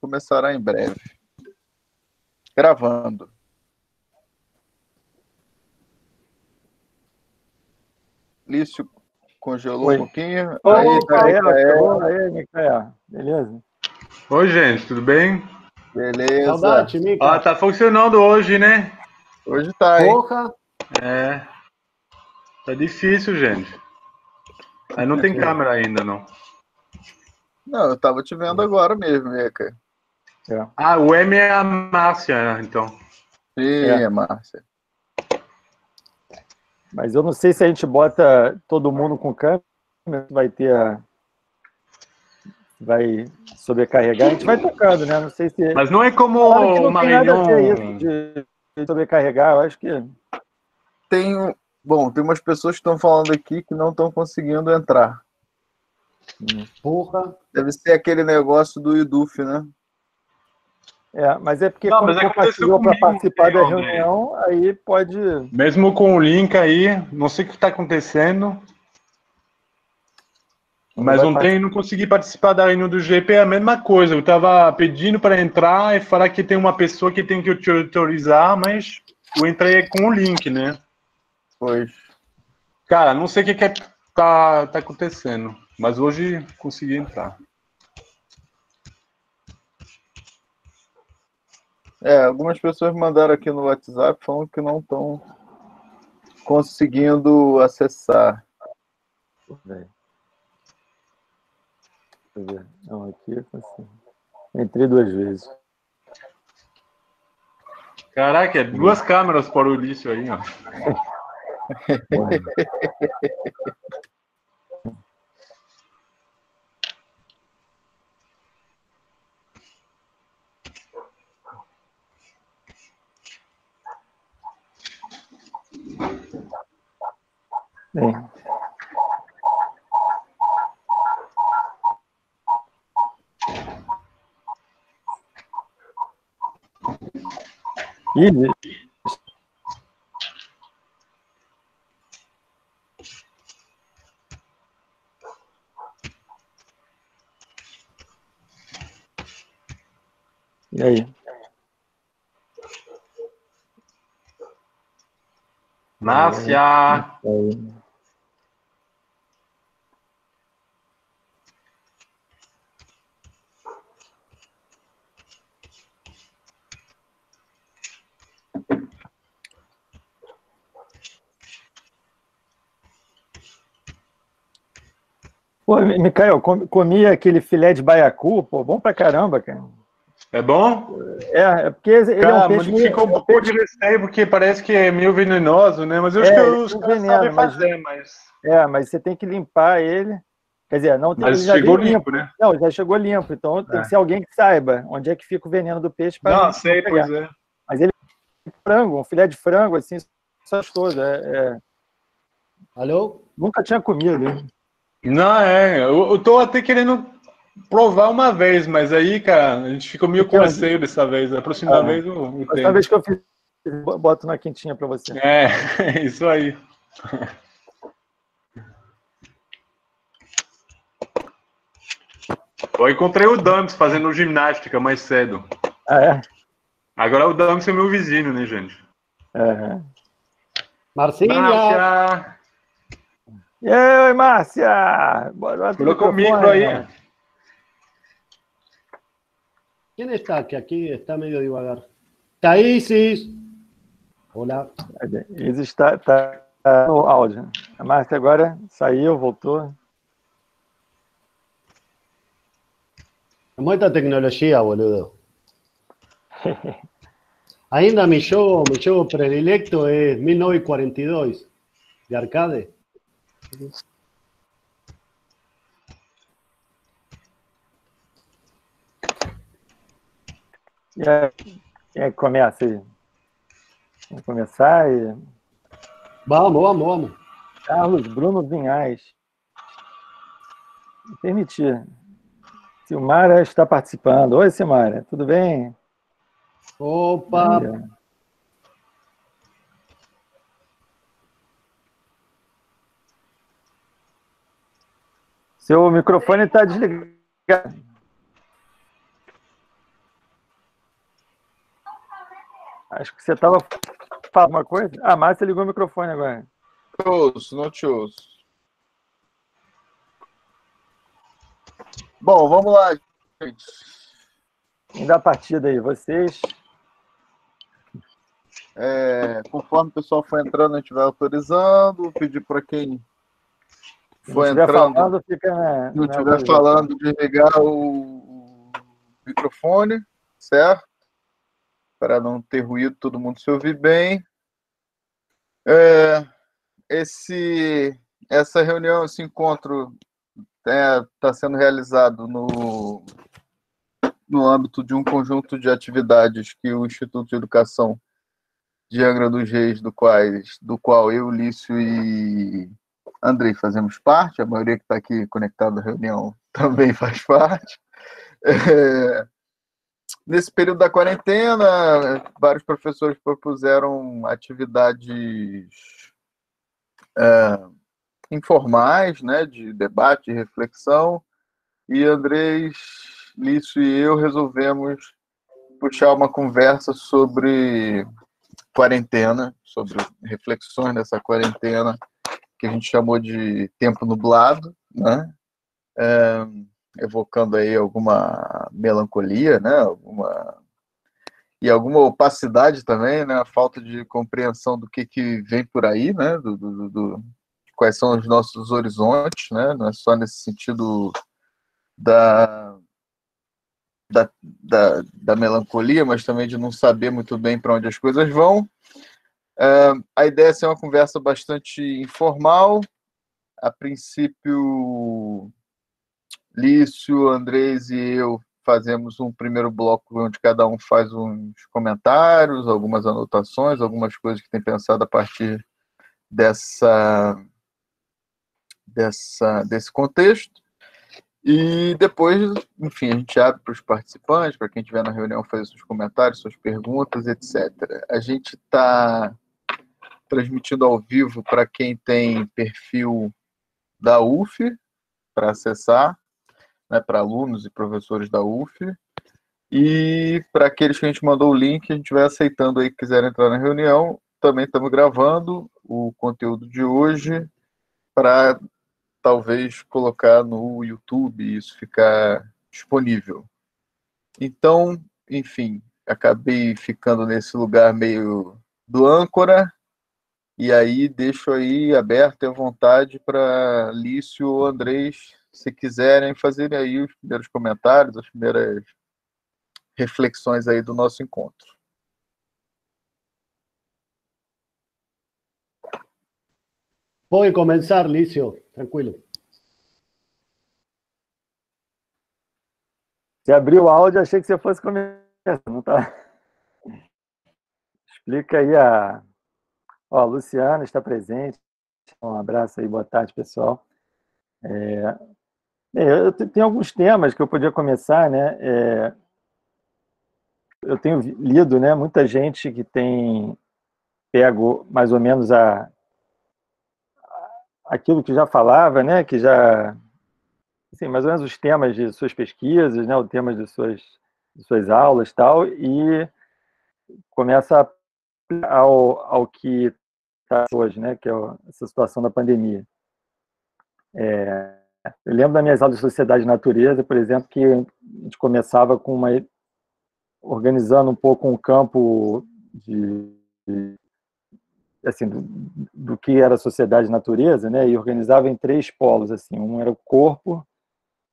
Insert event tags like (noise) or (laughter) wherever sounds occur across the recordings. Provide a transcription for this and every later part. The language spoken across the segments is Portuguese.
começará em breve. Gravando. Lício congelou Oi. um pouquinho. Ô, aí, Micaela, Micaela, chegou aí, Micaela. Beleza? Oi, gente, tudo bem? beleza. Saudade, Mica. Ah, tá funcionando hoje, né? Hoje tá, hein? Porra. É. Tá difícil, gente. Aí não tem câmera ainda, não. Não, eu tava te vendo agora mesmo, Mica. Ah, o M é a Márcia, então. Sim, É. Márcia. Mas eu não sei se a gente bota todo mundo com câmera, vai ter. a- Vai sobrecarregar. A gente vai tocando, né? Não sei se. Mas não é como que não uma reunião. isso de, de sobrecarregar. Eu acho que. Tem, bom, tem umas pessoas que estão falando aqui que não estão conseguindo entrar. Porra. Deve ser aquele negócio do IDUF, né? É, mas é porque Não, quando mas aconteceu compartilhou para participar da né? reunião, aí pode. Mesmo com o link aí, não sei o que está acontecendo. Mas vai ontem não consegui participar da reunião do GP, é a mesma coisa. Eu estava pedindo para entrar e falar que tem uma pessoa que tem que te autorizar, mas eu entrei com o link, né? Pois. Cara, não sei o que, que é, tá, tá acontecendo, mas hoje consegui entrar. É, algumas pessoas mandaram aqui no WhatsApp falando que não estão conseguindo acessar. Deixa eu ver. Não, aqui eu consigo. Entrei duas vezes. Caraca, é duas câmeras para o Ulício aí, ó. (laughs) Bem. Ih, E aí? Márcia! Pô, Micael, com- comi aquele filé de baiacu, pô, bom pra caramba, cara. É bom? É, é porque ele é Cara, um peixe meio- ficou um é um pouco de receio, porque parece que é meio venenoso, né? Mas eu acho É, que ele os caras veneno, sabem mas- fazer, mas... É, mas você tem que limpar ele. Quer dizer, não tem Mas ele já chegou vem limpo, né? Não, já chegou limpo. Então tem É. que ser alguém que saiba onde é que fica o veneno do peixe para Não, sei, pois é. frango, um filé de frango, assim, gostoso. É, é, Alô? nunca tinha comido. hein? Não, é. Eu, eu tô até querendo provar uma vez, mas aí, cara, a gente ficou meio com receio dessa vez. A próxima Ah. vez eu, eu vez que eu fiz, boto na quentinha para você. É, (laughs) isso aí. Eu encontrei o Dams fazendo ginástica mais cedo. Ah, é? Agora o Dams é meu vizinho, né, gente? É. Marcília. Márcia! E aí, Márcia! Bora, Colocou o micro aí. ¿Quién está? Que aquí está medio divagar. Taisis. Hola. Isa está, tá, tá no áudio. A Márcia agora saiu, voltou. Muita tecnología, boludo. Ainda mi juego, mi juego predilecto es 1942 de arcade. É que começa aí? Vamos começar e. Vamos, vamos, vamos. Carlos Bruno Vinhais. Me Permitir. Silmara está participando. Oi, Silmara, tudo bem? Opa. Seu microfone está desligado. Acho que você estava falando uma coisa. Ah, Márcia ligou o microfone agora. Te ouço, não te ouço. Bom, vamos lá, gente. Fim da partida aí, vocês. É, conforme o pessoal for entrando, a gente vai autorizando. Vou pedir para quem for entrando, falando, fica na. não na estiver autorização. falando, desligar o microfone, certo? Para não ter ruído, todo mundo se ouvir bem. É, esse, essa reunião, esse encontro está sendo realizado no, no âmbito de um conjunto de atividades que o Instituto de Educação de Angra dos Reis, do, quais, do qual eu, Lício e Andrei fazemos parte, a maioria que está aqui conectada à reunião (laughs) também faz parte. É, nesse período da quarentena, vários professores propuseram atividades é, informais, né, de debate e reflexão, e Andrés, Lício e eu resolvemos puxar uma conversa sobre quarentena, sobre reflexões dessa quarentena que a gente chamou de tempo nublado, né? É, evocando aí alguma melancolia, né? Alguma e alguma opacidade também, né? A falta de compreensão do que, que vem por aí, né? Do, do, do, quais são os nossos horizontes, né? Não é só nesse sentido da da, da, da, melancolia, mas também de não saber muito bem para onde as coisas vão. Uh, a ideia é ser uma conversa bastante informal. A princípio, Lício, Andrés e eu fazemos um primeiro bloco onde cada um faz uns comentários, algumas anotações, algumas coisas que tem pensado a partir dessa, dessa desse contexto. E depois, enfim, a gente abre para os participantes, para quem estiver na reunião fazer seus comentários, suas perguntas, etc. A gente está transmitindo ao vivo para quem tem perfil da UF, para acessar, né, para alunos e professores da UF. E para aqueles que a gente mandou o link, a gente vai aceitando aí que quiserem entrar na reunião. Também estamos gravando o conteúdo de hoje para talvez colocar no YouTube e isso ficar disponível. Então, enfim, acabei ficando nesse lugar meio do âncora e aí deixo aí aberto e à vontade para Lício ou Andrés, se quiserem fazerem aí os primeiros comentários, as primeiras reflexões aí do nosso encontro. Pode começar, Lício, tranquilo. Você abriu o áudio, achei que você fosse começar. Não tá... Explica aí a. Ó, a Luciana está presente. Um abraço aí, boa tarde, pessoal. É... Eu tenho alguns temas que eu podia começar, né? É... Eu tenho lido, né? Muita gente que tem pego mais ou menos a aquilo que já falava, né? Que já assim, mais ou menos os temas de suas pesquisas, né? Os temas de suas de suas aulas, tal, e começa ao, ao que está hoje, né? Que é essa situação da pandemia. É, eu lembro das minhas aulas de sociedade e natureza, por exemplo, que a gente começava com uma organizando um pouco um campo de, de assim do, do, que era sociedade e natureza, né? E organizava em três polos assim, um era o corpo,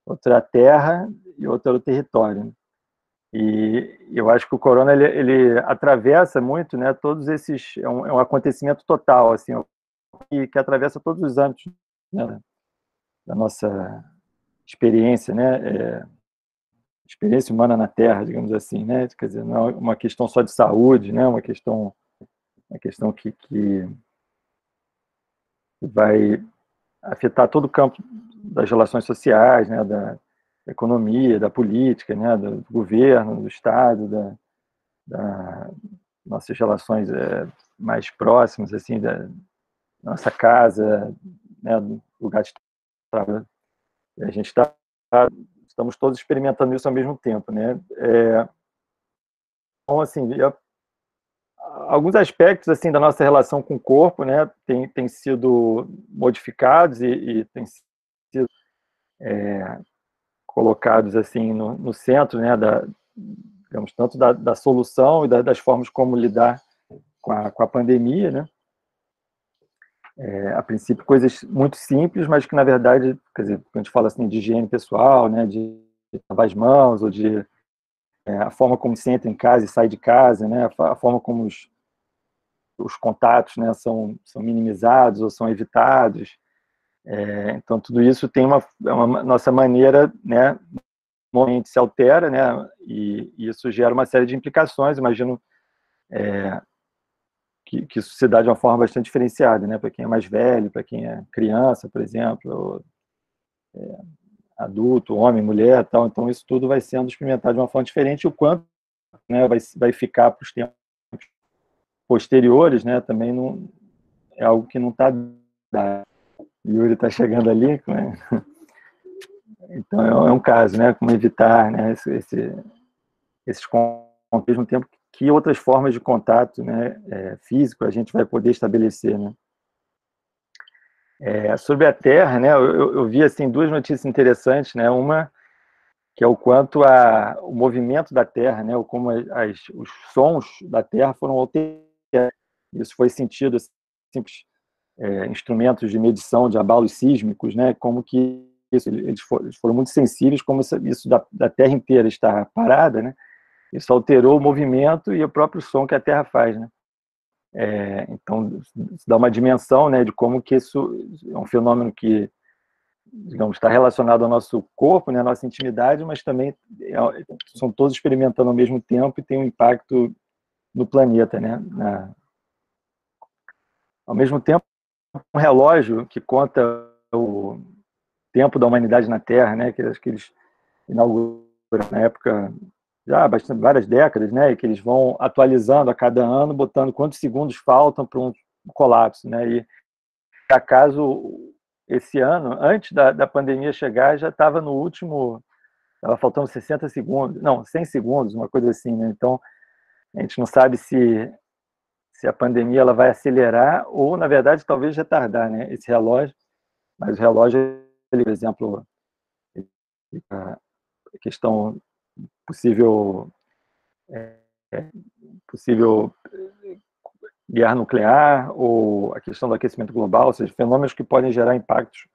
outro era a terra e outro era o território. E eu acho que o corona ele, ele atravessa muito, né? Todos esses é um, é um acontecimento total, assim, que, que atravessa todos os âmbitos né? Da nossa experiência, né? É, experiência humana na Terra, digamos assim, né? Quer dizer, não é uma questão só de saúde, né? Uma questão, uma questão que, que vai afetar todo o campo das relações sociais, né? Da economia, da política, né? Do governo, do Estado, da, da nossas relações é, mais próximas, assim, da nossa casa, né? Do lugar de trabalho. A gente está estamos todos experimentando isso ao mesmo tempo, né? É, então, assim, alguns aspectos assim da nossa relação com o corpo, né, tem, tem sido modificados e, e tem sido é, colocados assim no, no, centro, né, da, digamos, tanto da, da solução e da, das formas como lidar com a, com a pandemia, né. É, a princípio coisas muito simples, mas que na verdade, quer dizer, quando a gente fala assim de higiene pessoal, né, de, lavar as mãos ou de é, a forma como se entra em casa e sai de casa, né, a, forma como os, os contatos né, são, são minimizados ou são evitados. É, então, tudo isso tem uma, é uma nossa maneira, né, momento se altera, né, e, e, isso gera uma série de implicações, imagino é, que, que, isso se dá de uma forma bastante diferenciada, né, para quem é mais velho, para quem é criança, por exemplo, ou, é, adulto, homem, mulher, tal. Então isso tudo vai sendo experimentado de uma forma diferente. O quanto né, vai, vai ficar para os tempos posteriores, né? Também não é algo que não está. Yuri está chegando ali. Né? Então é, é um caso, né? Como evitar, né? Esse, esse, esses ao mesmo tempo que outras formas de contato, né? É, físico a gente vai poder estabelecer, né? É, sobre a Terra, né, eu, eu, vi assim duas notícias interessantes, né? Uma que é o quanto a, o movimento da Terra, né, ou como as, os sons da Terra foram alterados. Isso foi sentido assim, simples é, instrumentos de medição de abalos sísmicos, né? Como que isso, eles, foram, eles foram muito sensíveis, como isso, da, da, Terra inteira está parada, né? Isso alterou o movimento e o próprio som que a Terra faz, né? É, então, dá uma dimensão né, de como que isso é um fenômeno que, digamos, está relacionado ao nosso corpo, né, à nossa intimidade, mas também é, são todos experimentando ao mesmo tempo e tem um impacto no planeta. Né, na... Ao mesmo tempo, um relógio que conta o tempo da humanidade na Terra, né, que, que eles inauguraram na época já bastante, várias décadas, né, que eles vão atualizando a cada ano, botando quantos segundos faltam para um colapso, né, e acaso esse ano, antes da, da pandemia chegar, já estava no último, estava faltando 60 segundos, não, 100 segundos, uma coisa assim, né, então a gente não sabe se se a pandemia ela vai acelerar ou, na verdade, talvez retardar, né, esse relógio, mas o relógio, por exemplo, a questão possível é, possível guerra nuclear ou a questão do aquecimento global, ou seja, fenômenos que podem gerar impactos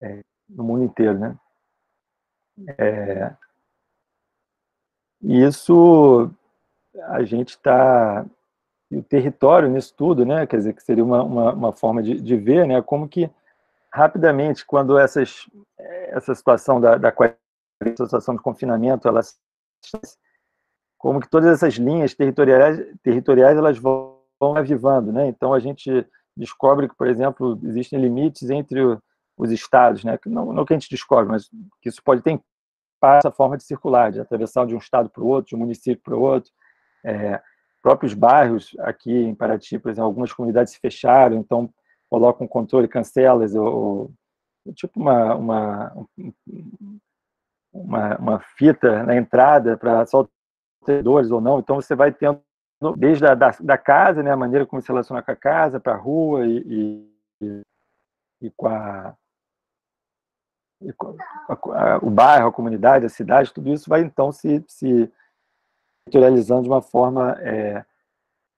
é, no mundo inteiro, né? É, e isso a gente está o território nisso tudo, né? Quer dizer que seria uma, uma, uma forma de, de, ver, né? Como que rapidamente quando essas essa situação da, da situação de confinamento, ela como que todas essas linhas territoriais, territoriais elas vão, avivando, né? Então a gente descobre que, por exemplo, existem limites entre os estados, né? Não, não que a gente descobre, mas que isso pode ter essa forma de circular, de atravessar de um estado para o outro, de um município para o outro. É, próprios bairros aqui em Paraty, por exemplo, algumas comunidades se fecharam, então colocam controle, cancelas, ou, ou tipo uma, uma, uma, uma fita na entrada para só ou não, então você vai tendo desde a da, da casa, né, a maneira como se relaciona com a casa, para a rua e, e, e, com, a, e com a, o bairro, a comunidade, a cidade, tudo isso vai então se, se de uma forma é,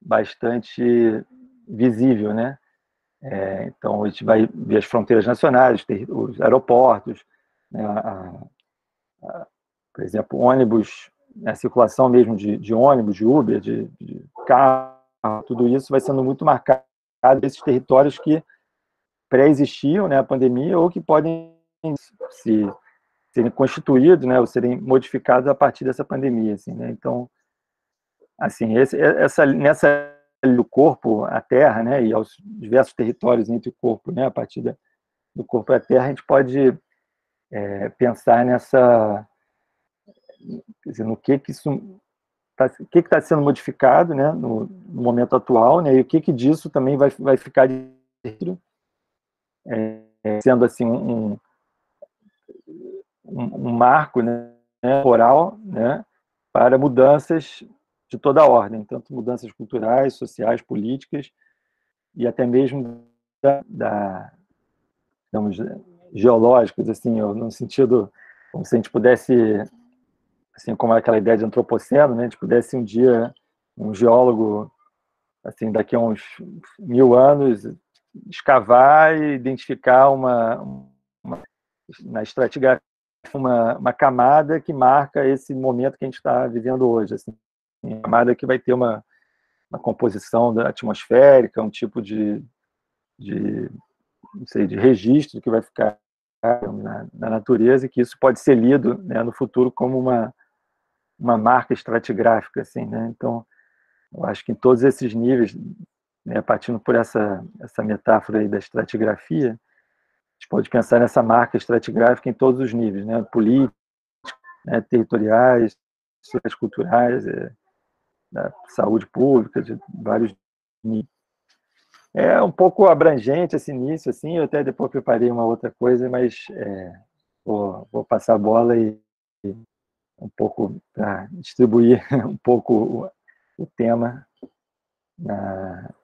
bastante visível, né? É, então a gente vai ver as fronteiras nacionais, os aeroportos, né, a, por exemplo, ônibus, a né, circulação mesmo de, de ônibus, de Uber, de, de, carro, tudo isso vai sendo muito marcado nesses territórios que pré-existiam né, a pandemia ou que podem se serem constituídos, né, ou serem modificados a partir dessa pandemia, assim, né? Então, assim, esse, essa nessa do corpo, a Terra, né, e aos diversos territórios entre o corpo, né, a partir da, do corpo a Terra, a gente pode é, pensar nessa dizer, no que que isso tá, que está sendo modificado né, no, no, momento atual, né, e o que, que disso também vai, vai ficar dentro, é, sendo assim um, um, um marco né, temporal né, para mudanças de toda a ordem, tanto mudanças culturais, sociais, políticas e até mesmo da, da digamos, geológicas, assim, no sentido como se a gente pudesse, assim como aquela ideia de antropoceno, né, a gente pudesse um dia um geólogo, assim, daqui a uns mil anos, escavar e identificar uma, uma na estratigrafia uma, uma camada que marca esse momento que a gente está vivendo hoje, assim, uma camada que vai ter uma, uma composição atmosférica, um tipo de, de sei, de registro que vai ficar na, na natureza e que isso pode ser lido né, no futuro como uma, uma marca estratigráfica, assim, né? Então, eu acho que em todos esses níveis, né, partindo por essa essa metáfora aí da estratigrafia, a gente pode pensar nessa marca estratigráfica em todos os níveis, né? Políticos, né, territoriais, culturais, é, da saúde pública, de vários níveis. É um pouco abrangente esse início, assim, eu até depois preparei uma outra coisa, mas é, vou, vou, passar a bola e, e um pouco para distribuir (laughs) um pouco o, o tema na,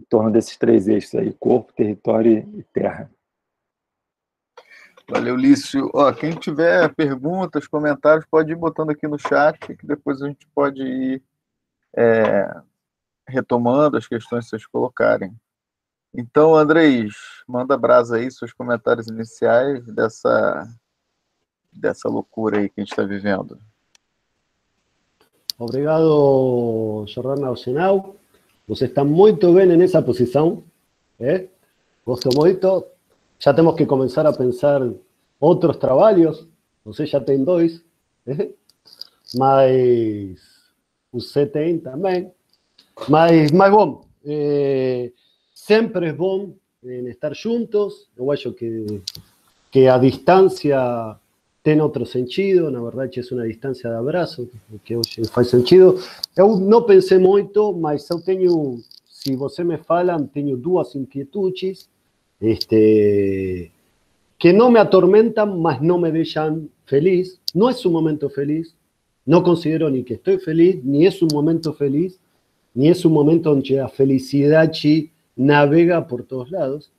em torno desses três eixos aí, corpo, território e terra. Valeu, Lício. Ó, quem tiver perguntas, comentários, pode ir botando aqui no chat, que depois a gente pode ir é, retomando as questões que vocês colocarem. Então, Andrés, manda brasa aí seus comentários iniciais dessa, dessa loucura aí que a gente está vivendo. Obrigado, Jordana Ocenau. Você está muito bem nessa posição. Eh? Gosto muito. Já temos que começar a pensar outros trabalhos. Você já tem dois. Eh? Mas você tem também. Mas, mas bom, eh, sempre es bom en estar juntos. Eu acho que, que a distância tem outro sentido, na verdade é uma distância de abraço, que hoje faz sentido. Eu não pensei muito, mas eu tenho, se você me falam, tenho duas inquietudes, este, que não me atormentam, mas não me deixam feliz. Não é um momento feliz, não considero nem que estou feliz, nem é um momento feliz, nem é um momento onde a felicidade navega por todos lados.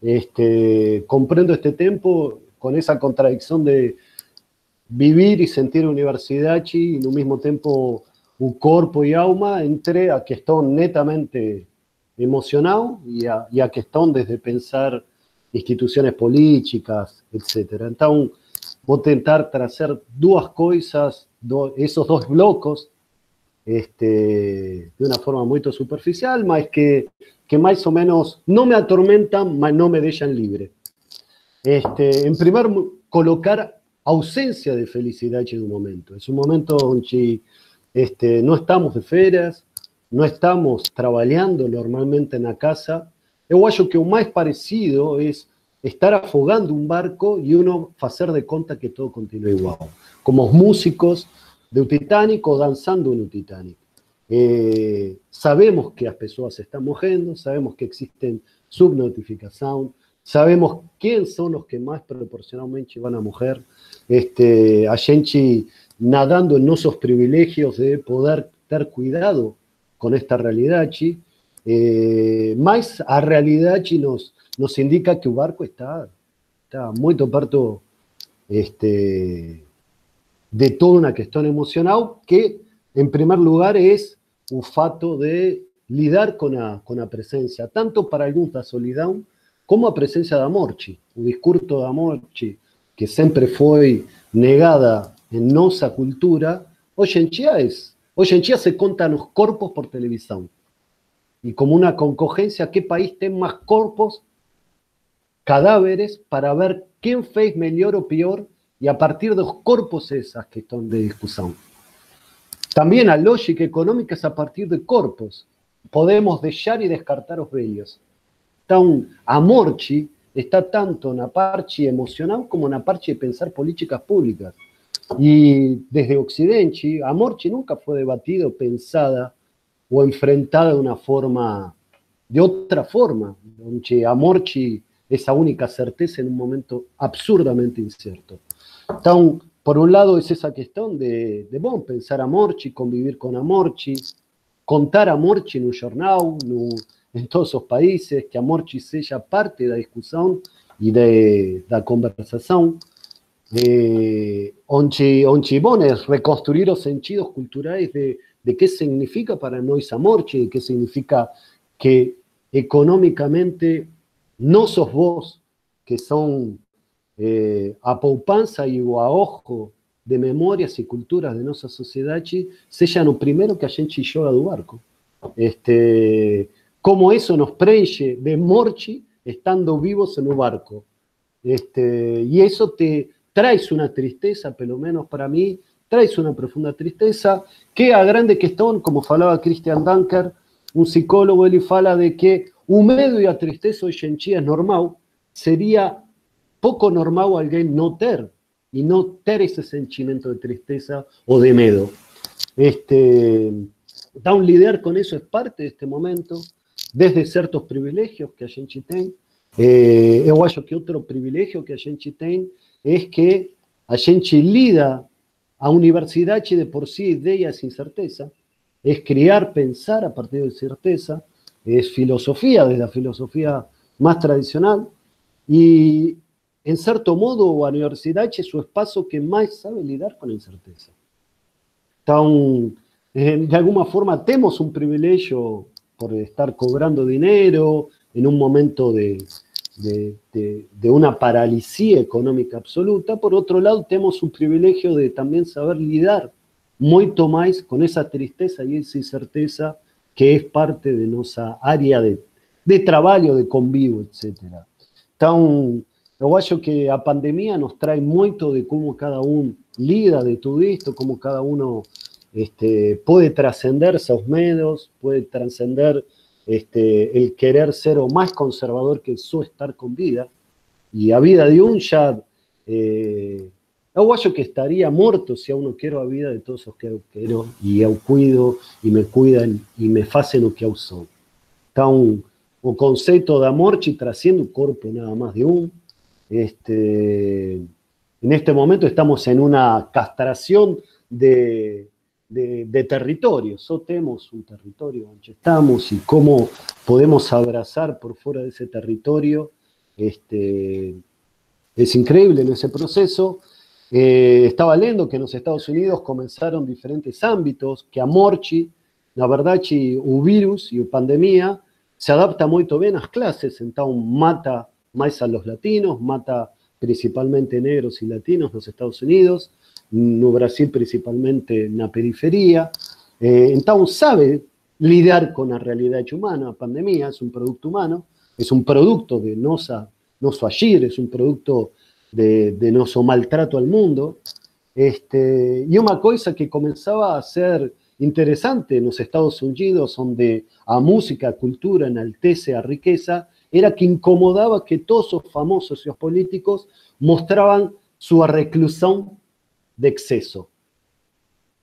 Este, comprendo este tiempo con esa contradicción de vivir y sentir universidad y en un mismo tiempo un cuerpo y alma entre a que están netamente emocionados y a, y que están desde pensar instituciones políticas, etc. Entonces, voy a intentar traer dos cosas, esos dos blocos, este, de una forma muy superficial, más que que más o menos no me atormentan, mas no me dejan libre. Este, en primer, colocar ausencia de felicidad en un momento. Es un momento donde este, no estamos de ferias, no estamos trabajando normalmente en la casa. Yo acho que más parecido es estar afogando un barco y uno hacer de cuenta que todo continúa igual. Como músicos de un Titanic o danzando en un Titanic. Eh, sabemos que las personas se están mojando, sabemos que existen subnotificación, sabemos quiénes son los que más proporcionalmente van a mojar. Este, a gente nadando en nuestros privilegios de poder tener cuidado con esta realidad, eh, más a realidad nos, nos indica que el barco está, está muy perto este, de toda una cuestión emocional que, en primer lugar, es un fato de lidar con la, presencia, tanto para algunos da solidão, como a presencia da morte. O discurso da morte, que sempre foi negada en nossa cultura, hoje em dia, es, hoje em dia se conta nos corpos por televisión. Y como una concogencia, ¿qué país tiene más corpos, cadáveres, para ver quién fez mejor o peor, y a partir de los corpos esas que están de discusión. También la lógica económica es a partir de corpos. Podemos dejar y descartar los bellos. un a morchi está tanto en la parte emocional como en la parte de pensar políticas públicas. Y desde Occidente, a morchi nunca fue debatido, pensada o enfrentada de una forma, de otra forma, donde a morchi esa única certeza en un momento absurdamente incierto. Entonces, por un lado es esa cuestión de, de pensar a Morchi, convivir con Amorchi, contar a Morchi no jornal, no, em todos os países, que a Morchi seja parte da discussão e de, da conversação, eh, onde, onde bom, é reconstruir os sentidos culturais de, de que significa para nós a Morchi, de que significa que econômicamente não sos vos que são eh, a poupança e o ahorro de memórias e culturas de nossa sociedade sejam o primeiro que a gente joga do barco. Este, como eso nos preenche de morchi estando vivos un barco. Este, y eso te traes una tristeza, pelo menos para mí, traes una profunda tristeza, que a grande questão, como falaba Christian Dunker, un psicólogo, ele fala de que o medo e a tristeza hoje em dia é normal, seria pouco normal alguém não ter, e não ter esse sentimento de tristeza ou de medo. Este, então, lidar com isso é parte deste momento, desde ciertos privilegios que a gente tem. Eh, eu acho que outro privilégio que a gente tem é que a gente lida a universidade de por si ideias sem certeza, é criar, pensar a partir de certeza, é filosofia, desde a filosofia mais tradicional, e, em certo modo, a universidade é o espaço que mais sabe lidar com a incerteza. Então, de alguma forma, temos um privilégio por estar cobrando dinero en un momento de, de, paralisía económica absoluta. Por otro lado, tenemos un privilegio de también saber lidar mucho más con esa tristeza y esa incerteza que es parte de nuestra área de, de trabajo, de convivio, etc. Entonces, yo acho que a pandemia nos trae mucho de cómo cada uno lida de todo esto, cómo cada uno este, puede trascender esos medios, puede trascender este, el querer ser o más conservador que su estar con vida. Y a vida de un ya, eh, yo que estaría muerto si aún no quiero a vida de todos los que yo quiero y yo cuido y me cuidan y me hacen lo que yo soy. Entonces, o concepto de amor si trasciende un cuerpo nada más de un. Este, en este momento estamos en una castración de, de, territorio. So tenemos un territorio donde estamos y cómo podemos abrazar por fuera de ese territorio. Este, es increíble en ese proceso. Eh, estaba leyendo que en los Estados Unidos comenzaron diferentes ámbitos, que a Morchi, la verdad, un virus y una pandemia se adapta muy bien a las clases, entonces mata más a los latinos, mata principalmente negros y latinos en los Estados Unidos, no Brasil principalmente na periferia. Eh, então, sabe lidar com a realidade humana. A pandemia é um produto humano, é um produto de nossa, nosso agir, é um produto de, de maltrato ao mundo. Este, e uma coisa que começava a ser interessante nos Estados Unidos, onde a música, a cultura enaltece a riqueza, era que incomodava que todos os famosos e os políticos mostravam sua reclusão de exceso.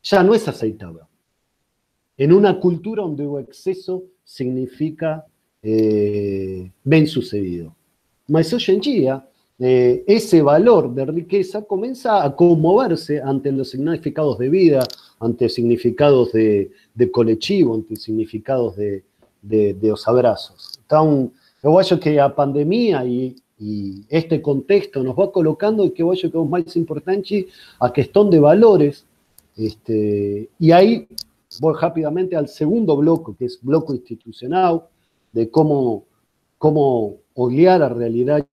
Ya no es aceitable. En una cultura donde el exceso significa eh, bien sucedido. Mas hoy en eh, ese valor de riqueza comienza a conmoverse ante los significados de vida, ante significados de, colectivo, ante significados de, de, los abrazos. Entonces, yo creo que la pandemia y y este contexto nos va colocando y que yo creo que es más importante a cuestión de valores. Este, y ahí voy rápidamente al segundo bloque, que es bloque institucional, de cómo, cómo olear a realidad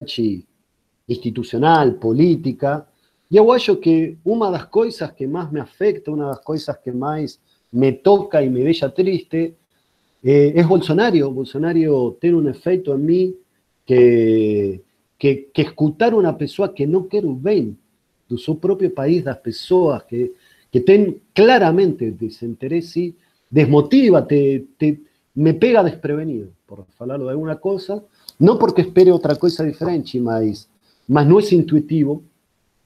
institucional, política. Y yo creo que una de las cosas que más me afecta, una de las cosas que más me toca y me deja triste, eh, es Bolsonaro. Bolsonaro tiene un efecto en mí que, que, que escutar uma pessoa que não quer o bem do seu próprio país, das pessoas que, que têm claramente desinteresse, desmotiva, te, te, me pega desprevenido, por falarlo de alguma coisa, não porque espere outra coisa diferente, mas, mas não é intuitivo,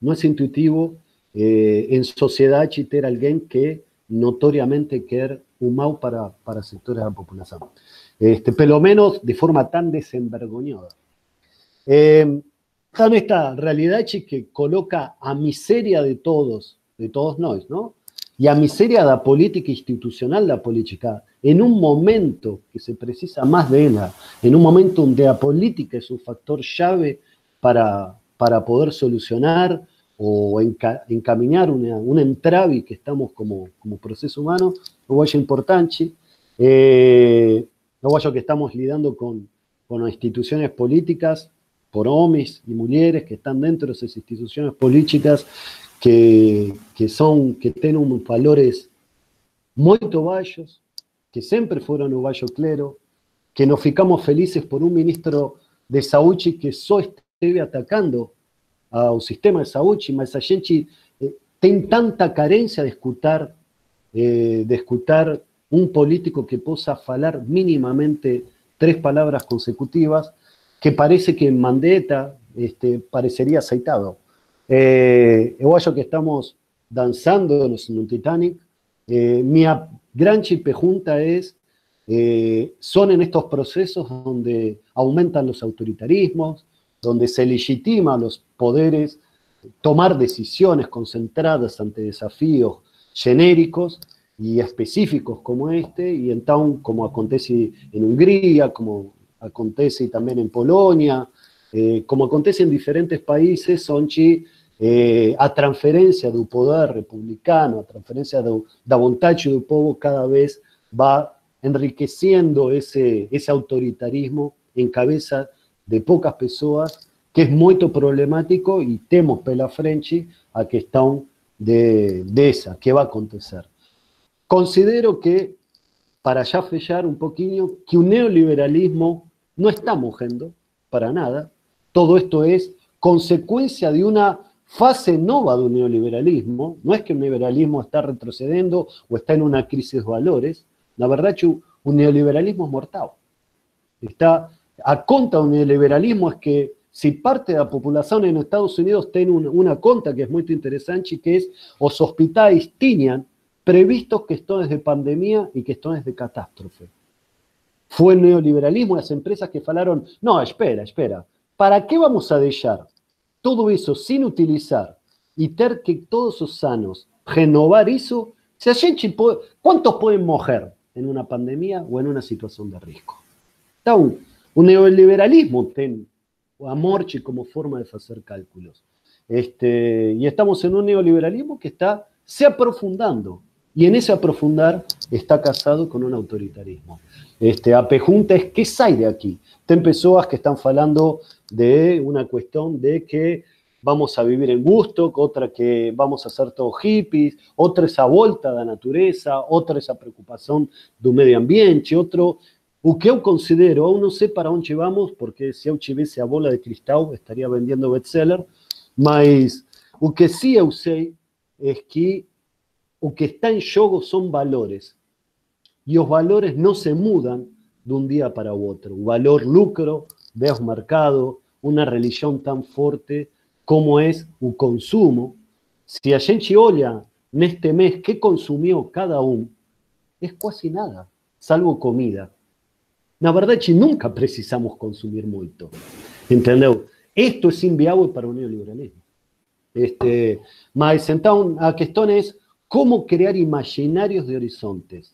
não é intuitivo eh, em sociedade ter alguém que notoriamente quer o mal para, para sectores da população. Este, pelo menos de forma tão desenvergonhada. Eh, esta realidad que coloca a miseria de todos, de todos nosotros, ¿no? Y a miseria la política institucional la política, en un momento que se precisa más de ella, en un momento donde la política es un factor llave para, para poder solucionar o encaminar una, un entravi que estamos como, como proceso humano, lo importante. Eh, lo que estamos lidiando con, con instituciones políticas, por hombres y mujeres que están dentro de esas instituciones políticas que, que son, que tienen unos valores muy bajos, que siempre fueron bajo clero, que nos ficamos felices por un ministro de Saúchi que só esteve atacando al sistema de Saúchi, mas a gente eh, tem tanta carencia de escuchar, eh, de escuchar un político que possa falar mínimamente tres palabras consecutivas, que parece que en Mandetta este, parecería aceitado. Eh, que estamos danzando en el Titanic. Eh, mi gran chipejunta es, eh, son en estos procesos donde aumentan los autoritarismos, donde se legitima a los poderes tomar decisiones concentradas ante desafíos genéricos y específicos como este, y entonces, como acontece en Hungría, como acontece también en Polonia, eh, como acontece en diferentes países, son eh, a transferencia del poder republicano, a transferencia de la voluntad del pueblo cada vez va enriqueciendo ese, ese autoritarismo en cabeza de pocas personas, que es muy problemático y temos pela frente a questão de, de esa, que va a acontecer. Considero que, para ya fechar un poquito, que un neoliberalismo no está mojando para nada. Todo esto es consecuencia de una fase nova de un neoliberalismo. No es que el neoliberalismo está retrocediendo o está en una crisis de valores. La verdad un neoliberalismo es mortal. Está a conta un neoliberalismo es que si parte de la población en Estados Unidos tiene una, conta que es muy interesante, que es los hospitales tienen previstos que esto es de pandemia y que esto es de catástrofe. Fue el neoliberalismo, las empresas que falaron, no, espera, espera, ¿para qué vamos a dejar todo eso sin utilizar y tener que todos los sanos renovar eso? ¿Cuántos pueden morir en una pandemia o en una situación de riesgo? Un, un neoliberalismo a como forma de hacer cálculos. Este, y estamos en un neoliberalismo que está se aprofundando y en ese aprofundar está casado con un autoritarismo. Este, a pregunta es, ¿qué sale de aquí? Ten personas que están hablando de una cuestión de que vamos a vivir en gusto, otra que vamos a ser todos hippies, otra esa vuelta la naturaleza, otra esa preocupación del medio ambiente, otro o que eu considero, eu não sei para onde vamos, porque se eu tivesse a bola de cristal estaria vendendo best-seller, mas o que sim eu sei é que o que está em jogo são valores. E os valores não se mudam de um dia para o outro. O valor lucro, o mercado, uma religião tão forte como é o consumo. Se a gente olha neste mês que consumiu cada um, é quase nada, salvo comida. Na verdade, nunca precisamos consumir muito. Entendeu? Isto é inviável para o neoliberalismo. Este, mas então, a questão é como criar imaginários de horizontes.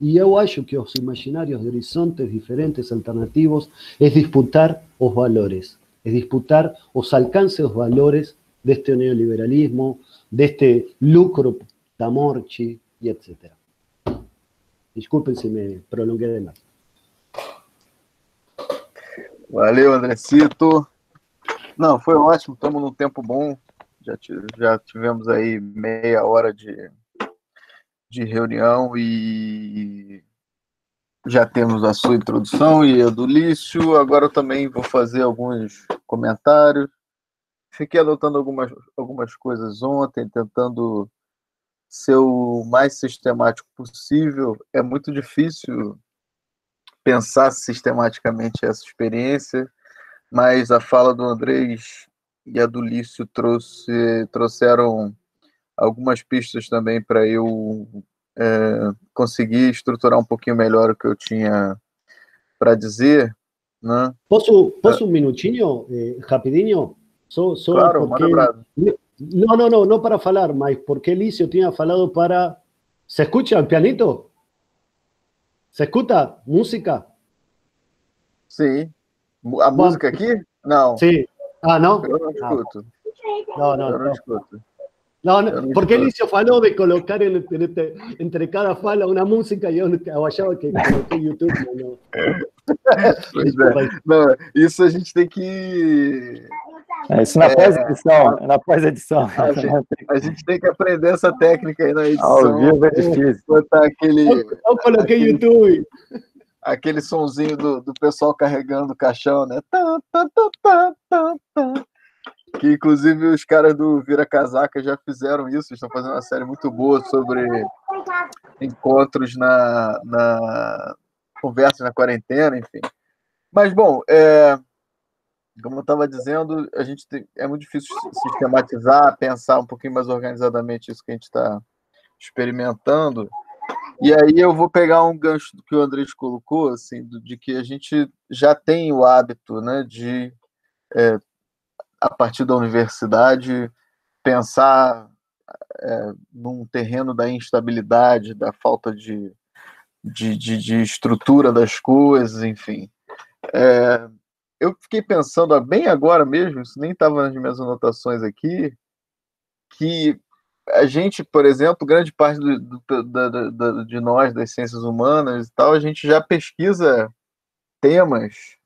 E eu acho que os imaginários de horizontes diferentes, alternativos, é disputar os valores, é disputar os alcances dos valores deste neoliberalismo, deste lucro da morte e etc. Desculpem se me prolonguei demais. Valeu, Andrecito. Não, foi ótimo, estamos num tempo bom. Já, já tivemos aí meia hora de, de reunião e já temos a sua introdução e a do Lício. Agora eu também vou fazer alguns comentários. Fiquei anotando algumas, algumas coisas ontem, tentando ser o mais sistemático possível. É muito difícil pensar sistematicamente essa experiência, mas a fala do Andrés e a do Lício trouxe, trouxeram algumas pistas também para eu é, conseguir estruturar um pouquinho melhor o que eu tinha para dizer. Né? Posso, posso um minutinho, eh, rapidinho? Só, só Claro, porque... No, no, no, no para falar, mas porque Licio tinha falado para... ¿Se escucha el pianito? ¿Se escuta música? Sim. A Bom, música aqui? Não. Sí. Ah, ¿no? Eu não Ah, escuto. no, no, Eu não no. escuto. No, no, no porque escuto. Licio falou de colocar en- en este- entre cada fala una música y yo achava que coloquei YouTube, não. Pois é. aí. Não, isso a gente tem que. É, isso na pós-edição. é Na pós-edição. A gente, a gente tem que aprender essa técnica aí na Ao edição. vivo é difícil. Botar aquele, Eu, eu coloquei YouTube. aquele sonzinho do, do pessoal carregando o caixão, né? Tá, tá, tá, tá, tá, tá. Que inclusive os caras do Vira Casaca já fizeram isso, estão fazendo uma série muito boa sobre encontros na, na conversas na quarentena, enfim. Mas bom, é, como eu estava dizendo, a gente tem, é muito difícil sistematizar, pensar um pouquinho mais organizadamente isso que a gente está experimentando. E aí eu vou pegar um gancho do que o Andrés colocou, assim, de que a gente já tem o hábito, né, de é, a partir da universidade pensar é, num terreno da instabilidade, da falta de, de, de, de estrutura das coisas, enfim. É, eu fiquei pensando, bem agora mesmo, isso nem estava nas minhas anotações aqui, que a gente, por exemplo, grande parte do, do- da- da- de nós, das ciências humanas e tal, a gente já pesquisa temas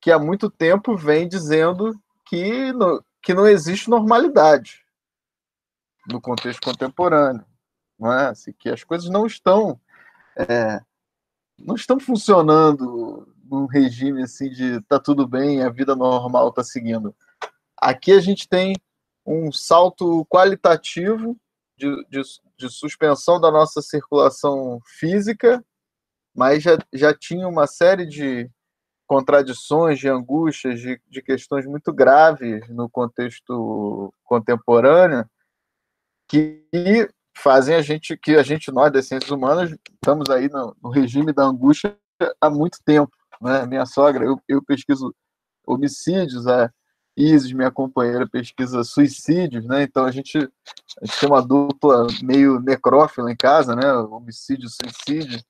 que há muito tempo vem dizendo que, no- que não existe normalidade no contexto contemporâneo, não é? Assim, que as coisas não estão é, não estão funcionando num regime assim de tá tudo bem, a vida normal está seguindo. Aqui a gente tem um salto qualitativo de, de, de suspensão da nossa circulação física, mas já, já tinha uma série de contradições, de angústias, de, de questões muito graves no contexto contemporâneo que fazem a gente, que a gente, nós das ciências humanas, estamos aí no, no regime da angústia há muito tempo. Né? Minha sogra, eu, eu pesquiso homicídios, a Isis, minha companheira, pesquisa suicídios, né? Então a gente, a gente tem uma dupla meio necrófila em casa, né? Homicídio, suicídio.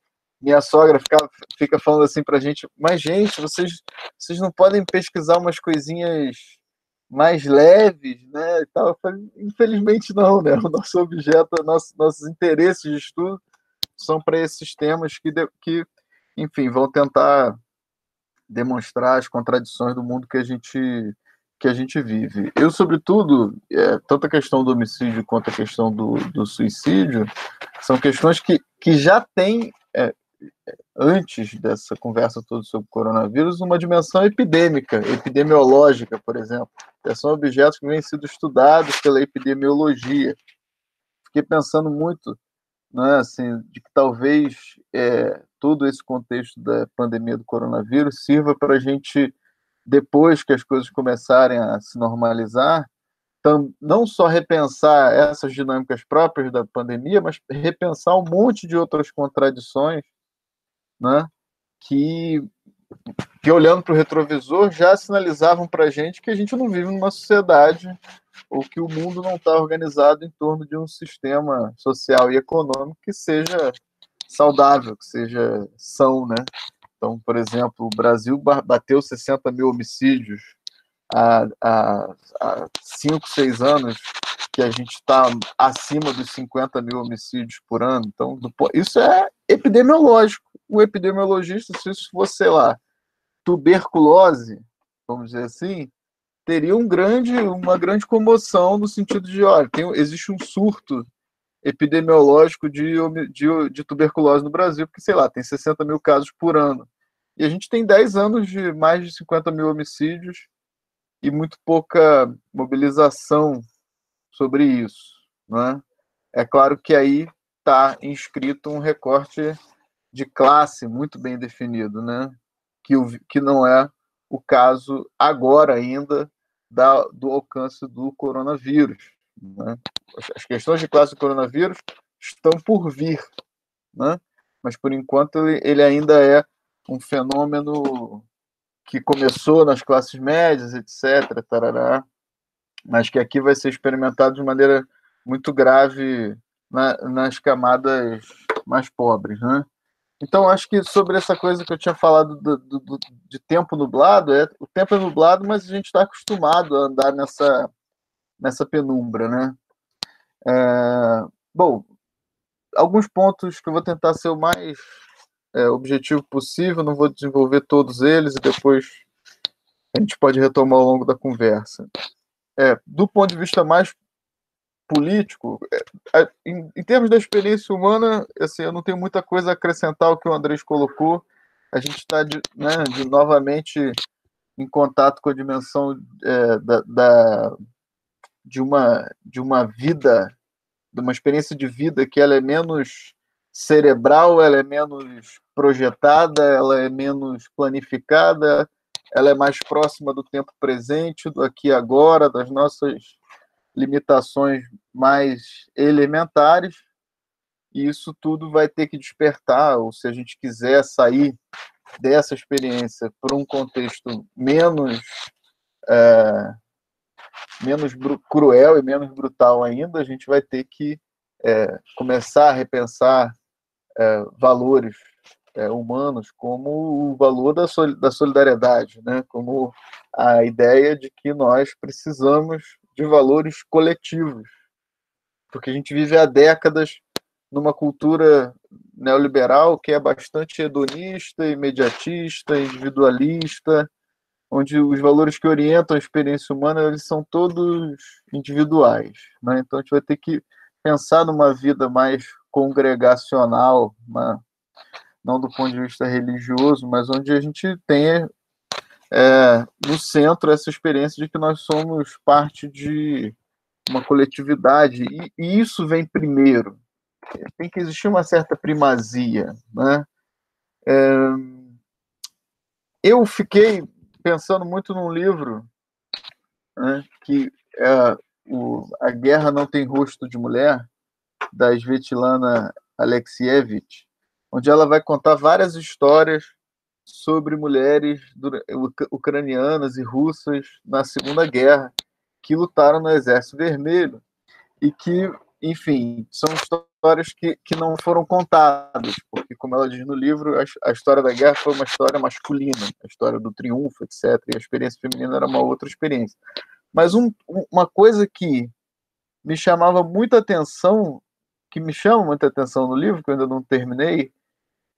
Minha sogra fica, fica falando assim pra gente, mas gente, vocês, vocês não podem pesquisar umas coisinhas mais leves, né? E tal. Falei, infelizmente não, né? O nosso objeto, nosso, nossos interesses de estudo são para esses temas que, que, enfim, vão tentar demonstrar as contradições do mundo que a gente que a gente vive. Eu, sobretudo, é, tanto a questão do homicídio quanto a questão do, do suicídio são questões que, que já têm, é, antes dessa conversa toda sobre o coronavírus, uma dimensão epidêmica, epidemiológica, por exemplo. São objetos que vêm sendo estudados pela epidemiologia. Fiquei pensando muito né, assim, de que talvez é, todo esse contexto da pandemia do coronavírus sirva para a gente depois que as coisas começarem a se normalizar, não só repensar essas dinâmicas próprias da pandemia, mas repensar um monte de outras contradições, né, que, que olhando para o retrovisor já sinalizavam para a gente que a gente não vive numa sociedade ou que o mundo não está organizado em torno de um sistema social e econômico que seja saudável, que seja são, né? Então, por exemplo, o Brasil bateu 60 mil homicídios há, há, há cinco, seis anos, que a gente está acima dos 50 mil homicídios por ano. Então, isso é epidemiológico. O epidemiologista, se isso fosse, sei lá, tuberculose, vamos dizer assim, teria um grande, uma grande comoção no sentido de, olha, tem, existe um surto epidemiológico de, de, de, tuberculose no Brasil, porque, sei lá, tem 60 mil casos por ano. E a gente tem 10 anos de mais de 50 mil homicídios e muito pouca mobilização sobre isso. Né? É claro que aí está inscrito um recorte de classe muito bem definido, né? que, o, que não é o caso agora ainda da, do alcance do coronavírus. Né? As questões de classe do coronavírus estão por vir, né? mas por enquanto ele, ainda é um fenômeno que começou nas classes médias, etc. Tarará, mas que aqui vai ser experimentado de maneira muito grave na, nas camadas mais pobres, né? Então, acho que sobre essa coisa que eu tinha falado do, do, do, de tempo nublado, é, o tempo é nublado, mas a gente está acostumado a andar nessa, nessa penumbra, né? É, bom, alguns pontos que eu vou tentar ser o mais é, objetivo possível, não vou desenvolver todos eles e depois a gente pode retomar ao longo da conversa. É, do ponto de vista mais político, é, em, em, termos da experiência humana, assim, eu não tenho muita coisa a acrescentar ao que o Andrés colocou. A gente está né, novamente em contato com a dimensão é, da, de, uma, de uma vida, de uma experiência de vida que ela é menos cerebral, ela é menos projetada, ela é menos planificada, ela é mais próxima do tempo presente, do aqui e agora, das nossas limitações mais elementares, e isso tudo vai ter que despertar, ou se a gente quiser sair dessa experiência para um contexto menos é, menos cruel e menos brutal ainda, a gente vai ter que é, começar a repensar é, valores é, humanos como o valor da, da solidariedade, né? como a ideia de que nós precisamos de valores coletivos, porque a gente vive há décadas numa cultura neoliberal que é bastante hedonista, imediatista, individualista, onde os valores que orientam a experiência humana eles são todos individuais. Né? Então a gente vai ter que pensar numa vida mais congregacional, uma, não do ponto de vista religioso, mas onde a gente tenha é, no centro essa experiência de que nós somos parte de uma coletividade e, e, isso vem primeiro. Tem que existir uma certa primazia, né? É, eu fiquei pensando muito num livro né, que é o, A Guerra Não Tem Rosto de Mulher, da Svetlana Alexievich, onde ela vai contar várias histórias sobre mulheres ucranianas e russas na Segunda Guerra que lutaram no Exército Vermelho e que, enfim, são histórias que, que não foram contadas, porque, como ela diz no livro, a, a história da guerra foi uma história masculina, a história do triunfo, etc. E a experiência feminina era uma outra experiência. Mas um, uma coisa que me chamava muita atenção, que me chama muita atenção no livro, que eu ainda não terminei,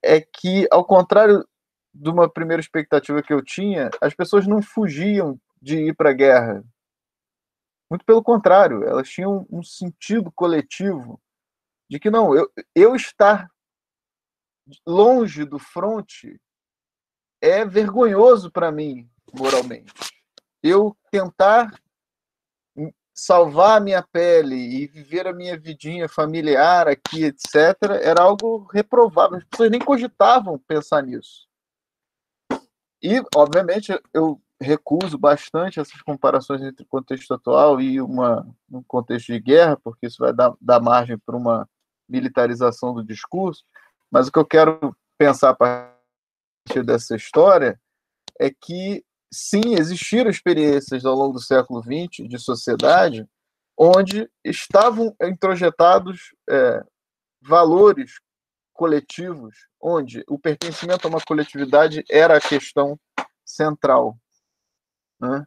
é que, ao contrário de uma primeira expectativa que eu tinha, as pessoas não fugiam de ir para a guerra. Muito pelo contrário, elas tinham um sentido coletivo de que não, eu, eu estar longe do fronte é vergonhoso para mim, moralmente. Eu tentar salvar a minha pele e viver a minha vidinha familiar aqui, etc., era algo reprovável. As pessoas nem cogitavam pensar nisso. E, obviamente, eu recuso bastante essas comparações entre contexto atual e uma, um contexto de guerra, porque isso vai dar, dar margem para uma militarização do discurso. Mas o que eu quero pensar a partir dessa história é que, sim, existiram experiências ao longo do século XX de sociedade onde estavam introjetados é, valores coletivos, onde o pertencimento a uma coletividade era a questão central. Né?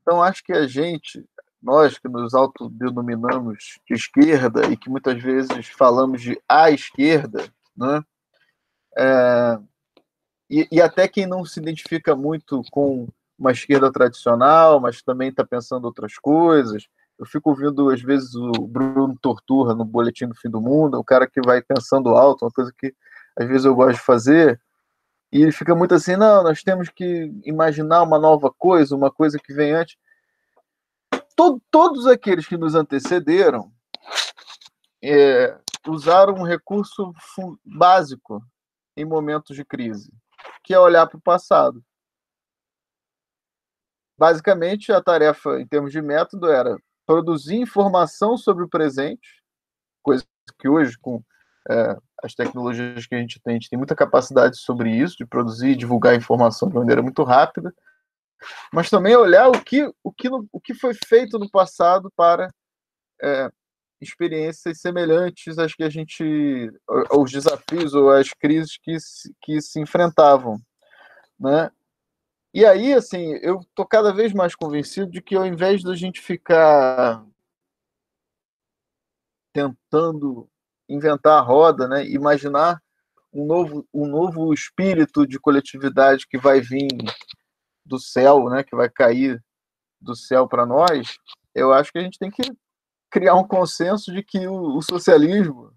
Então, acho que a gente, nós que nos autodenominamos de esquerda e que muitas vezes falamos de a esquerda, né? É, e, e, até quem não se identifica muito com uma esquerda tradicional, mas também está pensando outras coisas, eu fico ouvindo, às vezes, o Bruno Torturra no Boletim do Fim do Mundo, o cara que vai pensando alto, uma coisa que às vezes eu gosto de fazer, e ele fica muito assim: não, nós temos que imaginar uma nova coisa, uma coisa que vem antes. Todo, todos aqueles que nos antecederam é, usaram um recurso básico em momentos de crise, que é olhar para o passado. Basicamente, a tarefa, em termos de método, era produzir informação sobre o presente, coisa que hoje, com é, as tecnologias que a gente tem, a gente tem muita capacidade sobre isso, de produzir e divulgar informação de maneira muito rápida, mas também olhar o que, o que, o que foi feito no passado para é, experiências semelhantes às que a gente, aos desafios ou às crises que, que se enfrentavam, né? E aí, assim, eu tô cada vez mais convencido de que ao invés da gente ficar tentando inventar a roda, né, imaginar um novo, um novo espírito de coletividade que vai vir do céu, né, que vai cair do céu para nós, eu acho que a gente tem que criar um consenso de que o, o socialismo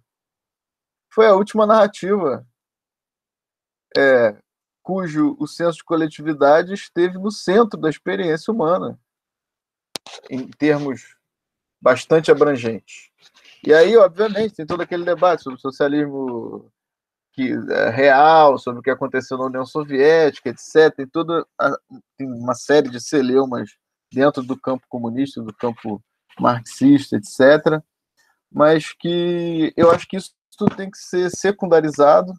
foi a última narrativa é, cujo o senso de coletividade esteve no centro da experiência humana, em termos bastante abrangentes. E aí, obviamente, tem todo aquele debate sobre o socialismo que é real, sobre o que aconteceu na União Soviética, etc. Tem toda a, tem uma série de celeumas dentro do campo comunista, do campo marxista, etc. Mas que eu acho que isso tudo tem que ser secundarizado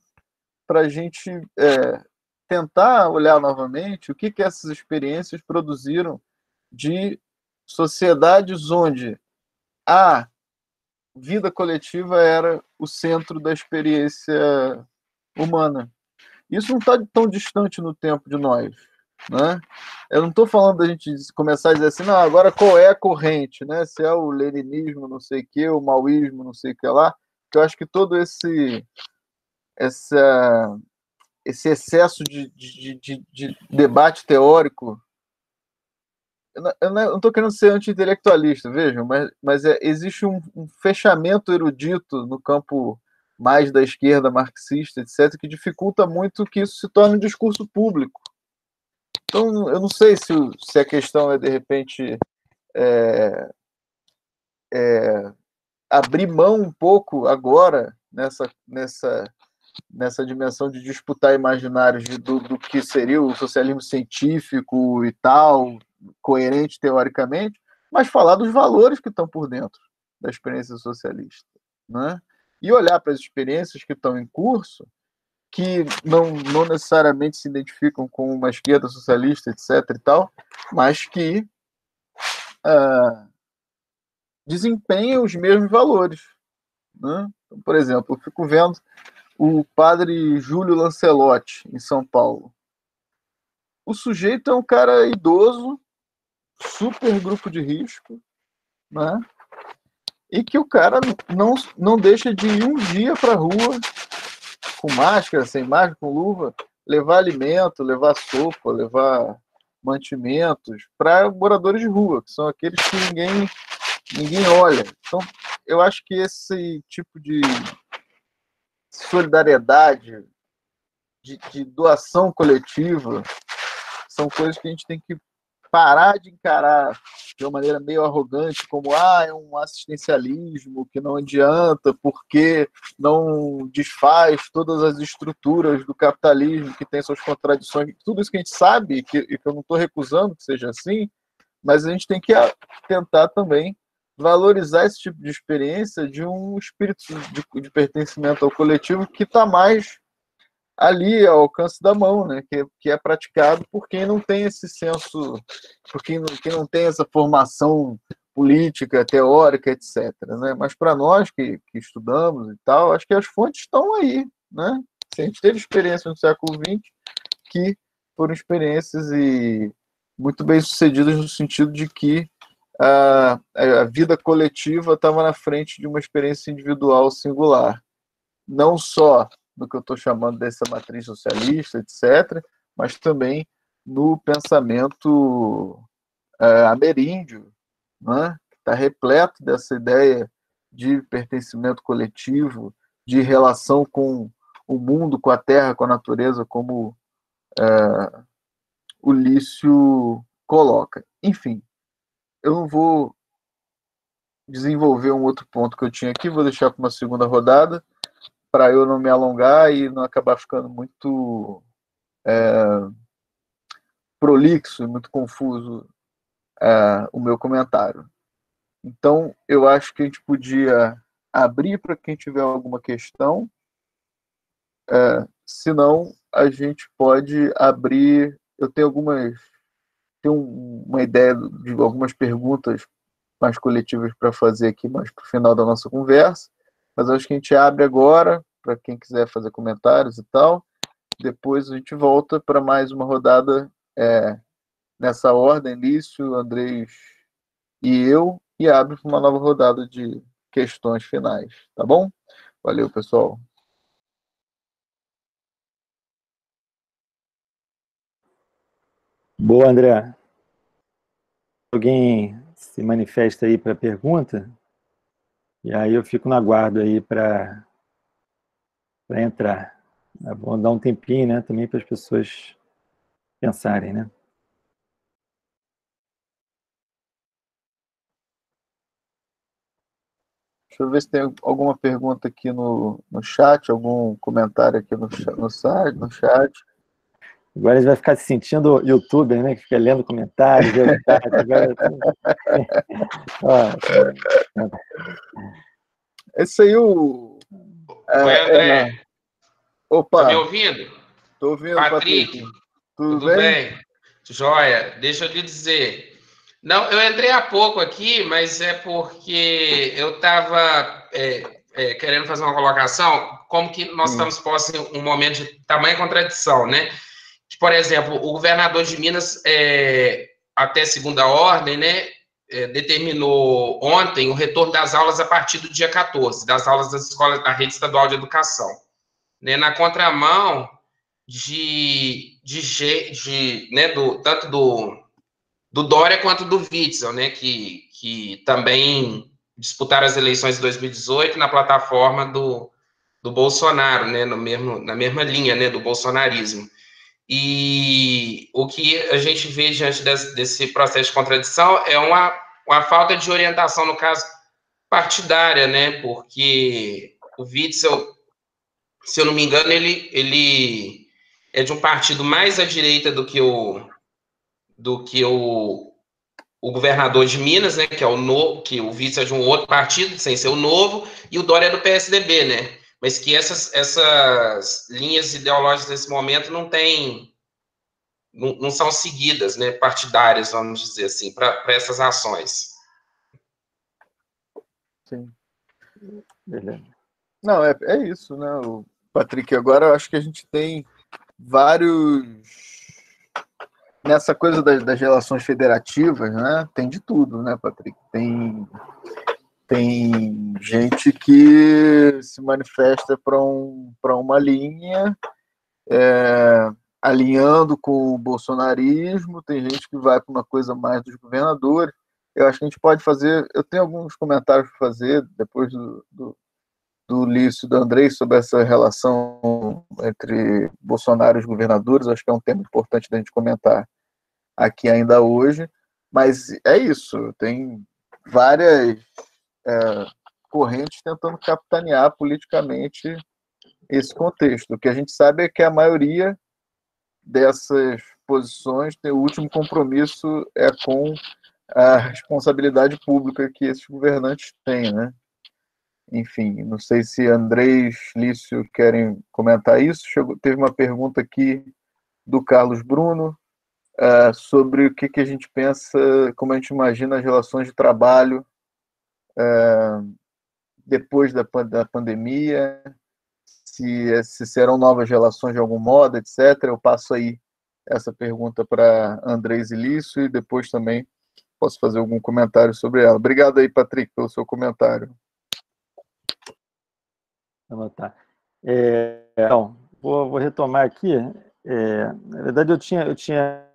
para a gente é, tentar olhar novamente o que, que essas experiências produziram de sociedades onde a vida coletiva era o centro da experiência humana. Isso não está tão distante no tempo de nós. Né? Eu não estou falando da gente começar a dizer assim, não, agora qual é a corrente, né? Se é o leninismo, não sei o que, o maoísmo, não sei o que lá, eu acho que todo esse essa, esse excesso de, de, de, de debate teórico eu não estou querendo ser anti-intelectualista, vejam, mas, mas é, existe um, um, fechamento erudito no campo mais da esquerda marxista, etc., que dificulta muito que isso se torne um discurso público. Então, eu não sei se, se a questão é, de repente, é, é, abrir mão um pouco agora nessa, nessa, nessa dimensão de disputar imaginários do, do que seria o socialismo científico e tal, coerente teoricamente, mas falar dos valores que estão por dentro da experiência socialista. Né? E olhar para as experiências que estão em curso que não, não necessariamente se identificam com uma esquerda socialista, etc. e tal, mas que uh, desempenham os mesmos valores. Né? Então, por exemplo, eu fico vendo o padre Júlio Lancelotti, em São Paulo. O sujeito é um cara idoso, super grupo de risco, né? e que o cara não, não deixa de ir um dia para a rua com máscara, sem máscara, com luva, levar alimento, levar sopa, levar mantimentos para moradores de rua, que são aqueles que ninguém ninguém olha. Então, eu acho que esse tipo de solidariedade, de, de doação coletiva, são coisas que a gente tem que parar de encarar de uma maneira meio arrogante, como ah, é um assistencialismo que não adianta porque não desfaz todas as estruturas do capitalismo que tem suas contradições, tudo isso que a gente sabe, que, que eu não estou recusando que seja assim, mas a gente tem que tentar também valorizar esse tipo de experiência de um espírito de, de pertencimento ao coletivo que está mais ali ao alcance da mão, né? Que, que é praticado por quem não tem esse senso, por quem não, quem não tem essa formação política, teórica, etc. Né? Mas para nós que, que estudamos e tal, acho que as fontes estão aí, né? Se a gente teve experiência no século XX que foram experiências e muito bem sucedidas no sentido de que a, a vida coletiva estava na frente de uma experiência individual singular, não só no que eu estou chamando dessa matriz socialista, etc., mas também no pensamento é, ameríndio, né? que está repleto dessa ideia de pertencimento coletivo, de relação com o mundo, com a terra, com a natureza, como é, o Lício coloca. Enfim, eu não vou desenvolver um outro ponto que eu tinha aqui, vou deixar para uma segunda rodada para eu não me alongar e não acabar ficando muito é, prolixo e muito confuso é, o meu comentário. Então, eu acho que a gente podia abrir para quem tiver alguma questão. É, se não, a gente pode abrir. Eu tenho algumas um, uma ideia de algumas perguntas mais coletivas para fazer aqui mais para o final da nossa conversa, mas acho que a gente abre agora para quem quiser fazer comentários e tal. Depois a gente volta para mais uma rodada é, nessa ordem, Lício, Andrés e eu, e abre para uma nova rodada de questões finais, tá bom? Valeu, pessoal. Boa, André. Alguém se manifesta aí para pergunta? E aí eu fico na guarda aí para entrar. É bom dar um tempinho, né? Também para as pessoas pensarem, né? Deixa eu ver se tem alguma pergunta aqui no, no chat, algum comentário aqui no, no, site, no chat. Agora ele vai ficar se sentindo youtuber, né? Que fica lendo comentários. (laughs) Agora... (laughs) Esse aí o. É, Oi, André. É, Opa. Tá me ouvindo? Tô ouvindo, Patrick. Patrick. Tudo, Tudo bem? bem? Joia. Deixa eu lhe dizer. Não, eu entrei há pouco aqui, mas é porque eu estava é, é, querendo fazer uma colocação, como que nós hum. estamos postos em um momento de tamanha contradição, né? Que, por exemplo, o governador de Minas, é, até segunda ordem, né, determinou ontem o retorno das aulas a partir do dia 14, das aulas das escolas da rede estadual de educação. Né, na contramão de, de, de né, do, tanto do do Dória quanto do Witzel, né, que, que também disputaram as eleições de 2018 na plataforma do, do Bolsonaro, né, no mesmo, na mesma linha, né, do bolsonarismo. E o que a gente vê diante desse, desse processo de contradição é uma, uma falta de orientação, no caso, partidária, né, porque o Witzel, se eu não me engano, ele, ele é de um partido mais à direita do que o, do que o, o governador de Minas, né, que é o novo, que o vice é de um outro partido, sem ser o novo, e o Dória é do PSDB, né? Mas que essas, essas linhas ideológicas nesse momento não têm não, não são seguidas, né, partidárias, vamos dizer assim, para essas ações. Sim. Beleza. Não, é, é isso, né, o Patrick. Agora eu acho que a gente tem vários nessa coisa das, das, relações federativas, né, tem de tudo, né, Patrick? Tem, tem gente que se manifesta para um, uma linha, é, alinhando com o bolsonarismo, tem gente que vai para uma coisa mais dos governadores. Eu acho que a gente pode fazer. Eu tenho alguns comentários para fazer depois do, do, do Lício e do Andrei sobre essa relação entre Bolsonaro e os governadores. Acho que é um tema importante da gente comentar aqui ainda hoje, mas é isso, tem várias é, correntes tentando capitanear politicamente esse contexto. O que a gente sabe é que a maioria dessas posições tem o último compromisso é com a responsabilidade pública que esses governantes têm, né? Enfim, não sei se Andrés, Lício querem comentar isso. Chegou, teve uma pergunta aqui do Carlos Bruno uh, sobre o que, que a gente pensa, como a gente imagina as relações de trabalho uh, depois da, da pandemia, se, se serão novas relações de algum modo, etc. Eu passo aí essa pergunta para Andrés Ilício e depois também posso fazer algum comentário sobre ela. Obrigado aí, Patrick, pelo seu comentário. Tá. É, então, vou, vou, retomar aqui. É, na verdade, eu tinha, eu tinha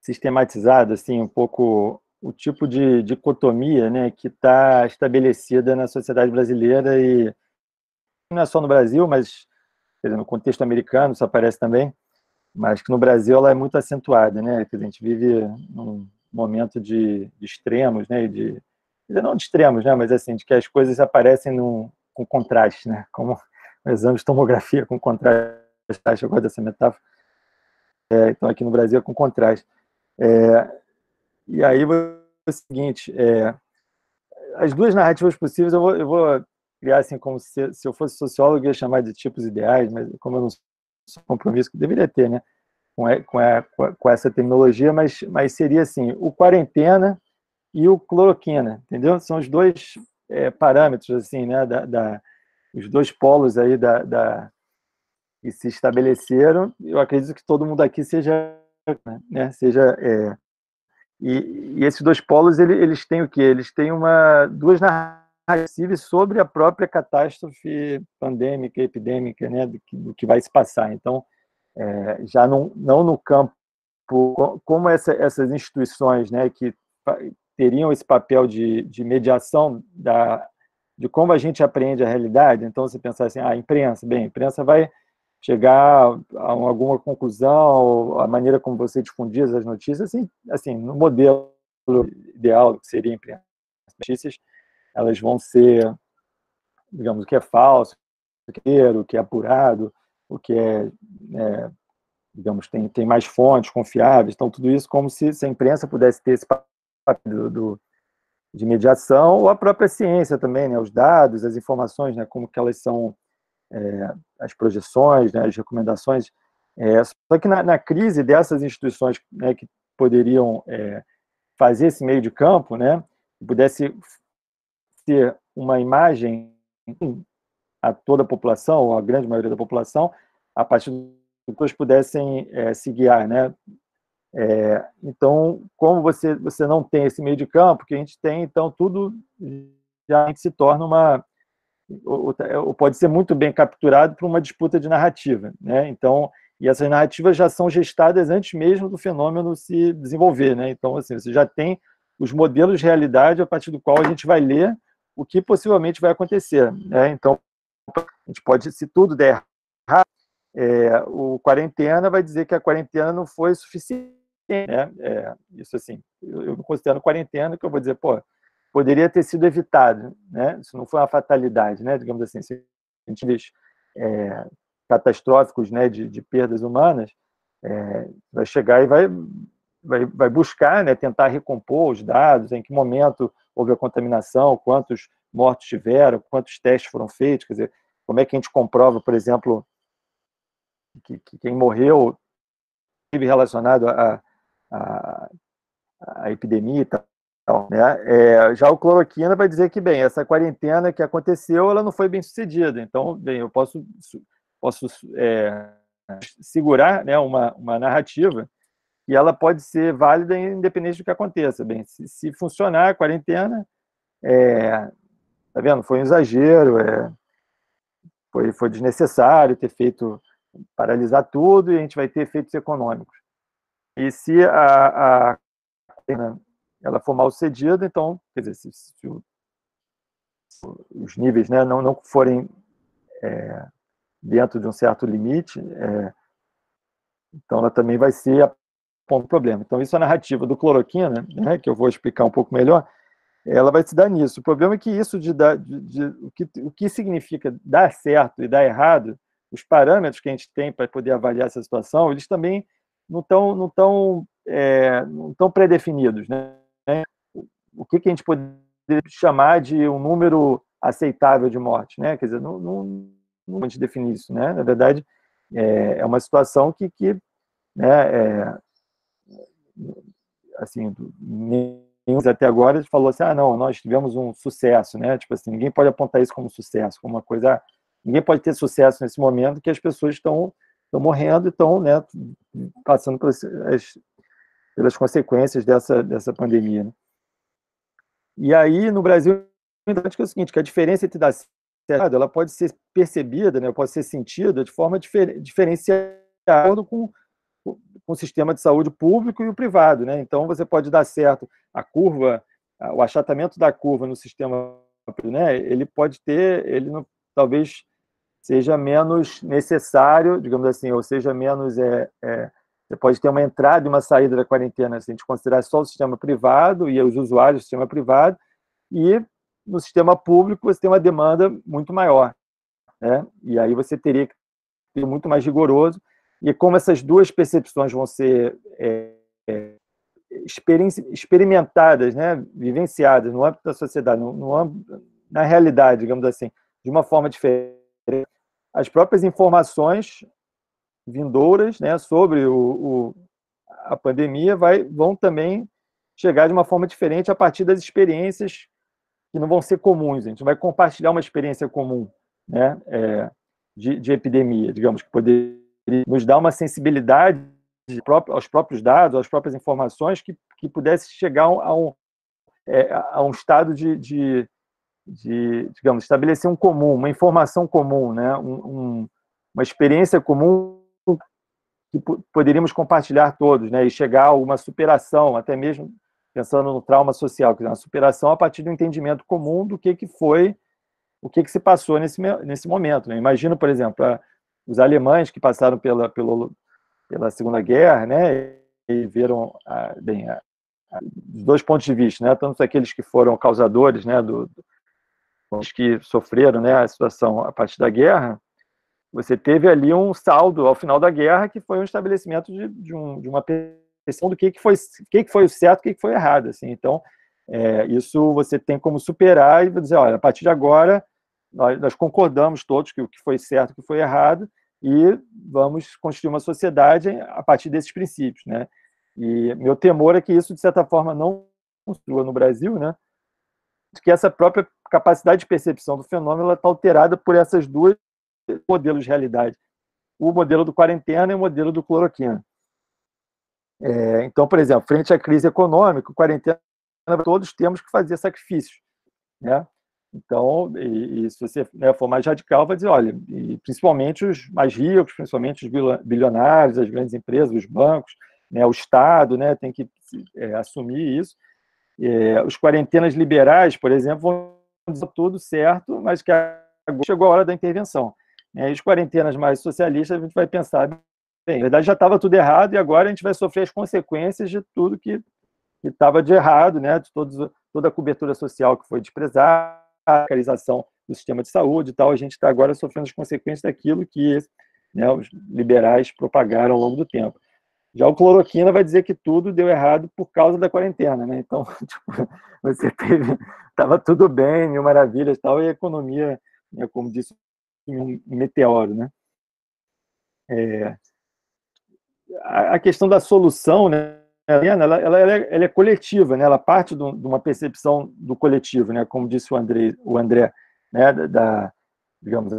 sistematizado assim um pouco o tipo de dicotomia né, que está estabelecida na sociedade brasileira e não é só no Brasil, mas dizer, no contexto americano isso aparece também, mas que no Brasil ela é muito acentuada, né? Que a gente vive num momento de, de extremos, né? De não de extremos, né? Mas assim de que as coisas aparecem num, com contraste, né? Como um exame de tomografia com contraste, eu gosto dessa metáfora. É, então, aqui no Brasil é com contraste. É, e aí, o seguinte, é, as duas narrativas possíveis, eu vou, eu vou criar assim, como se, se eu fosse sociólogo, ia chamar de tipos ideais, mas como eu não sou compromisso, que deveria ter, né? com, com, a, com essa terminologia, mas, mas seria assim, o quarentena e o cloroquina, entendeu? São os dois é, parâmetros, assim, né, da, da, os dois polos aí da, da, que se estabeleceram. Eu acredito que todo mundo aqui seja, né, seja é, e, e, esses dois polos eles, eles têm o quê? Eles têm uma duas narrativas sobre a própria catástrofe pandêmica, epidêmica, né, do que, do que vai se passar. Então, é, já não, não no campo como essa, essas instituições, né, que teriam esse papel de, de mediação da, de como a gente aprende a realidade. Então, você pensar assim, ah, a imprensa, bem, a imprensa vai chegar a alguma conclusão, a maneira como você difundir as notícias, assim, assim no modelo ideal que seria imprensa. As notícias, elas vão ser, digamos, o que é falso, o que é, o que é apurado, o que é, é digamos, tem, tem mais fontes confiáveis. Então, tudo isso como se, se a imprensa pudesse ter esse papel do, de mediação, ou a própria ciência também, né, os dados, as informações, né, como que elas são, é, as projeções, né, as recomendações. É, só que na, na, crise dessas instituições né, que poderiam é, fazer esse meio de campo, né, pudesse ter uma imagem a toda a população, ou a grande maioria da população, a partir do que todos pudessem é, se guiar, né? É, então, como você, você não tem esse meio de campo, que a gente tem, então tudo já se torna uma. Ou, ou pode ser muito bem capturado por uma disputa de narrativa. Né? Então, e essas narrativas já são gestadas antes mesmo do fenômeno se desenvolver. Né? Então, assim, você já tem os modelos de realidade a partir do qual a gente vai ler o que possivelmente vai acontecer. Né? Então, a gente pode, se tudo der errado, é, o quarentena vai dizer que a quarentena não foi suficiente né? É, isso assim, eu, eu considero quarentena que eu vou dizer, pô, poderia ter sido evitado, né? Isso não foi uma fatalidade, né? Digamos assim, sentidos é, catastróficos, né? De, de perdas humanas, é, vai chegar e vai, vai, vai buscar, né? Tentar recompor os dados, em que momento houve a contaminação, quantos mortos tiveram, quantos testes foram feitos, quer dizer, como é que a gente comprova, por exemplo, que, que quem morreu relacionado a, a, a epidemia e tal. Né? É, já o cloroquina vai dizer que, bem, essa quarentena que aconteceu, ela não foi bem sucedida. Então, bem, eu posso, posso é, segurar né, uma, uma narrativa e ela pode ser válida independente do que aconteça. Bem, se, se funcionar a quarentena, é, tá vendo? Foi um exagero, é, foi, foi desnecessário ter feito paralisar tudo e a gente vai ter efeitos econômicos. E se a, a ela for mal cedida, então, quer dizer, se, se os níveis né, não, não forem é, dentro de um certo limite, é, então ela também vai ser a ponto problema. Então, isso é a narrativa do cloroquina, né, que eu vou explicar um pouco melhor, ela vai se dar nisso. O problema é que isso de, dar, de, de o, que, o que significa dar certo e dar errado, os parâmetros que a gente tem para poder avaliar essa situação, eles também não estão não tão, é, não tão pré-definidos. Né? O que, que a gente poderia chamar de um número aceitável de morte? Né? Quer dizer, não, não, não a gente definir isso. Né? Na verdade, é, é uma situação que, que né, é, assim, até agora falou assim, ah, não, nós tivemos um sucesso, né? Tipo assim, ninguém pode apontar isso como sucesso, como uma coisa, ninguém pode ter sucesso nesse momento que as pessoas estão estão morrendo e estão né, passando pelas, as, pelas consequências dessa, dessa pandemia. Né? E aí, no Brasil, é o seguinte, que a diferença entre dar certo, ela pode ser percebida, né, pode ser sentida de forma difer diferenciada com, com o sistema de saúde público e o privado. Né? Então, você pode dar certo a curva, o achatamento da curva no sistema, né, ele pode ter, ele não, talvez seja menos necessário, digamos assim, ou seja menos é, é, você pode ter uma entrada e uma saída da quarentena se a gente considerar só o sistema privado e os usuários do sistema privado, e no sistema público você tem uma demanda muito maior. Né? E aí você teria que ser muito mais rigoroso. E como essas duas percepções vão ser é, é, experimentadas, né? vivenciadas no âmbito da sociedade, no, no âmbito, na realidade, digamos assim, de uma forma diferente, as próprias informações vindouras, né, sobre o, o, a pandemia, vai, vão também chegar de uma forma diferente a partir das experiências que não vão ser comuns. A gente vai compartilhar uma experiência comum, né, é, de, de, epidemia, digamos, que poderia nos dar uma sensibilidade aos próprios dados, às próprias informações, que, que pudesse chegar a um, é, a um estado de, de, de, digamos, estabelecer um comum, uma informação comum, né, um, um, uma experiência comum que poderíamos compartilhar todos, né, e chegar a uma superação, até mesmo pensando no trauma social, que é uma superação a partir do entendimento comum do que, que foi, o que, que se passou nesse, nesse momento. Né? Imagino, por exemplo, os alemães que passaram pela, pela, pela Segunda Guerra, né, e viram, a, bem, a, dos dois pontos de vista, né, tanto aqueles que foram causadores, né, do, os que sofreram, né, a situação a partir da guerra, você teve ali um saldo ao final da guerra que foi um estabelecimento de, de, um, de uma percepção do que, que, foi, que, que foi certo o que, que foi errado. Assim. Então, é, isso você tem como superar e dizer, olha, a partir de agora, nós, nós concordamos todos que o que foi certo o que foi errado e vamos construir uma sociedade a partir desses princípios. Né? E meu temor é que isso, de certa forma, não construa no Brasil, né? que essa própria capacidade de percepção do fenômeno está alterada por essas duas modelos de realidade. O modelo do quarentena e o modelo do cloroquina. É, então, por exemplo, frente à crise econômica, quarentena, todos temos que fazer sacrifícios. Né? Então, e, e se você né, for mais radical, vai dizer, olha, principalmente os mais ricos, principalmente os bilionários, as grandes empresas, os bancos, né, o Estado né, tem que é, assumir isso. É, os quarentenas liberais, por exemplo, vão dizer tudo certo, mas que agora chegou a hora da intervenção. Né? E quarentenas mais socialistas, a gente vai pensar, bem, na verdade já estava tudo errado e agora a gente vai sofrer as consequências de tudo que estava de errado, né? de todos, toda a cobertura social que foi desprezada, a precarização do sistema de saúde e tal, a gente está agora sofrendo as consequências daquilo que né, os liberais propagaram ao longo do tempo. Já o cloroquina vai dizer que tudo deu errado por causa da quarentena, né? Então, (laughs) tipo, você teve, estava tudo bem, mil maravilhas tal, e a economia, né, como disse, um meteoro, né? É, a, questão da solução, né? Ela, ela, é, ela é coletiva, né? Ela parte de uma percepção do coletivo, né? Como disse o André, o André, né? Da, digamos,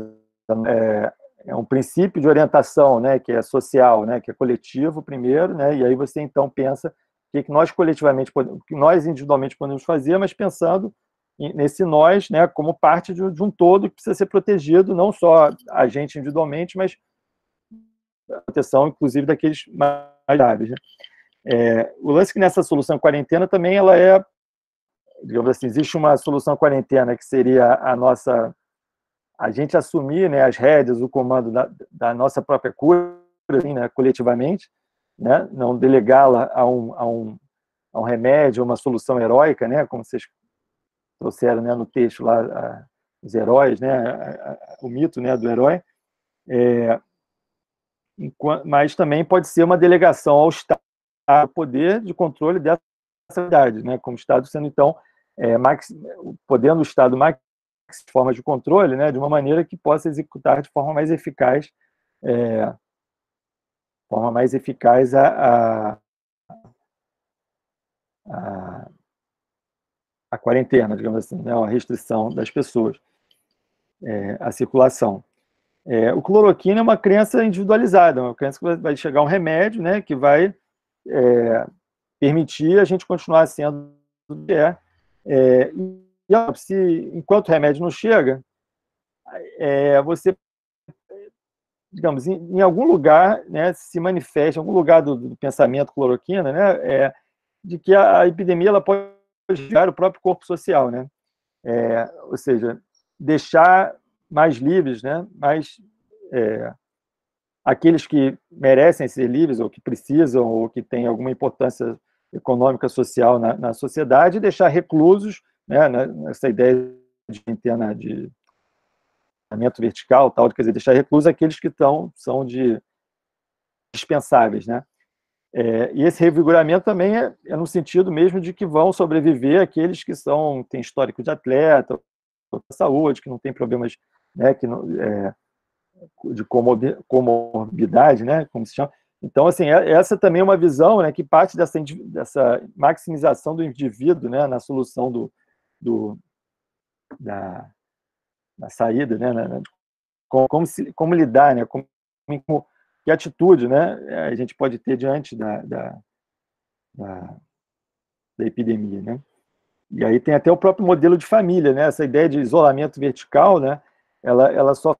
é, é um princípio de orientação, né, que é social, né, que é coletivo primeiro, né, e aí você então pensa o que nós coletivamente, o que nós individualmente podemos fazer, mas pensando nesse nós, né, como parte de, de um todo que precisa ser protegido, não só a gente individualmente, mas a proteção, inclusive, daqueles mais graves. Né? É, o lance que nessa solução quarentena também ela é, digamos assim, existe uma solução quarentena que seria a nossa a gente assumir né, as rédeas, o comando da, da nossa própria cura, assim, né, coletivamente, né, não delegá-la a um, a, um, a um remédio, uma solução heróica, né, como vocês trouxeram né, no texto lá, a, os heróis, né, a, o mito né, do herói, é, mas também pode ser uma delegação ao Estado, o poder de controle dessa cidade, né, como Estado sendo, então, é, max, podendo o Estado formas de controle, né, de uma maneira que possa executar de forma mais eficaz, é, forma mais eficaz a, a, a, a quarentena, digamos assim, né, a restrição das pessoas, é, a circulação. É, o cloroquina é uma crença individualizada, uma crença que vai chegar um remédio, né, que vai é, permitir a gente continuar sendo o que é, é e se, enquanto o remédio não chega, é, você, digamos, em, em, algum lugar, né, se manifesta, em algum lugar do, do pensamento cloroquina, né, é, de que a, a, epidemia ela pode gerar o próprio corpo social, né? É, ou seja, deixar mais livres, né, mais é, aqueles que merecem ser livres ou que precisam ou que têm alguma importância econômica social na, na sociedade, deixar reclusos né, nessa ideia de antena de vertical, tal, quer dizer, deixar reclusos aqueles que estão, são de dispensáveis, né? É, e esse revigoramento também é, é, no sentido mesmo de que vão sobreviver aqueles que são têm histórico de atleta, saúde, que não tem problemas, né, que não, é, de comorbidade, né, como se chama. Então, assim, é, essa também é uma visão né, que parte dessa, dessa maximização do indivíduo né, na solução do, do da, da saída, né, na, como, como, se, como lidar, né, como, como, que atitude né, a gente pode ter diante da, da, da, da epidemia. Né? E aí tem até o próprio modelo de família, né? Essa ideia de isolamento vertical, né? Ela, ela só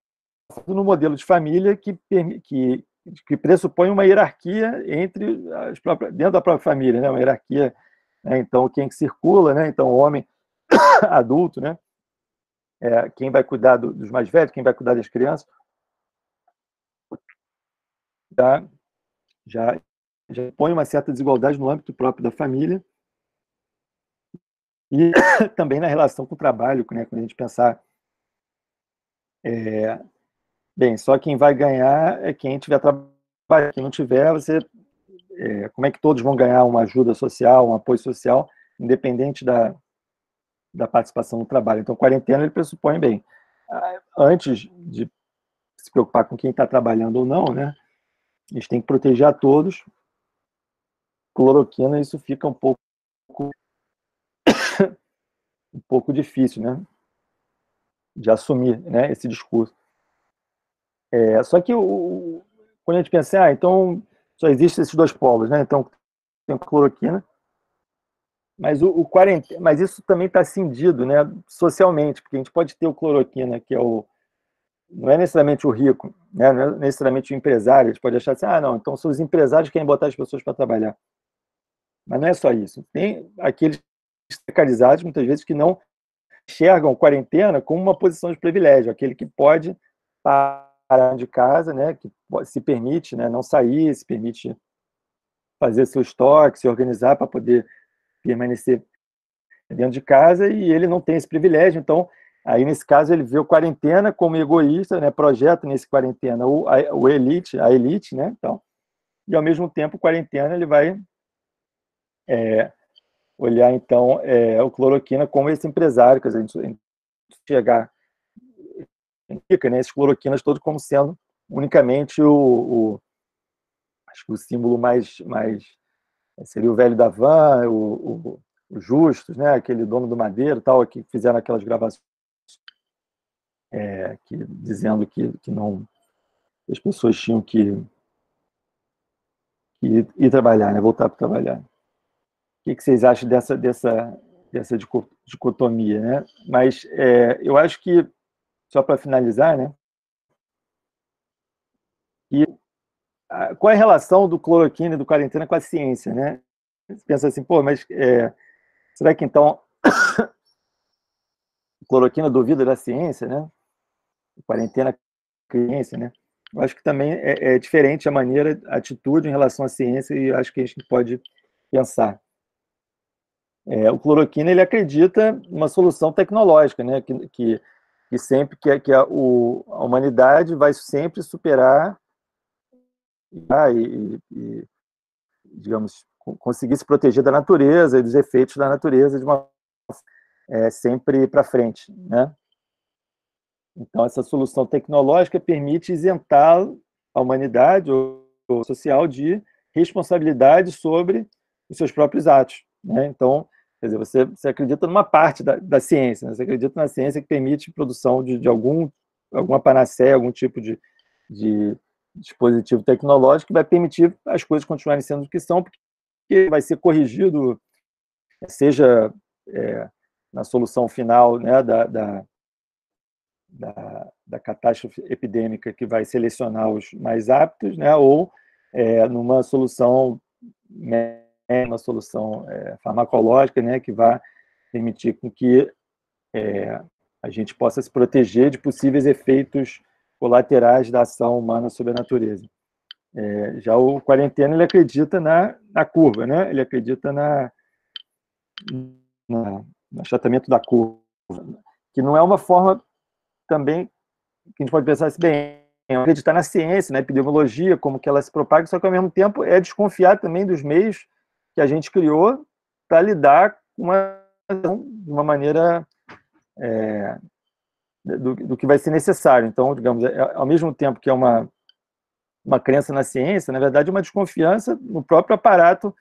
no modelo de família que, que, que pressupõe uma hierarquia entre as próprias, dentro da própria família, né? Uma hierarquia, né? então quem que circula, né? Então o homem (coughs) adulto, né? É, quem vai cuidar do, dos mais velhos, quem vai cuidar das crianças, tá? Já já põe uma certa desigualdade no âmbito próprio da família e (coughs) também na relação com o trabalho, né? Quando a gente pensar é, bem, só quem vai ganhar é quem tiver trabalho, quem não tiver, você é, como é que todos vão ganhar uma ajuda social, um apoio social, independente da, da participação no trabalho. Então, quarentena ele pressupõe bem, antes de se preocupar com quem está trabalhando ou não, né? Gente tem que proteger a todos. Cloroquina, isso fica um pouco (coughs) um pouco difícil, né? De assumir, né? Esse discurso. É, só que o, quando a gente pensa, ah, então só existem esses dois polos, né? Então tem cloroquina, mas o, o quarentena, mas isso também está cindido, né? Socialmente, porque a gente pode ter o cloroquina, que é o não é necessariamente o rico, né? não é necessariamente o empresário, a gente pode achar assim, ah, não, então são os empresários que querem botar as pessoas para trabalhar. Mas não é só isso. Tem aqueles precarizados, muitas vezes, que não enxergam quarentena como uma posição de privilégio, aquele que pode parar de casa, né, que se permite né, não sair, se permite fazer seu estoque, se organizar para poder permanecer dentro de casa e ele não tem esse privilégio. Então, aí nesse caso ele vê o quarentena como egoísta, né, projeta nesse quarentena o, a, o elite, a elite, né, então, e ao mesmo tempo quarentena ele vai é, olhar então é, o cloroquina como esse empresário, que a gente chegar indica né, esses cloroquinas todos como sendo unicamente o, o, acho que o símbolo mais mais seria o velho da van, o, o, o né, aquele dono do Madeiro, tal, que fizeram aquelas gravações é, que, dizendo que, que não as pessoas tinham que, que ir, ir trabalhar, né, voltar para trabalhar. O que, que vocês acham dessa, dessa, dessa dicotomia? Né? Mas é, eu acho que, só para finalizar, né, e a, qual é a relação do cloroquina e do quarentena com a ciência? Né? Você pensa assim, pô, mas é, será que então (coughs) cloroquina duvida da ciência, né? Quarentena ciência, né? Eu acho que também é, é, diferente a maneira, a atitude em relação à ciência e acho que a gente pode pensar. É, o cloroquina ele acredita numa solução tecnológica, né? Que, que, que sempre que, que a, o, a humanidade vai sempre superar ah, e, e, digamos, conseguir se proteger da natureza e dos efeitos da natureza de uma é, sempre para frente, né? Então essa solução tecnológica permite isentar a humanidade ou, social de responsabilidade sobre os seus próprios atos. Né? Então, quer dizer, você, você acredita numa parte da, da ciência, né? você acredita na ciência que permite produção de, de algum, alguma panaceia, algum tipo de, de dispositivo tecnológico que vai permitir as coisas continuarem sendo o que são, porque vai ser corrigido, seja é, na solução final né, da, da, da, da, catástrofe epidêmica que vai selecionar os mais aptos, né, ou é, numa solução uma solução é, farmacológica, né, que vai permitir com que é, a gente possa se proteger de possíveis efeitos colaterais da ação humana sobre a natureza. É, já o quarentena ele acredita na, na curva, né? Ele acredita na, na no achatamento da curva, que não é uma forma também a gente pode pensar assim, bem, acreditar na ciência, na epidemiologia, como que ela se propaga, só que ao mesmo tempo é desconfiar também dos meios que a gente criou para lidar com uma, uma maneira é, do, do, que vai ser necessário. Então, digamos, é, ao mesmo tempo que é uma, uma crença na ciência, na verdade, é uma desconfiança no próprio aparato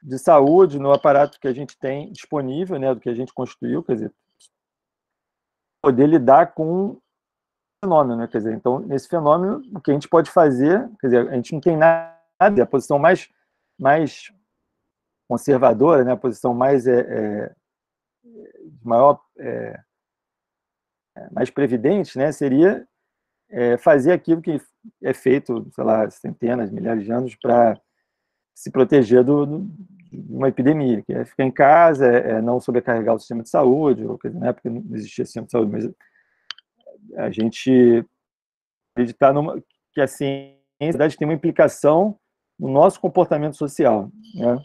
de saúde, no aparato que a gente tem disponível, né, do que a gente construiu, quer dizer, poder lidar com fenômeno, né, quer dizer, então, nesse fenômeno, o que a gente pode fazer, quer dizer, a gente não tem nada, a posição mais, mais conservadora, né, a posição mais é, é maior é, é, mais previdente, né, seria é, fazer aquilo que é feito, sei lá, centenas, milhares de anos para se proteger do, do, de uma epidemia, que é ficar em casa, é, é não sobrecarregar o sistema de saúde, ou, dizer, na época não existia sistema de saúde, mas a gente acreditar numa, que a ciência, na verdade, tem uma implicação no nosso comportamento social, né?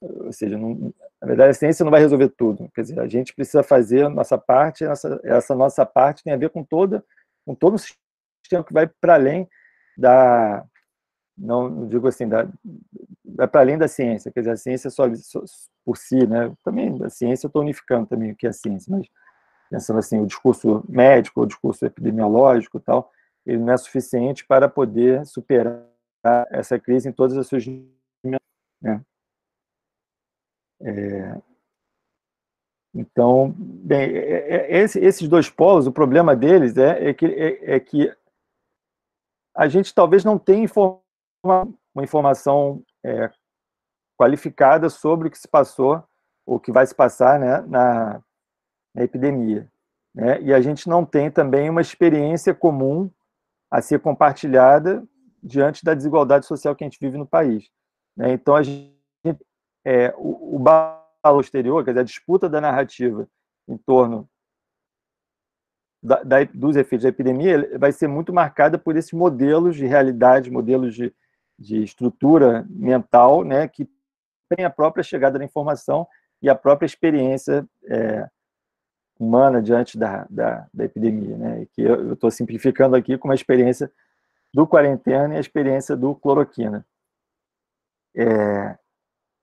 Ou seja, não, na verdade, a ciência não vai resolver tudo. Quer dizer, a gente precisa fazer a nossa parte, essa, essa nossa parte tem a ver com, toda, com todo o sistema que vai para além da. Não, digo assim, da, vai para além da ciência. Quer dizer, a ciência só, só por si, né? Também a ciência eu estou unificando também o que é a ciência, mas pensando assim, o discurso médico, o discurso epidemiológico e tal, ele não é suficiente para poder superar essa crise em todas as suas né? É, então, bem, é, é, esse, esses dois polos, o problema deles é, é que, é, é, que a gente talvez não tenha informa, uma informação é, qualificada sobre o que se passou, o que vai se passar né, na, na epidemia. Né? E a gente não tem também uma experiência comum a ser compartilhada diante da desigualdade social que a gente vive no país. Né? Então, a gente é, o, o balo exterior, quer dizer, a disputa da narrativa em torno da, da, dos efeitos da epidemia vai ser muito marcada por esses modelos de realidade, modelos de, de estrutura mental, né, que tem a própria chegada da informação e a própria experiência é, humana diante da, da, da epidemia, né, que eu estou simplificando aqui com a experiência do quarentena e a experiência do cloroquina. É,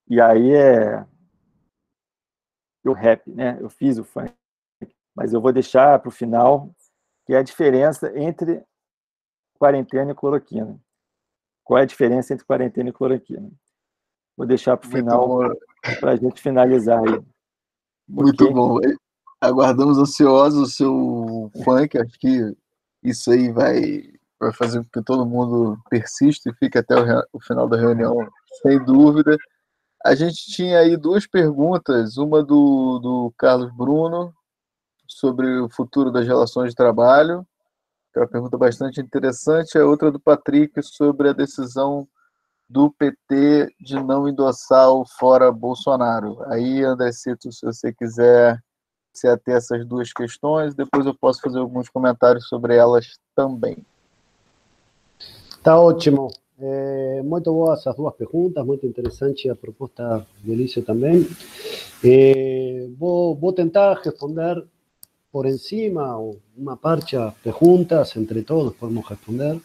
e aí é o rap, né? Eu fiz o funk, mas eu vou deixar para o final que é a diferença entre quarentena e cloroquina. Qual é a diferença entre quarentena e cloroquina? Vou deixar para o final para a gente finalizar aí. Muito bom. Aguardamos ansiosos o seu funk. Acho que isso aí vai, vai fazer com que todo mundo persista e fique até o, o final da reunião, sem dúvida. A gente tinha aí duas perguntas, uma do, do Carlos Bruno sobre o futuro das relações de trabalho, que é uma pergunta bastante interessante, a outra do Patrick sobre a decisão do PT de não endossar o fora Bolsonaro. Aí, André Cito, se você quiser se ater essas duas questões, depois eu posso fazer alguns comentários sobre elas também. Tá ótimo. É, muito boas as duas perguntas, muito interessante a proposta do Elício também. É, vou, vou tentar responder por encima uma parte das perguntas, entre todos podemos responder,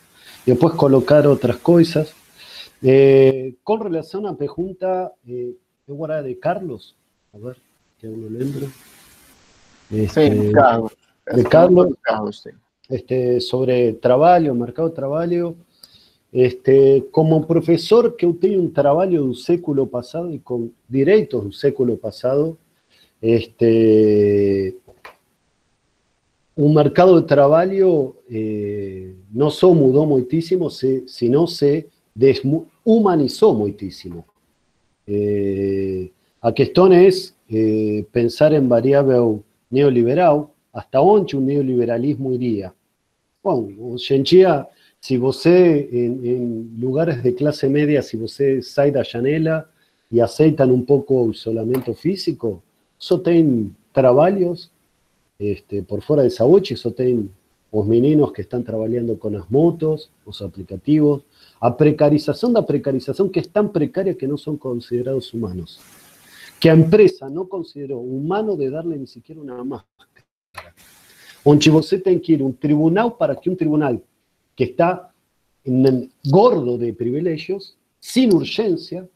e depois colocar. É, com relação à pergunta, é, eu era de Carlos, a ver, que eu não lembro. Este, sim, Carlos. De Carlos, Carlos sim. Este, sobre trabalho, mercado de trabalho. Este, como professor que eu tenho um trabalho do século passado e com direitos do século passado, este, o mercado de trabalho eh, não só mudou muitíssimo, se, sino se deshumanizou muitíssimo. Eh, eh, pensar em variável neoliberal, hasta onde o neoliberalismo iria. Bom, hoje em dia en, lugares de clase media, si você sai da janela y aceitan un poco el isolamento físico, só tem trabalhos este, por fuera de saúde, só tem os meninos que están trabajando con las motos, los aplicativos, a precarización da precarización que es tan precaria que no son considerados humanos. Que a empresa no consideró humano de darle ni siquiera una máscara. Onde você tem que ir a un tribunal para que un tribunal que está en gordo de privilegios, sin urgencia,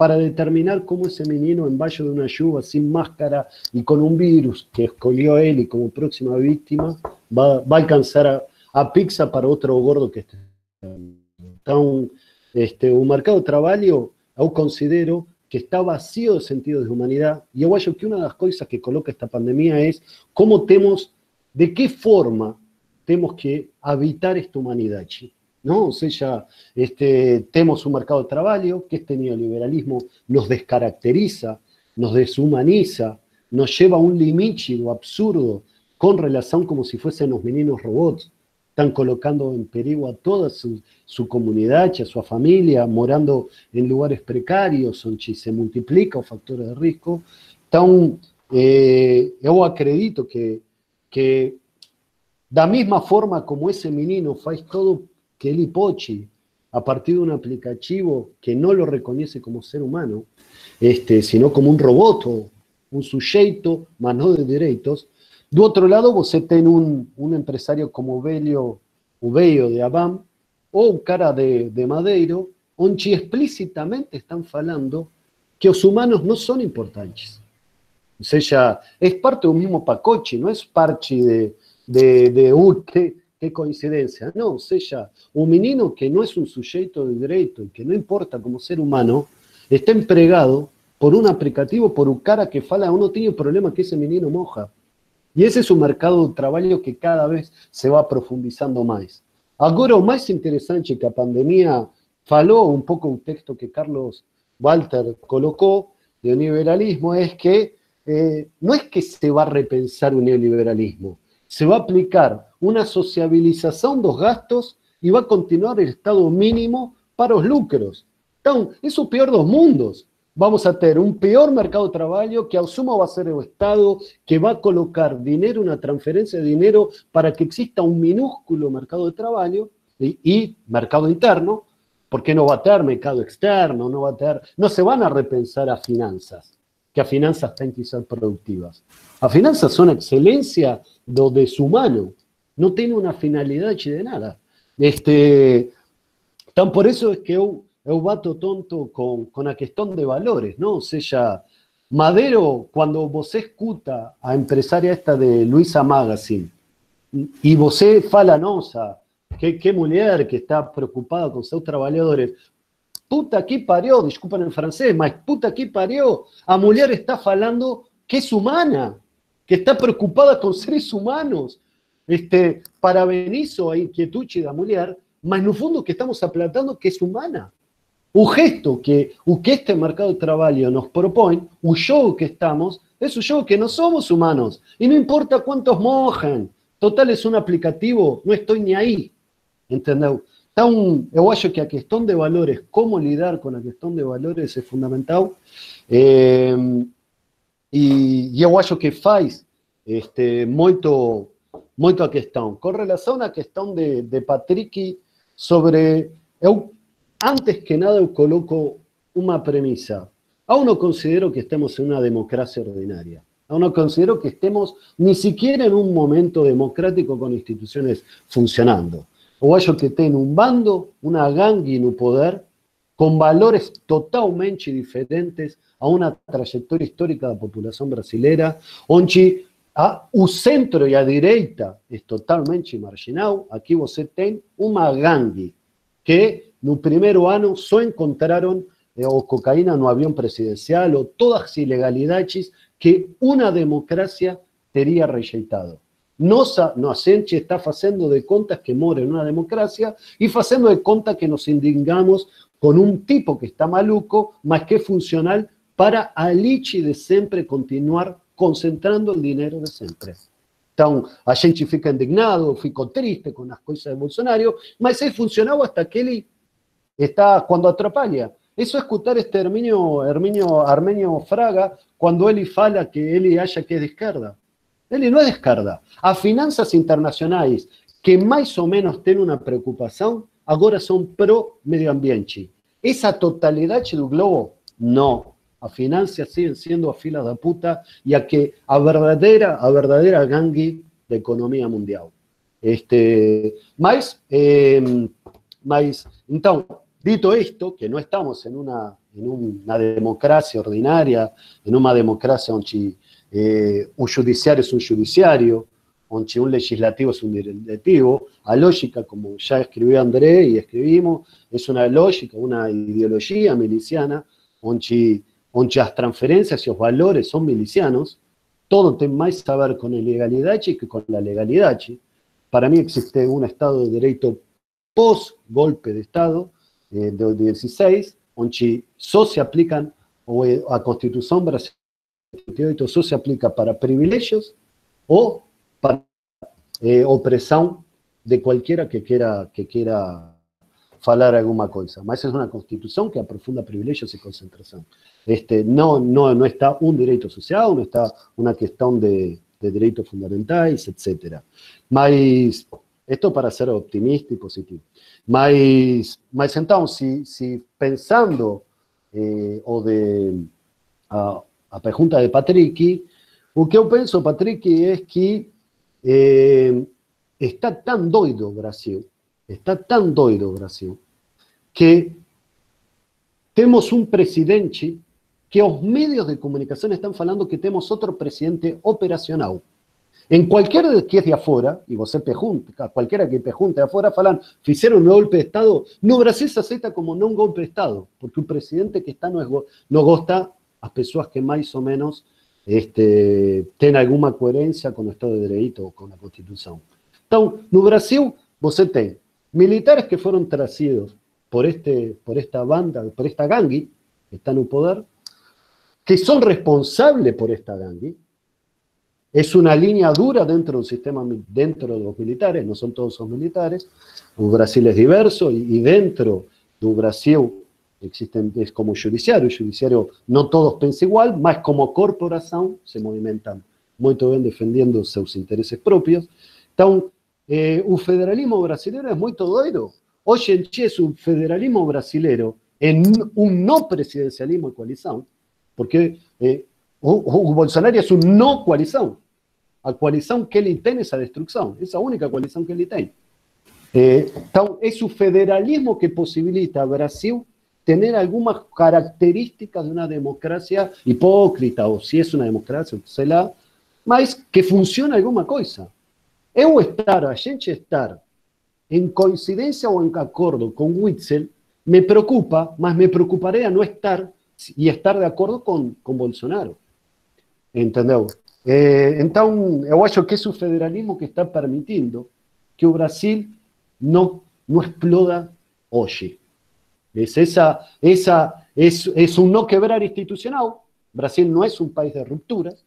para determinar cómo ese menino en Valle de una lluvia, sin máscara y con un virus que escogió él y como próxima víctima, va, a alcanzar a, pizza para otro gordo que esté. Então, este, o mercado de trabalho, eu considero que está vacío de sentido de humanidad. Y yo acho que una de las cosas que coloca esta pandemia es cómo tenemos, de qué forma tenemos que habitar esta humanidad. ¿No? O sea, este, tenemos un mercado de trabajo que este neoliberalismo nos descaracteriza, nos deshumaniza, nos lleva a un limite absurdo con relación como si fuesen los meninos robots. Están colocando en peligro a toda su, su comunidad, a su familia, morando en lugares precarios, donde se multiplica o factores de riesgo. Então, eh, acredito que, que da misma forma como ese menino faz todo ele pode, a partir de un aplicativo que no lo reconoce como ser humano, este, sino como un robot, un sujeto, mas no de derechos. Do outro lado, você tem um, um empresário como o Velho, o Velho de Abam, o cara de, de Madeiro, onde explicitamente estão falando que os humanos não são importantes. Ou seja, é parte do mesmo pacote, não é parte de, de, de uh, que, que coincidencia. No, o sea, un menino que no es un sujeto de derecho y que no importa como ser humano, está empregado por un aplicativo, por un cara que fala, uno tiene problema que ese menino moja. Y ese es un mercado de trabajo que cada vez se va profundizando más. Ahora, lo más interesante que la pandemia faló, un poco un texto que Carlos Walter colocó de neoliberalismo, es que eh, no es que se va a repensar un neoliberalismo, se va a aplicar una sociabilización de los gastos y va a continuar el estado mínimo para los lucros. Entonces, es o peor dos mundos. Vamos a tener un peor mercado de trabajo que al sumo va a ser el Estado que va a colocar dinero, una transferencia de dinero para que exista un minúsculo mercado de trabajo y, y mercado interno, porque no va a tener mercado externo, no va a tener, no se van a repensar a finanzas que a finanzas tienen que ser productivas. A finanzas son excelencia do deshumano, no tiene una finalidad de nada. Este, tan por eso es que eu, bato tonto con, con a questão de valores, ¿no? O sea, Madero, cuando vos escuta a empresaria esta de Luisa Magazine, y vos fala, nosa, qué, qué mujer que está preocupada con sus trabajadores, puta que parió, disculpen en francés, mas puta que parió, a mujer está falando que es humana, que está preocupada con seres humanos. Este, parabenizo a inquietude da mulher, mas no fundo que estamos aplatando que es humana. Un gesto que, o que este mercado de trabajo nos propone, un show que estamos, es un show que no somos humanos. Y no importa cuántos mojan. Total, es un aplicativo, no estoy ni ahí. ¿Entendeu? Então, eu acho que a questão de valores, como lidar com a questão de valores é fundamental. É, e, e, acho que faz este, muito, muito a questão. Com relação à questão de, de Patrick, sobre. Eu, antes que nada, eu coloco uma premissa. Aún não considero que estemos em uma democracia ordinária. Aún não considero que estemos ni siquiera en un momento democrático con instituciones funcionando. O ellos que tienen un bando, una gangue en un poder, con valores totalmente diferentes a una trayectoria histórica de la población brasilera, onde a, o centro y a derecha es totalmente marginal. Aquí você tem una gangue que no primeiro ano só encontraron eh, o cocaína no avión presidencial o todas las ilegalidades que una democracia teria rejeitado. Nossa, a está haciendo de contas que mora en una democracia y haciendo de contas que nos indignamos con un tipo que está maluco, más que funcional para a de siempre continuar concentrando el dinero de siempre. Entonces, a gente fica indignado, fico triste con las cosas de Bolsonaro, mas es funcionado hasta que él está cuando atrapalha. Eso es escuchar este Herminio, Herminio, Armenio Fraga cuando él fala que él haya que es de izquierda. Ele não é de esquerda. A finanças internacionais que mais ou menos têm uma preocupação, agora são pró-meio ambiente. Essa totalidade do globo, não. A finanças siguen sendo a fila da puta e a que a verdadeira, a gangue da economia mundial. Este, mas, eh, mas, então, dito esto, que no estamos en una democracia ordinaria, en una democracia eh, un judiciario es un judiciario, onde un legislativo es un legislativo, a lógica, como ya escribió André y escribimos, es una lógica, una ideología miliciana, onde, onde transferencias y los valores son milicianos, todo tiene más a ver con la ilegalidad que con la legalidad. Para mí existe un Estado de Derecho post-golpe de Estado, de 16, onde só se aplican eh, a Constituição brasileira 38 só se aplica para privilegios o para eh, opresión de cualquiera que quiera, que quiera falar alguma coisa, mas é uma Constituição que aprofunda privilegios e concentração. Este, não, não, não está um direito social, não está uma questão de, de direitos fundamentais, etc. Mas, isto para ser optimista e positivo, mas, mas então, se, se pensando eh, ou de, a pergunta de Patrick, o que eu penso, Patrick, é que eh, está tão doido o Brasil, está tão doido o Brasil, que temos um presidente que os medios de comunicação estão falando que temos outro presidente operacional. En cualquier que es de afuera, y vos pergunta, cualquiera que pregunte de afuera, falan, hicieron un golpe de Estado. No, Brasil se acepta como no un golpe de Estado, porque un presidente que está no, es, no gosta a personas que más o menos este, tengan alguna coherencia con el Estado de Derecho o con la Constitución. Entonces, no Brasil, você tem militares que fueron traídos por, este, por esta banda, por esta gangue, que está el poder, que son responsables por esta gangue, es una línea dura dentro del sistema, dentro de los militares, no son todos son militares. El Brasil es diverso y, dentro del Brasil existen, es como judiciario, el judiciario no todos piensan igual, más como corporación se movimentan muy bien defendiendo sus intereses propios. Entonces, eh, el federalismo brasileño es muy doido. En Chile es un federalismo brasileño en un no presidencialismo de coalición, porque eh, o, Bolsonaro es un no coalición. A coalición que él tiene esa destrucción, esa única coalición que él tiene. Eh, es un federalismo que posibilita a Brasil tener algunas características de una democracia hipócrita, o si es una democracia, sei lá, mas que funciona alguna cosa. Eu estar, a gente estar en coincidencia o en acuerdo con Witzel, me preocupa, mas me preocuparía no estar y estar de acuerdo con, con Bolsonaro. Entendeu? É, então, eu acho que esse é federalismo que está permitindo que o Brasil não, não exploda hoje. É, essa, essa, é, é um não quebrar institucional. Brasil não é um país de rupturas,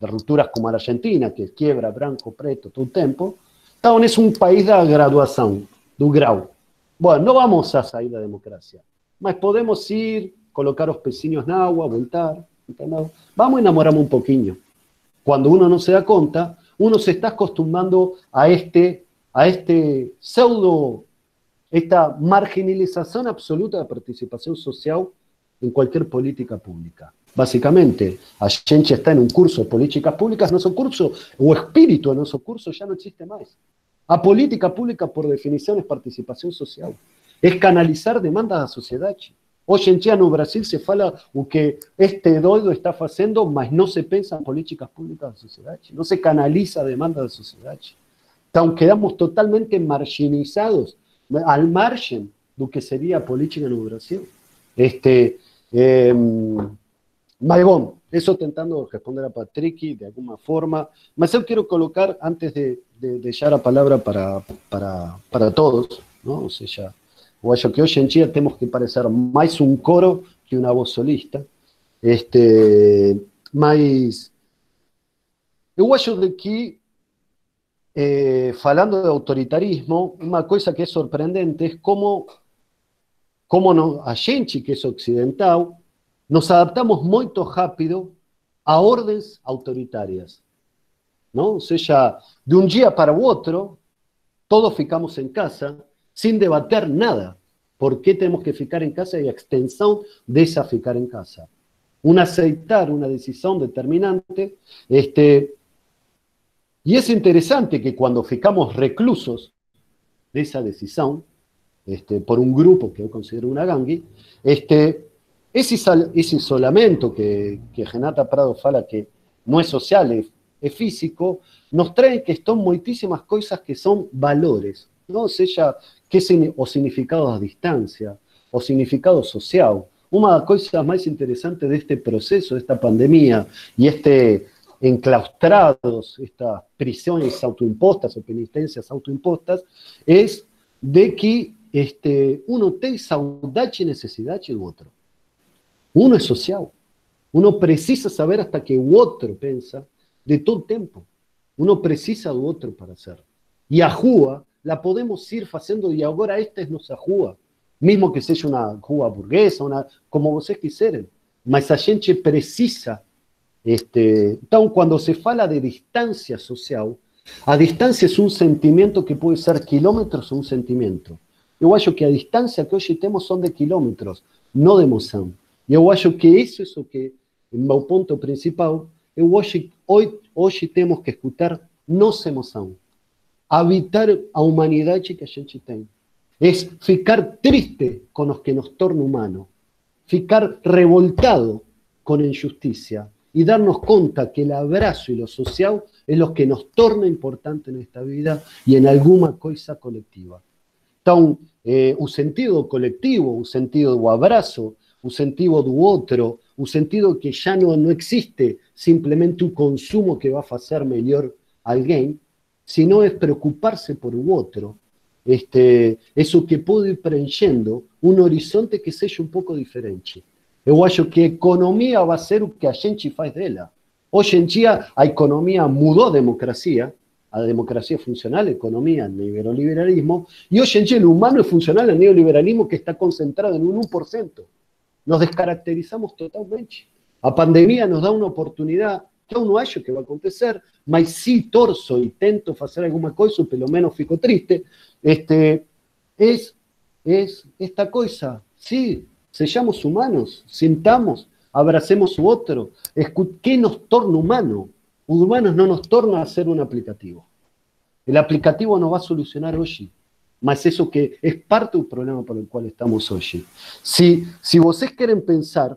de rupturas como a Argentina, que quebra branco, preto todo o tempo. Então, é um país da graduação, do grau. Bom, não vamos a sair da democracia, mas podemos ir, colocar os pezinhos na água, voltar, Vamos a enamorarnos un poquito. Cuando uno no se da cuenta, uno se está acostumbrando a este, a este pseudo, esta marginalización absoluta de participación social en cualquier política pública. Básicamente, a gente está en un curso de políticas públicas, nuestro curso, o espíritu de nuestro curso ya no existe más. A política pública, por definición, es participación social. Es canalizar demandas a la sociedad. Hoy en día no Brasil se fala o que este doido está haciendo, mas no se piensa en políticas públicas de sociedad, no se canaliza demanda de sociedad. Entonces quedamos totalmente marginalizados, al margen de lo que sería política en Brasil. Este, eh, eso tentando responder a Patrick de alguna forma, mas yo quiero colocar, antes de, de, de la palabra para, para, para todos, ¿no? o sea, eu acho que hoje em dia temos que parecer mais um coro que uma voz solista. Este, mas eu acho que, eh, falando de autoritarismo, uma coisa que é surpreendente é como, como no, a gente que é ocidental nos adaptamos muito rápido a ordens autoritárias. Não? Ou seja, de um dia para o outro, todos ficamos em casa, sin debater nada. ¿Por qué tenemos que ficar en casa y extensión de esa ficar en casa? Un aceitar una decisión determinante. Este, y es interesante que cuando ficamos reclusos de esa decisión, este, por un grupo que yo considero una gangue, este, ese, ese isolamento que, que Renata Prado fala que no es social, es, es físico, nos trae que son muchísimas cosas que son valores, ¿no? Que o significado a distancia, o significado social. Una de las cosas más interesantes de este proceso, de esta pandemia y este enclaustrados, estas prisiones autoimpostas o penitencias autoimpostas, es de que este, uno tiene saudade y necesidad del otro. Uno es social. Uno precisa saber hasta que el otro piensa de todo tiempo. Uno precisa del otro para hacer. Y a rua la podemos ir haciendo y ahora esta es nuestra rua. Mismo que sea una rua burguesa, una, como vocês quiserem. Mas a gente precisa este, então, quando se fala de distância social, a distância é um sentimento que pode ser quilômetros ou um sentimento. Eu acho que a distância que hoje temos são de quilômetros, não de emoção. E eu acho que isso é o que, meu ponto principal, eu hoje, hoje, hoje temos que escutar nossa emoção, habitar a humanidade que a gente tem. É ficar triste com os que nos tornam humano, ficar revoltado com a injustiça, y darnos cuenta que el abrazo y lo social es lo que nos torna importante en esta vida y en alguna cosa colectiva. Entonces, eh, un sentido colectivo, un sentido de abrazo, un sentido do otro, un sentido que ya no, no existe simplemente un consumo que va a hacer mejor a alguien, sino es preocuparse por el otro, este, eso que puede ir preenchendo un horizonte que sea un poco diferente. Eu acho que a economia vai ser o que a gente faz dela. Hoje em dia, a economia mudou a democracia, a democracia funcional, a economia, neoliberalismo, e hoje em dia o humano é funcional ao neoliberalismo que está concentrado em um 1%. Nos descaracterizamos totalmente. A pandemia nos dá uma oportunidade que eu não acho que vai acontecer, mas se torço e tento fazer alguma coisa, pelo menos fico triste, este, é, é esta coisa. Sí, Seamos humanos, sintamos, abracemos su otro. ¿Qué nos torna humano? Humanos no nos torna a ser un aplicativo. El aplicativo no va a solucionar hoy, mas eso que es parte del problema por el cual estamos hoy. Si, si vocês quieren pensar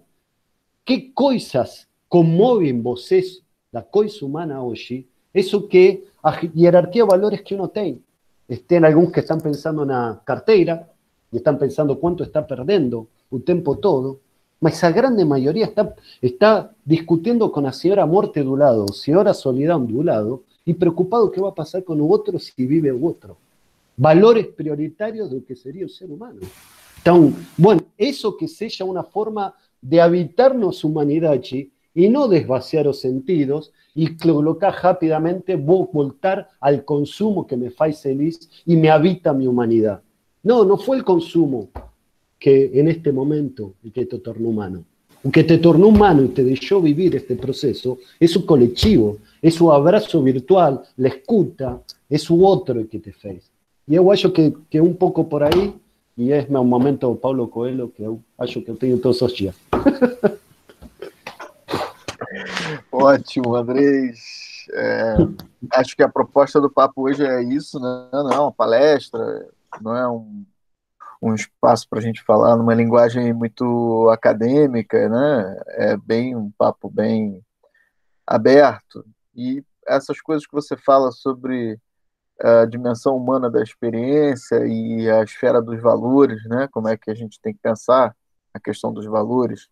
qué cosas conmueven vocês, la cosa humana hoy, eso que a jerarquía de valores que uno tiene. Estén algunos que están pensando en la cartera y están pensando cuánto está perdiendo o tempo todo, mas a grande maioria está, está discutindo com a senhora morte do lado, senhora solidão do lado, e preocupado que vai passar com o outro se vive o outro. Valores prioritários do que seria o ser humano. Então, bueno, isso que seja uma forma de habitar nossa humanidade e não desvaciar os sentidos e colocar rapidamente, vou voltar ao consumo que me faz feliz e me habita minha humanidade. Não, não foi o consumo, que en este momento el que te tornó humano. O que te tornó humano y te dejó vivir este proceso es un colectivo, es un abrazo virtual, la escuta, es un otro que te fez. Y yo acho que, que un poco por ahí, y es un momento Paulo Coelho que eu acho que eu tenho todos os. Ótimo, Andrés. Acho que a proposta do papo hoje é isso, né? não é uma palestra, não é um um espaço para a gente falar numa linguagem muito acadêmica, né? É bem um papo bem aberto. E essas coisas que você fala sobre a dimensão humana da experiência e a esfera dos valores, né? Como é que a gente tem que pensar a questão dos valores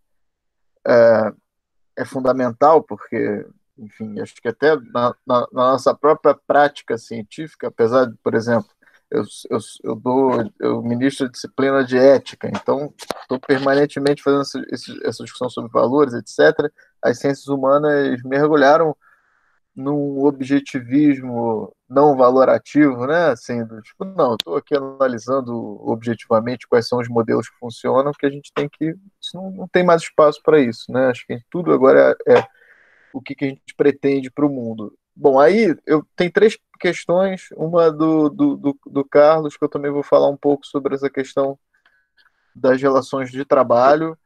é, é fundamental porque, enfim, acho que até na, na, na nossa própria prática científica, apesar de, por exemplo, eu, eu, eu dou, eu ministro disciplina de ética, então estou permanentemente fazendo essa, essa discussão sobre valores, etc. As ciências humanas mergulharam num objetivismo não valorativo, né? Assim, do, tipo, não, estou aqui analisando objetivamente quais são os modelos que funcionam, que a gente tem que. Não, não tem mais espaço para isso, né? Acho que tudo agora é, é o que, que a gente pretende para o mundo. Bom, aí eu tenho três questões, uma do, do, do, do, Carlos, que eu também vou falar um pouco sobre essa questão das relações de trabalho,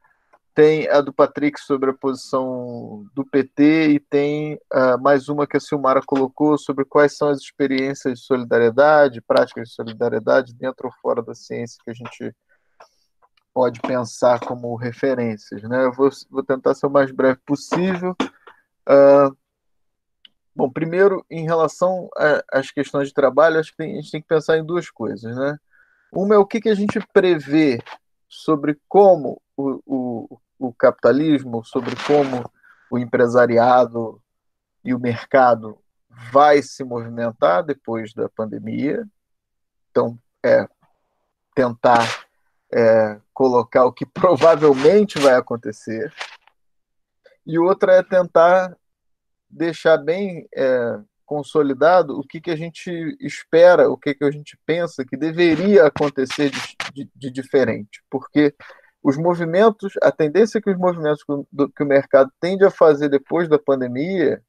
tem a do Patrick sobre a posição do PT e tem uh, mais uma que a Silmara colocou sobre quais são as experiências de solidariedade, práticas de solidariedade dentro ou fora da ciência que a gente pode pensar como referências. Né? Eu vou, vou tentar ser o mais breve possível. Uh, bom, primeiro, em relação às questões de trabalho, acho que a gente tem que pensar em duas coisas. Né? Uma é o que, que a gente prevê sobre como o, o, o capitalismo, sobre como o empresariado e o mercado vai se movimentar depois da pandemia. Então, é tentar é, colocar o que (laughs) provavelmente vai acontecer. E outra é tentar deixar bem é, consolidado o que, que a gente espera, o que, que a gente pensa que deveria acontecer de, de, de diferente. Porque os movimentos, a tendência que os movimentos do, que o mercado tende a fazer depois da pandemia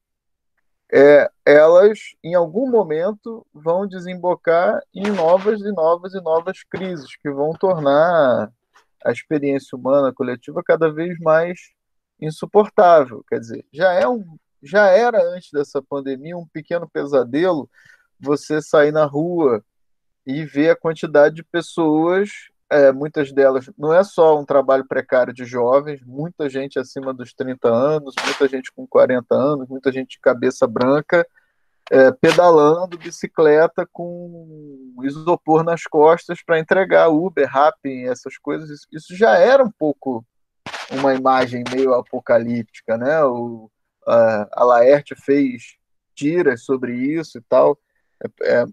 é, elas, em algum momento, vão desembocar em novas e novas e novas crises que vão tornar a experiência humana coletiva cada vez mais insuportável. Quer dizer, já é um, já era antes dessa pandemia um pequeno pesadelo você sair na rua e ver a quantidade de pessoas é, muitas delas, não é só um trabalho precário de jovens, muita gente acima dos 30 anos, muita gente com 40 anos, muita gente de cabeça branca, é, pedalando bicicleta com isopor nas costas para entregar Uber, Rappi, essas coisas. Isso já era um pouco uma imagem meio apocalíptica, né? O, a, Laerte fez tiras sobre isso e tal. É, é,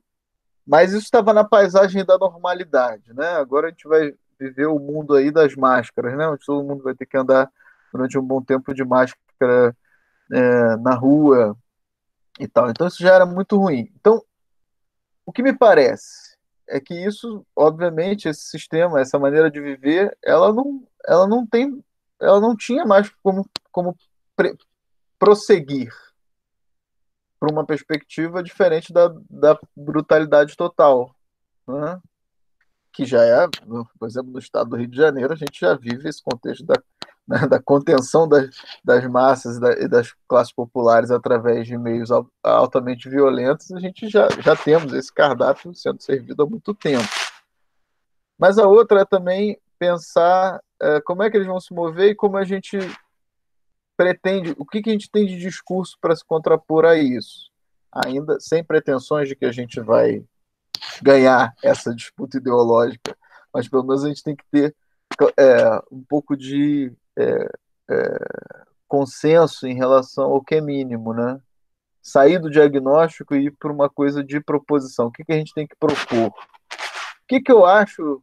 mas isso estava na paisagem da normalidade, né? Agora a gente vai viver o mundo aí das máscaras, né? Onde todo mundo vai ter que andar durante um bom tempo de máscara é, na rua e tal. Então isso já era muito ruim. Então, o que me parece é que isso, obviamente, esse sistema, essa maneira de viver, ela não, ela não tem, ela não tinha mais como, como prosseguir para uma perspectiva diferente da, da brutalidade total. Né? Que já é, por exemplo, no estado do Rio de Janeiro, a gente já vive esse contexto da, né, (laughs) da contenção das, das massas e, da, e, das classes populares através de meios altamente violentos, a gente já, já temos esse cardápio sendo servido há muito tempo. Mas a outra é também pensar é, como é que eles vão se mover e como a gente pretende, o que, que a gente tem de discurso para se contrapor a isso? Ainda sem pretensões de que a gente vai ganhar essa disputa ideológica, mas pelo menos a gente tem que ter é, um pouco de é, é, consenso em relação ao que é mínimo, né? Sair do diagnóstico e ir para uma coisa de proposição. O que, que a gente tem que propor? O que, que eu acho,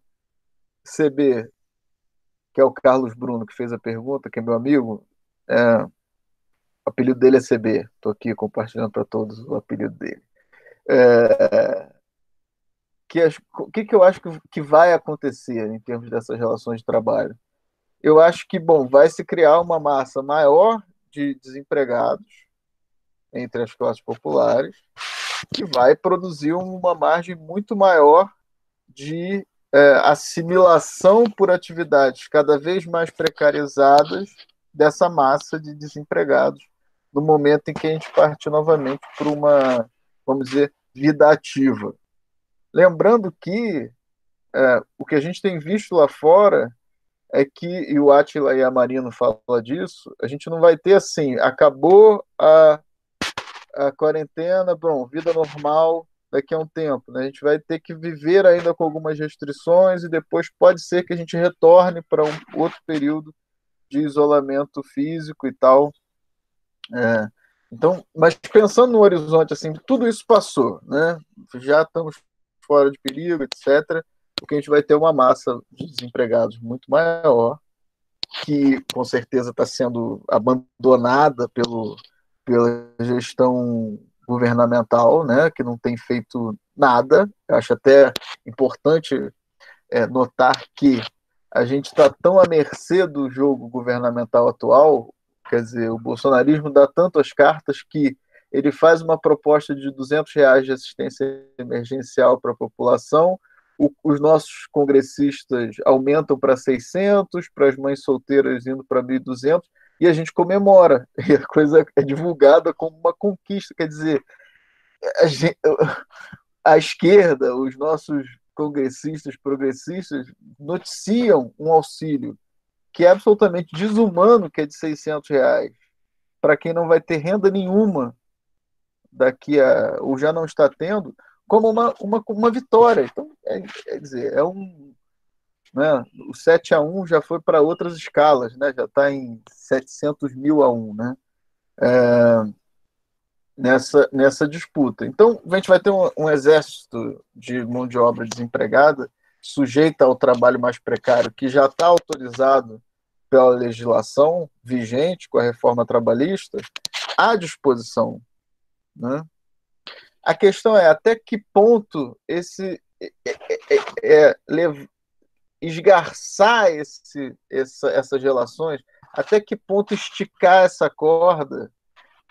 CB, que é o Carlos Bruno que fez a pergunta, que é meu amigo, é, o apelido dele é CB. Estou aqui compartilhando para todos o apelido dele. É, que o que, que eu acho que, que vai acontecer em termos dessas relações de trabalho? Eu acho que, bom, vai se criar uma massa maior de desempregados entre as classes populares, que vai produzir uma margem muito maior de é, assimilação por atividades cada vez mais precarizadas dessa massa de desempregados no momento em que a gente parte novamente para uma, vamos dizer, vida ativa. Lembrando que é, o que a gente tem visto lá fora é que, e o Atila e a Marino falam disso, a gente não vai ter assim, acabou a, a quarentena, bom, vida normal daqui a um tempo. Né? A gente vai ter que viver ainda com algumas restrições e depois pode ser que a gente retorne para um outro período de isolamento físico e tal. É, então, mas pensando no horizonte, assim, tudo isso passou, né? Já estamos fora de perigo, etc. Porque a gente vai ter uma massa de desempregados muito maior, que com certeza está sendo abandonada pelo, pela gestão governamental, né? Que não tem feito nada. Eu acho até importante é, notar que a gente está tão à mercê do jogo governamental atual, quer dizer, o bolsonarismo dá tantas cartas que ele faz uma proposta de 200 reais de assistência emergencial para a população, o, os nossos congressistas aumentam para 600, para as mães solteiras indo para 1.200, e a gente comemora, (laughs) e a coisa é divulgada como uma conquista, quer dizer, a, gente, a esquerda, os nossos congressistas progressistas noticiam um auxílio que é absolutamente desumano, que é de 600 reais, para quem não vai ter renda nenhuma daqui a, ou já não está tendo, como uma, uma, uma vitória. Então, é, é dizer, é um. Né, o 7 a 1 já foi para outras escalas, né, já está em 700 mil a 1. Né, é, nessa, nessa disputa. Então, a gente vai ter um, um, exército de mão de obra desempregada, sujeita ao trabalho mais precário, que já está autorizado pela legislação vigente com a reforma trabalhista, à disposição. Né? A questão é até que ponto esse é, é, é, é esgarçar esse, essa, essas relações, até que ponto esticar essa corda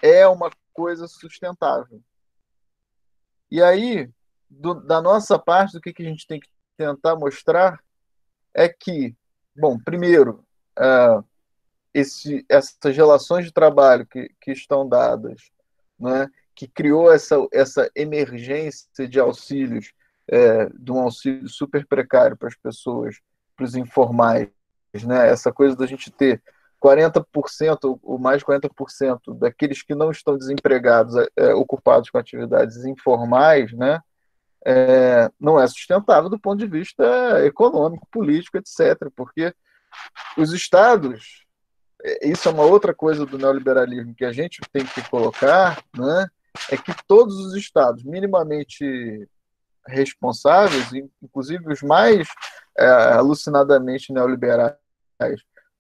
é uma coisa sustentável. E aí, do, da nossa parte, do que, que a gente tem que tentar mostrar é que, bom, primeiro, uh, esse, essas relações de trabalho que, que estão dadas, né, que criou essa, essa emergência de auxílios, é, de um auxílio super precário para as pessoas, para os informais, né, essa coisa da gente ter 40% ou mais de 40% daqueles que não estão desempregados é, é, ocupados com atividades informais, né, é, não é sustentável do ponto de vista econômico, político, etc. Porque os estados, é, isso é uma outra coisa do neoliberalismo que a gente tem que colocar, né, é que todos os estados minimamente responsáveis, inclusive os mais é, alucinadamente neoliberais,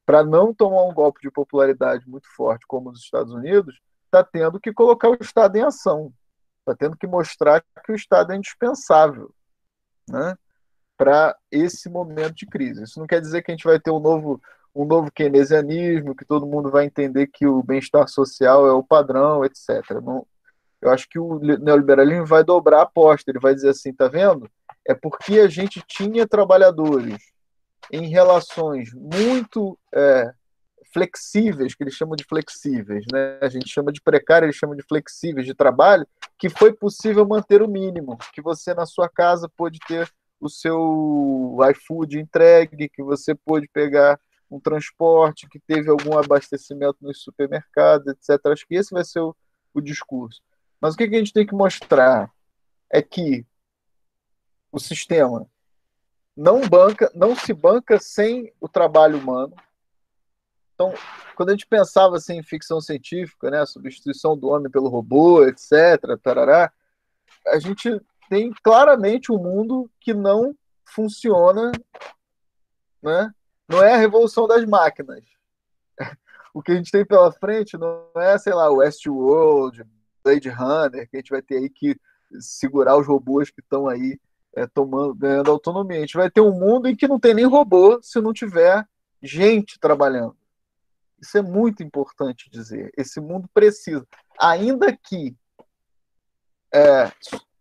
para não tomar um golpe de popularidade muito forte como os Estados Unidos, está tendo que colocar o Estado em ação, está tendo que mostrar que o Estado é indispensável né, para esse momento de crise. Isso não quer dizer que a gente vai ter um novo, um novo keynesianismo, que todo mundo vai entender que o bem-estar social é o padrão, etc. Não, eu acho que o neoliberalismo vai dobrar a aposta, ele vai dizer assim, tá vendo? É porque a gente tinha trabalhadores em relações muito é, flexíveis, que eles chamam de flexíveis, né? a gente chama de precário, eles chamam de flexíveis de trabalho, que foi possível manter o mínimo, que você na sua casa pôde ter o seu iFood entregue, que você pôde pegar um transporte, que teve algum abastecimento nos supermercados, etc. Acho que esse vai ser o, o discurso. Mas o que, que a gente tem que mostrar é que o sistema não banca, não se banca sem o trabalho humano. Então, quando a gente pensava assim, em ficção científica, né, substituição do homem pelo robô, etc., tarará, a gente tem claramente um mundo que não funciona, né? Não é a revolução das máquinas. (laughs) O que a gente tem pela frente não é, sei lá, Westworld, Blade Runner, que a gente vai ter aí que segurar os robôs que estão aí é, tomando, ganhando autonomia. A gente vai ter um mundo em que não tem nem robô se não tiver gente trabalhando. Isso é muito importante dizer. Esse mundo precisa, ainda que é,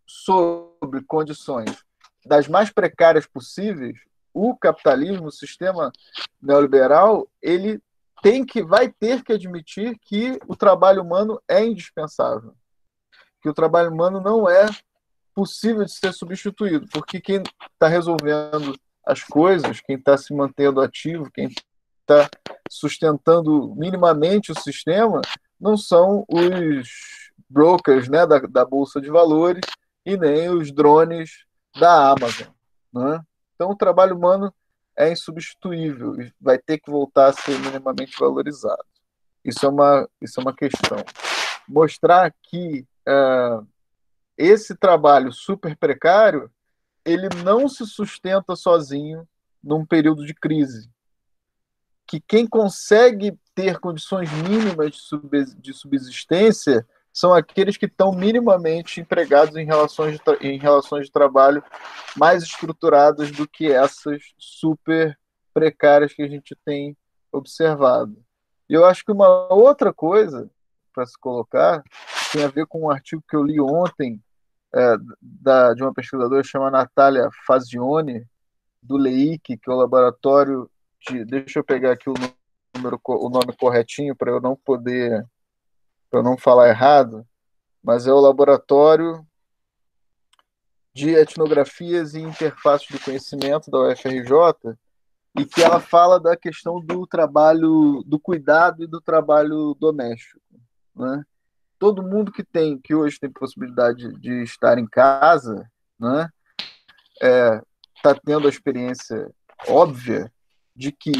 sob condições das mais precárias possíveis, o capitalismo, o sistema neoliberal, ele tem que vai ter que admitir que o trabalho humano é indispensável, que o trabalho humano não é possível de ser substituído, porque quem está resolvendo as coisas, quem está se mantendo ativo, quem está sustentando minimamente o sistema, não são os brokers né, da, da Bolsa de Valores e nem os drones da Amazon. Né? Então, o trabalho humano é insubstituível e vai ter que voltar a ser minimamente valorizado. Isso é uma, isso é uma questão. Mostrar que uh, esse trabalho super precário, ele não se sustenta sozinho num período de crise. Que quem consegue ter condições mínimas de subsistência são aqueles que estão minimamente empregados em relações de, em relações de trabalho mais estruturadas do que essas super precárias que a gente tem observado. E eu acho que uma outra coisa para se colocar tem a ver com um artigo que eu li ontem é, da, de uma pesquisadora chamada Natália Fazione, do LEIC, que é o laboratório de. Deixa eu pegar aqui o, número, o nome corretinho para eu não poder. para não falar errado, mas é o laboratório de etnografias e interfaces do conhecimento da UFRJ, e que ela fala da questão do trabalho, do cuidado e do trabalho doméstico. Né? Todo mundo que tem, que hoje tem possibilidade de estar em casa, né, é, está tendo a experiência óbvia de que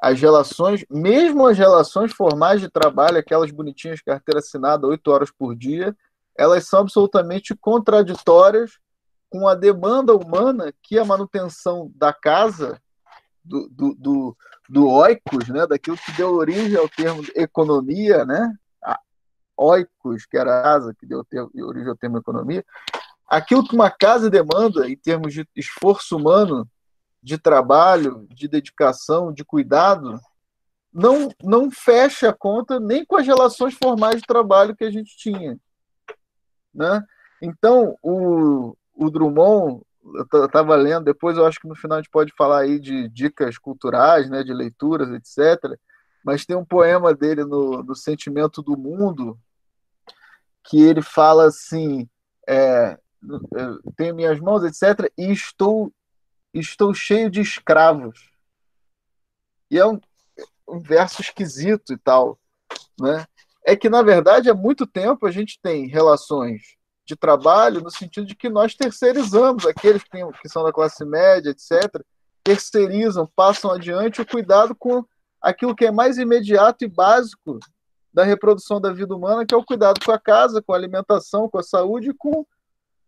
as relações, mesmo as relações formais de trabalho, aquelas bonitinhas carteira assinada oito horas por dia, elas são absolutamente contraditórias com a demanda humana que a manutenção da casa, do, do, do, do oikos, né, daquilo que deu origem ao termo economia, né, oikos, que era a casa que deu origem ao termo economia, aquilo que uma casa demanda em termos de esforço humano de trabalho, de dedicação, de cuidado, não, não fecha a conta nem com as relações formais de trabalho que a gente tinha. Né? Então, o, o Drummond, eu estava lendo, depois eu acho que no final a gente pode falar aí de dicas culturais, né, de leituras, etc. Mas tem um poema dele no, no Sentimento do Mundo que ele fala assim: é, tenho minhas mãos, etc., e estou estou cheio de escravos. E é um, um verso esquisito e tal, né? É que, na verdade, há muito tempo a gente tem relações de trabalho no sentido de que nós terceirizamos, aqueles que, tem, que são da classe média, etc., terceirizam, passam adiante o cuidado com aquilo que é mais imediato e básico da reprodução da vida humana, que é o cuidado com a casa, com a alimentação, com a saúde e com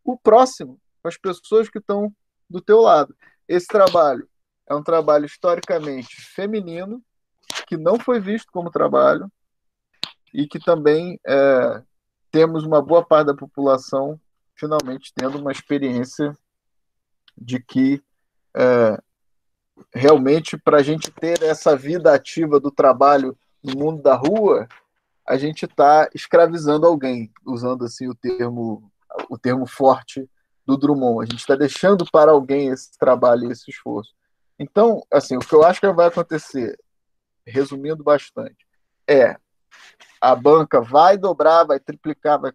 o próximo, com as pessoas que estão do teu lado. Esse trabalho é um trabalho historicamente feminino, que não foi visto como trabalho, e que também é, temos uma boa parte da população finalmente tendo uma experiência de que é, realmente para a gente ter essa vida ativa do trabalho no mundo da rua, a gente está escravizando alguém, usando assim o termo o termo forte do Drummond. A gente está deixando para alguém esse trabalho e esse esforço. Então, assim, o que eu acho que vai acontecer, resumindo bastante, é a banca vai dobrar, vai triplicar, vai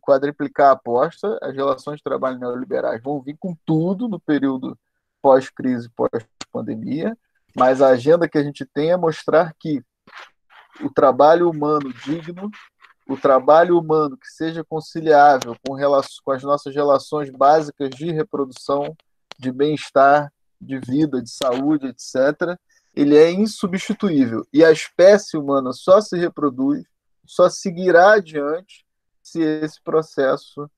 quadriplicar a aposta, as relações de trabalho neoliberais vão vir com tudo no período pós-crise, pós-pandemia, mas a agenda que a gente tem é mostrar que o trabalho humano digno o trabalho humano que seja conciliável com, com as nossas relações básicas de reprodução, de bem-estar, de vida, de saúde, etc., ele é insubstituível. E a espécie humana só se reproduz, só seguirá adiante se esse processo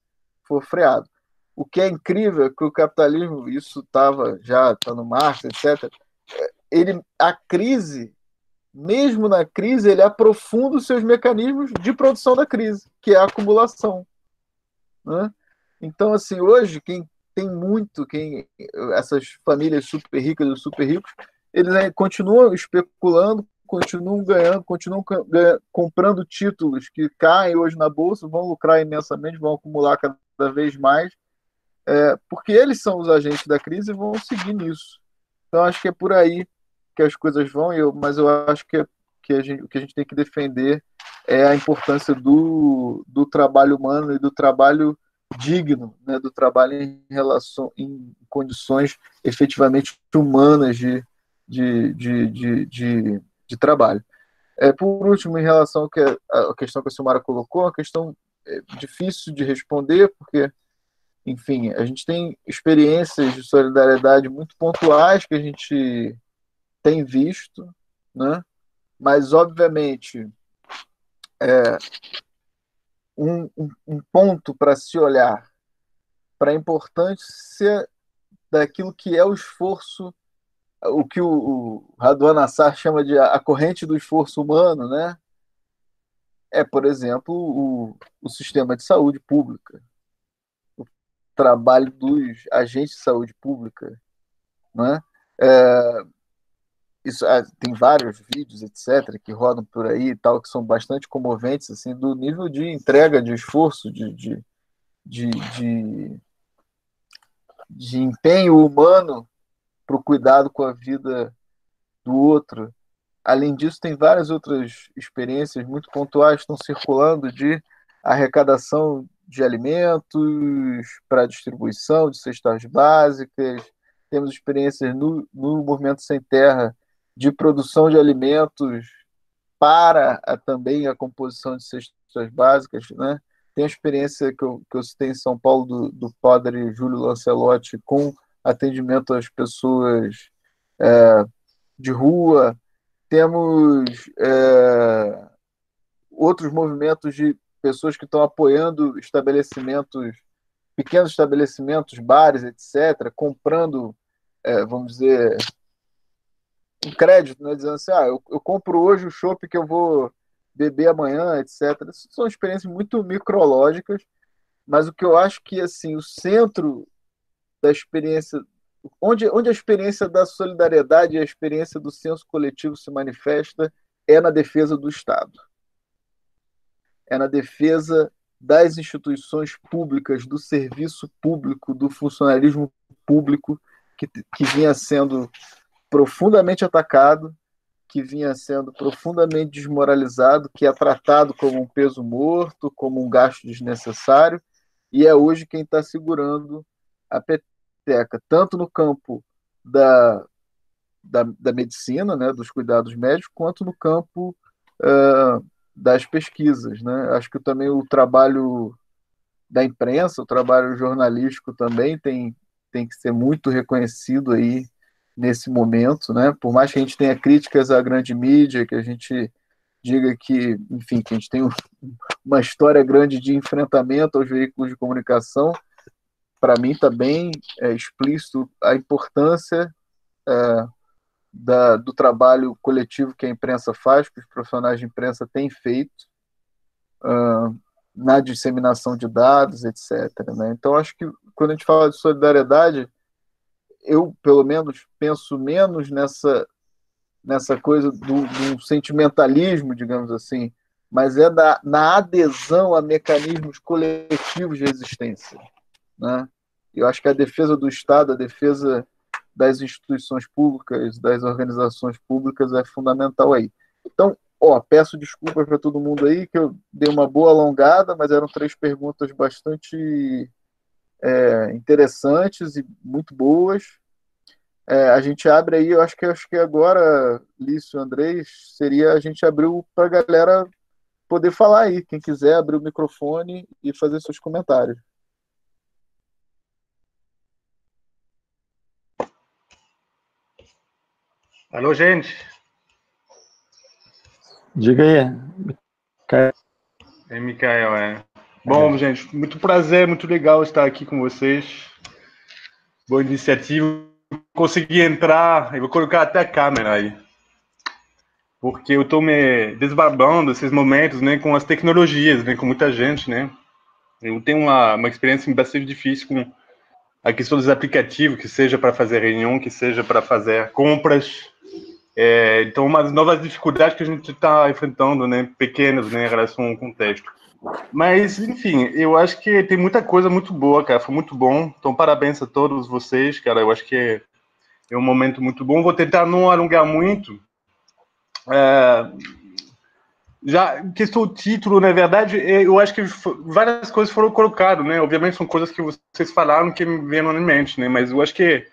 for freado. O que é incrível é que o capitalismo, isso estava já tá no Marx, etc., ele, a crise mesmo na crise, ele aprofunda os seus mecanismos de produção da crise, que é a acumulação. Né? Então, assim, hoje, quem tem muito, quem essas famílias super ricas e super ricos, eles continuam especulando, continuam ganhando, continuam comprando títulos que caem hoje na bolsa, vão lucrar imensamente, vão acumular cada vez mais, é, porque eles são os agentes da crise e vão seguir nisso. Então, acho que é por aí que as coisas vão, eu, mas eu acho que, que a gente, o que a gente tem que defender é a importância do, do trabalho humano e do trabalho digno, né, do trabalho em relação em condições efetivamente humanas de, de, de, de, de, trabalho. É, por último, em relação ao que a questão que a Silmara colocou, uma questão é, difícil de responder, porque, enfim, a gente tem experiências de solidariedade muito pontuais que a gente tem visto, né? mas obviamente é, um, um ponto para se olhar para a importância daquilo que é o esforço, o que o, o Radwan Assar chama de a corrente do esforço humano, né? é, por exemplo, o, o sistema de saúde pública, o trabalho dos agentes de saúde pública. Né? É, isso, ah, tem vários vídeos, etc., que rodam por aí e tal, que são bastante comoventes, assim, do nível de entrega, de esforço, de, de, de, de, de empenho humano para o cuidado com a vida do outro. Além disso, tem várias outras experiências muito pontuais que estão circulando de arrecadação de alimentos para distribuição de cestas básicas, temos experiências no, no movimento sem terra de produção de alimentos para a, também a composição de cestas básicas, né? Tem a experiência que eu, que eu citei em São Paulo do, do padre Júlio Lancelotti com atendimento às pessoas é, de rua. Temos é, outros movimentos de pessoas que estão apoiando estabelecimentos, pequenos estabelecimentos, bares, etc., comprando, é, vamos dizer, um crédito, né, dizendo assim, ah, eu, eu compro hoje o chopp que eu vou beber amanhã, etc. São experiências muito micrológicas, mas o que eu acho que assim o centro da experiência, onde, onde a experiência da solidariedade e a experiência do senso coletivo se manifesta, é na defesa do Estado. É na defesa das instituições públicas, do serviço público, do funcionalismo público, que, que vinha sendo profundamente atacado que vinha sendo profundamente desmoralizado, que é tratado como um peso morto, como um gasto desnecessário, e é hoje quem está segurando a peteca, tanto no campo da, da, da, medicina, né, dos cuidados médicos, quanto no campo uh, das pesquisas. Né? Acho que também o trabalho da imprensa, o trabalho jornalístico também tem, tem que ser muito reconhecido aí nesse momento, né? Por mais que a gente tenha críticas à grande mídia, que a gente diga que, enfim, que a gente tem uma história grande de enfrentamento aos veículos de comunicação, para mim está bem é, explícito a importância é, da, do trabalho coletivo que a imprensa faz, que os profissionais de imprensa têm feito uh, na disseminação de dados, etc. Né? Então, acho que quando a gente fala de solidariedade, eu, pelo menos, penso menos nessa, nessa coisa do, do sentimentalismo, digamos assim, mas é da, na adesão a mecanismos coletivos de resistência. Né? Eu acho que a defesa do Estado, a defesa das instituições públicas, das organizações públicas é fundamental aí. Então, ó, peço desculpas para todo mundo aí, que eu dei uma boa alongada, mas eram três perguntas bastante é, interessantes e muito boas. É, a gente abre aí, eu acho que acho que agora, Lício Andrés, seria a gente abriu para a galera poder falar aí. Quem quiser abrir o microfone e fazer seus comentários. Alô, gente. Diga aí. É Micael, é. Bom, gente, muito prazer, muito legal estar aqui com vocês. Boa iniciativa. Consegui entrar, eu vou colocar até a câmera aí. Porque eu estou me desbarbando esses momentos, né, com as tecnologias, né, com muita gente, né. Eu tenho uma, uma experiência bastante difícil com a questão dos aplicativos, que seja para fazer reunião, que seja para fazer compras. É, então, umas novas dificuldades que a gente está enfrentando, né, pequenas, né, em relação ao contexto. Mas, enfim, eu acho que tem muita coisa muito boa, cara. Foi muito bom. Então, parabéns a todos vocês, cara. Eu acho que é um momento muito bom. Vou tentar não alongar muito. É... Já, questão do título, na verdade, é, eu acho que várias coisas foram colocadas, né? Obviamente são coisas que vocês falaram que me vieram em mente, né? Mas eu acho que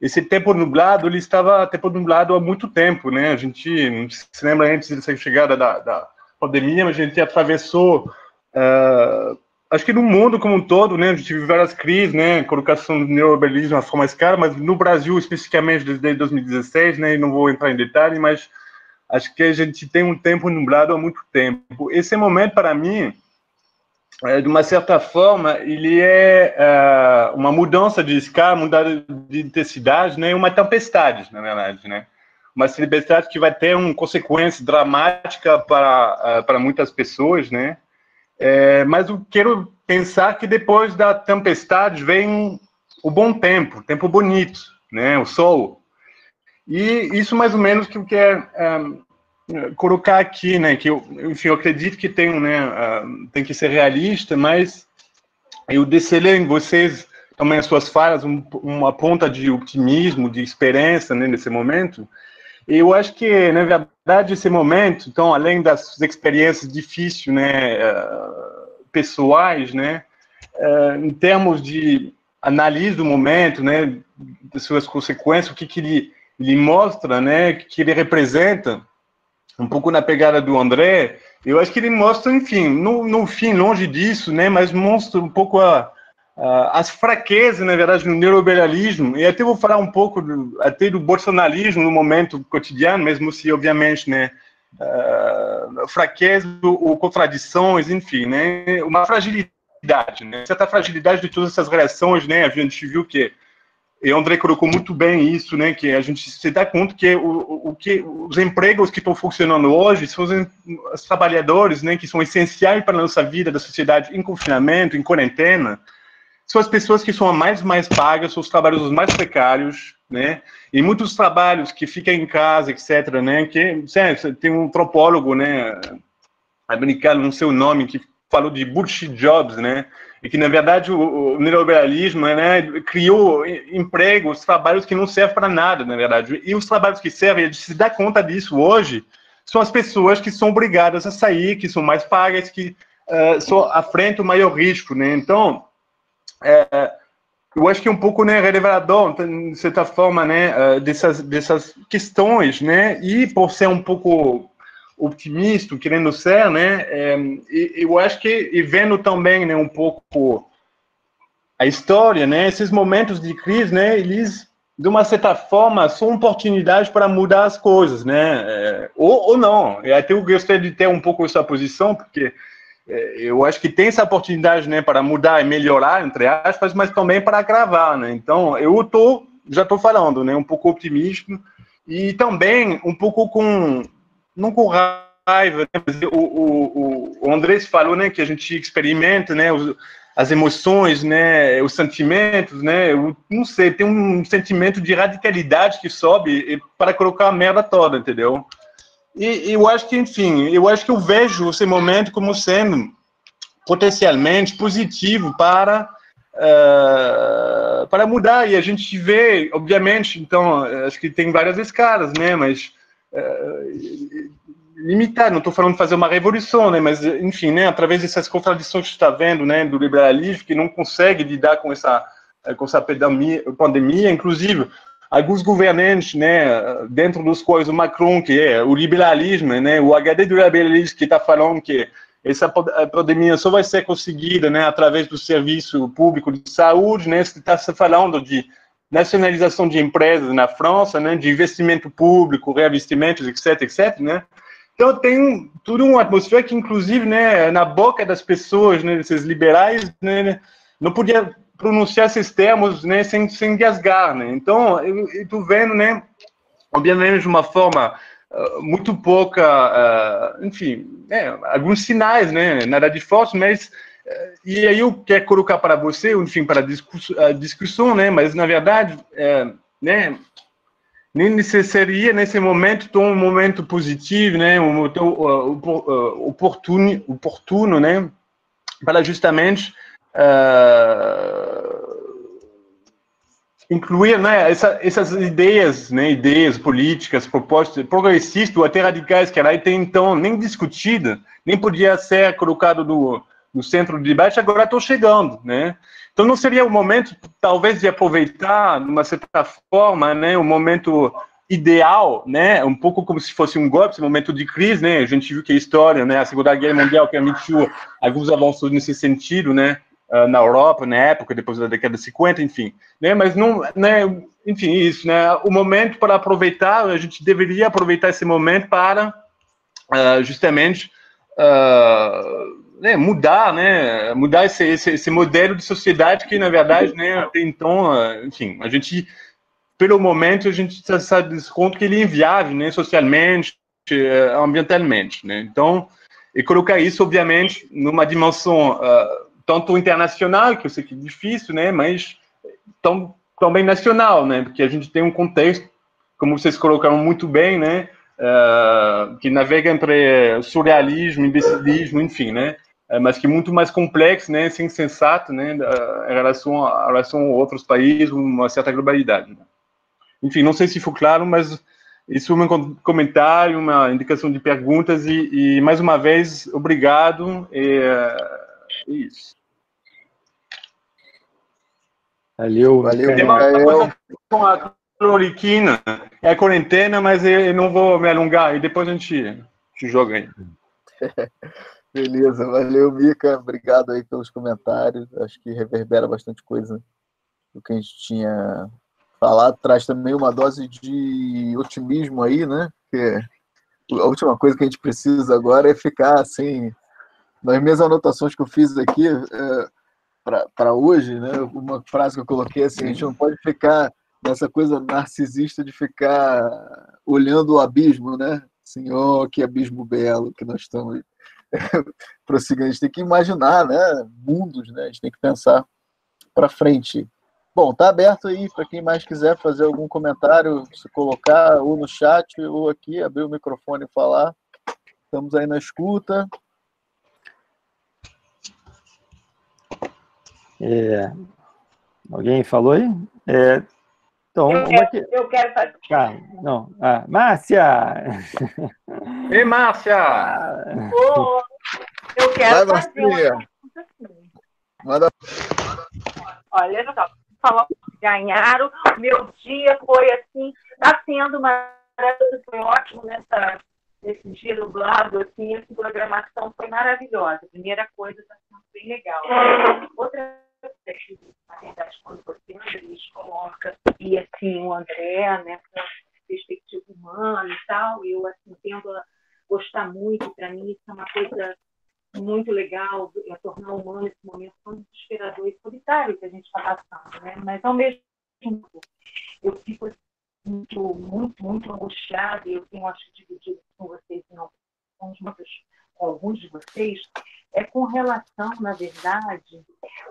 esse tempo nublado, ele estava tempo nublado há muito tempo, né? A gente se lembra antes da chegada da, da pandemia, a gente atravessou, uh, acho que no mundo como um todo, né, a gente vive várias crises, né, colocação do neoliberalismo na forma mais cara, mas no Brasil especificamente desde 2016, né, não vou entrar em detalhe, mas acho que a gente tem um tempo nublado há muito tempo. Esse momento, para mim, é, de uma certa forma, ele é uh, uma mudança de escala, mudança de intensidade, né, uma tempestade, na verdade, né uma tempestade que vai ter uma consequência dramática para, uh, para muitas pessoas, né? É, mas eu quero pensar que depois da tempestade vem o bom tempo, tempo bonito, né? O sol. E isso mais ou menos que eu quero é, colocar aqui, né? Que eu, enfim, eu acredito que tem, né? Uh, tem que ser realista, mas eu descelei em vocês também as suas falas um, uma ponta de otimismo, de esperança, né? Nesse momento. Eu acho que, na verdade, esse momento, então, além das experiências difíceis, né, eh, pessoais, né? Uh, em termos de análise do momento, né? De suas consequências, o que, que ele, ele mostra, né? O que ele representa, um pouco na pegada do André, eu acho que ele mostra, enfim, no, no fim, longe disso, né? Mas mostra um pouco a, as fraquezas, na verdade, no neoliberalismo, e até vou falar um pouco do, até do bolsonarismo no momento cotidiano, mesmo se, obviamente, né? uh, fraqueza ou contradições, enfim, né? Uma fragilidade, né? Certa fragilidade de todas essas relações, né? A gente viu que e André colocou muito bem isso, né? Que a gente se dá conta que o, o que os empregos que estão funcionando hoje são os, os, trabalhadores, né? Que são essenciais para a nossa vida da sociedade em confinamento, em quarentena, são as pessoas que são as mais mais pagas, são os trabalhadores mais precários, né? E muitos trabalhos que ficam em casa, etc., né? Que tem um antropólogo, né? Americano, não sei o nome, que falou de bullshit jobs, né? E que na verdade o, o neoliberalismo, né? Criou empregos, trabalhos que não servem para nada, na verdade. E os trabalhos que servem, a gente se dá conta disso hoje, são as pessoas que são obrigadas a sair, que são mais pagas, que uh, são à frente o maior risco, né? Então, é, eu acho que é um pouco né, revelador, de certa forma, né, eh, dessas, dessas questões, né, e por ser um pouco otimista, querendo ser, né, é, eu acho que, e vendo também, né, um pouco a história, né, esses momentos de crise, né, eles, de uma certa forma, são oportunidades para mudar as coisas, né, é, ou, ou não, e até eu gostaria de ter um pouco essa posição, porque é, eu acho que tem essa oportunidade né, para mudar e melhorar, entre aspas, mas também para agravar. Né? Então, eu tô, já estou falando, né, um pouco otimista e também um pouco com, não com raiva, né, o, o, o Andrés falou né, que a gente experimenta né, os, as emoções, né, os sentimentos, né, eu não sei, tem um sentimento de radicalidade que sobe para colocar a merda toda, entendeu? E eu acho que, enfim, eu acho que eu vejo esse momento como sendo potencialmente positivo para uh, para mudar. E a gente vê, obviamente, então, acho que tem várias escalas, né? Mas uh, limitar, não estou falando de fazer uma revolução, né? Mas, enfim, né? Através dessas contradições que está vendo, né? Do liberalismo que não consegue lidar com essa com essa pandemia inclusive alguns governantes, né, dentro dos quais o Macron, que é o liberalismo, né, o HD do liberalismo que está falando que essa pandemia só vai ser conseguida, né, através do serviço público de saúde, né, está se falando de nacionalização de empresas na França, né, de investimento público, reinvestimentos, etc, etc, né. Então tem tudo uma atmosfera que, inclusive, né, na boca das pessoas, né, desses liberais, né, não podia pronunciar esses termos né, sem, sem gasgar. Né? Então, eu estou vendo, né, obviamente, de uma forma uh, muito pouca, uh, enfim, né, alguns sinais, né, nada de forte, mas. Uh, e aí eu quero colocar para você, enfim, para a discussão, né, mas na verdade, é, né, nem seria nesse momento tão um momento positivo, né, um, tão, oportuno, oportuno, né, para justamente uh, incluir né, essa, essas ideias, né, ideias políticas, propostas progressistas ou até radicais que ela até então nem discutida, nem podia ser colocado no, no centro do debate, agora estão chegando, né? Então não seria o momento, talvez, de aproveitar, de uma certa forma, né, o momento ideal, né, um pouco como se fosse um golpe, esse momento de crise, né, a gente viu que a história, né, a Segunda Guerra Mundial permitiu alguns avanços nesse sentido, né, uh, na Europa, na época, depois da década de 50, enfim. Né? Mas não, né, enfim, isso, né? O momento para aproveitar, a gente deveria aproveitar esse momento para uh, justamente uh, né, mudar, né? Mudar esse, esse, esse, modelo de sociedade que, na verdade, né, até então, enfim, a gente, pelo momento, a gente está dando conta que ele é inviável, né? Socialmente, ambientalmente, né? Então, e colocar isso, obviamente, numa dimensão uh, tanto internacional, que eu sei que é difícil, né, mas tão, também nacional, né, porque a gente tem um contexto, como vocês colocaram muito bem, né, uh, que navega entre surrealismo, imbecismo, enfim, né, uh, mas que é muito mais complexo, né, sem sensato, né, em relação a, em relação a outros países, uma certa globalidade. Né. Enfim, não sei se foi claro, mas isso é um comentário, uma indicação de perguntas e, e mais uma vez, obrigado. E, Isso. Valeu, Valeu, Tem uma coisa com a cloriquina. É quarentena, mas eu não vou me alongar. E depois a gente, a gente joga aí. (laughs) Beleza, valeu, Mica. Obrigado aí pelos comentários. Acho que reverbera bastante coisa do que a gente tinha falado. Traz também uma dose de otimismo aí, né? Porque a última coisa que a gente precisa agora é ficar assim. Nas minhas anotações que eu fiz aqui é, para hoje, né? Uma frase que eu coloquei assim: a gente não pode ficar nessa coisa narcisista de ficar olhando o abismo, né? Assim, oh, que abismo belo que nós estamos (laughs) prosseguindo. A gente tem que imaginar, né? Mundos, né? A gente tem que pensar para frente. Bom, tá aberto aí para quem mais quiser fazer algum comentário, se colocar ou no chat ou aqui, abrir o microfone e falar. Estamos aí na escuta. É, alguém falou aí? É, então, Eu quero, que... eu quero fazer. Ah, não. Ah, Márcia! Ei, Márcia! Ô, eu quero Vai, fazer uma assim. Manda Olha só, falou que ganharam. Meu dia foi assim, está sendo maravilhoso, foi ótimo nessa, nesse dia nublado, assim, essa programação foi maravilhosa. Primeira coisa, está sendo bem legal. Outra coisa, na verdade, quando você Andrés, coloca, e assim, o André, né, com perspectiva humana e tal, eu assim, tendo a gostar muito, para mim, isso é uma coisa muito legal é tornar humano esse momento tão desesperador e solitário que a gente está passando, né? Mas ao mesmo tempo eu fico assim, muito, muito, muito angustiada e eu tenho acho dividido com vocês em alguns, muitos, com alguns de vocês é com relação, na verdade,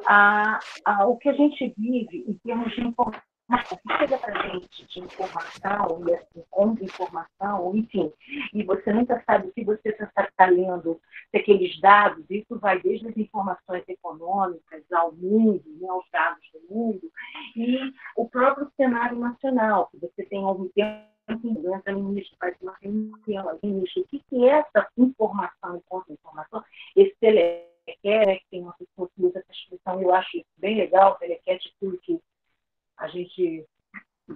a, a o que a gente vive em termos de informação. Que chega para a gente de informação e assim, contra-informação, enfim, e você nunca sabe se você está lendo aqueles dados, isso vai desde as informações econômicas ao mundo, né, aos dados do mundo, e o próprio cenário nacional, que você tem algum tempo entra no ministro, faz uma reunião, ministro, o que, que é essa informação contra-informação, esse telequete, que tem uma pessoa que usa essa expressão, eu acho bem legal, telequete, tudo que a gente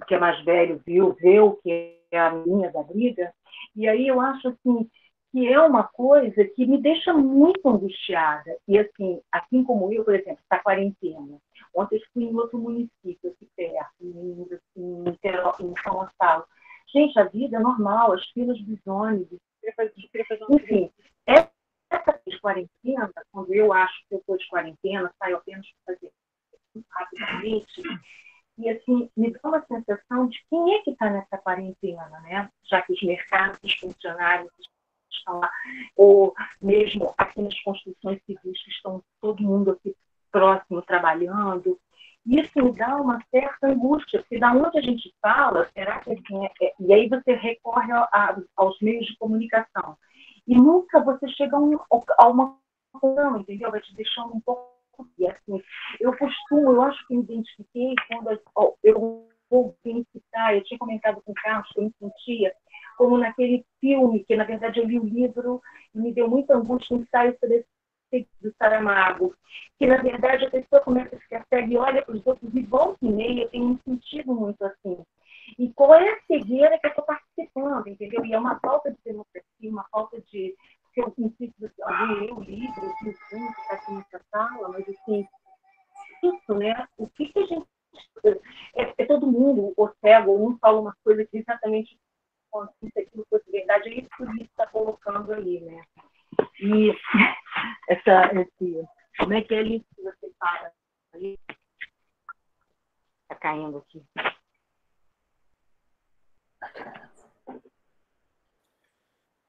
que é mais velho viu, vê o que é a linha da briga, e aí eu acho assim que é uma coisa que me deixa muito angustiada. E assim, assim como eu, por exemplo, está quarentena. Ontem eu fui em outro município aqui perto, em, em, em São Gonçalo. Gente, a vida é normal, as filas dos ônibus. Enfim, essa de quarentena, quando eu acho que eu estou de quarentena, saio apenas para fazer rapidamente, e assim, me dá uma sensação de quem é que está nessa quarentena, né? Já que os mercados, os funcionários estão lá, ou mesmo aqui nas construções civis que estão todo mundo aqui próximo trabalhando. Isso me dá uma certa angústia, porque da onde a gente fala, será que assim, é, e aí você recorre a, a, aos meios de comunicação. E nunca você chega a, um, a uma conclusão, entendeu? Vai te deixando um pouco e assim, eu costumo, eu acho que me identifiquei quando eu ouvi citar, eu tinha comentado com o Carlos que eu me sentia como naquele filme, que na verdade eu li o livro e me deu muita angústia, um ensaio do Saramago, que na verdade a pessoa começa a ficar cega e olha para os outros e volta e meia, tem um sentido muito assim. E qual é a cegueira que eu estou participando, entendeu? E é uma falta de democracia, uma falta de que eu consigo alguém ler o livro, o filme que está aqui nessa sala, mas assim, isso, né? O que, que a gente. É, é todo mundo, o cego, um fala uma coisa que exatamente se aquilo fosse verdade, é isso que o está colocando aí, né? E essa, esse, como é que é isso que você fala? Está caindo aqui.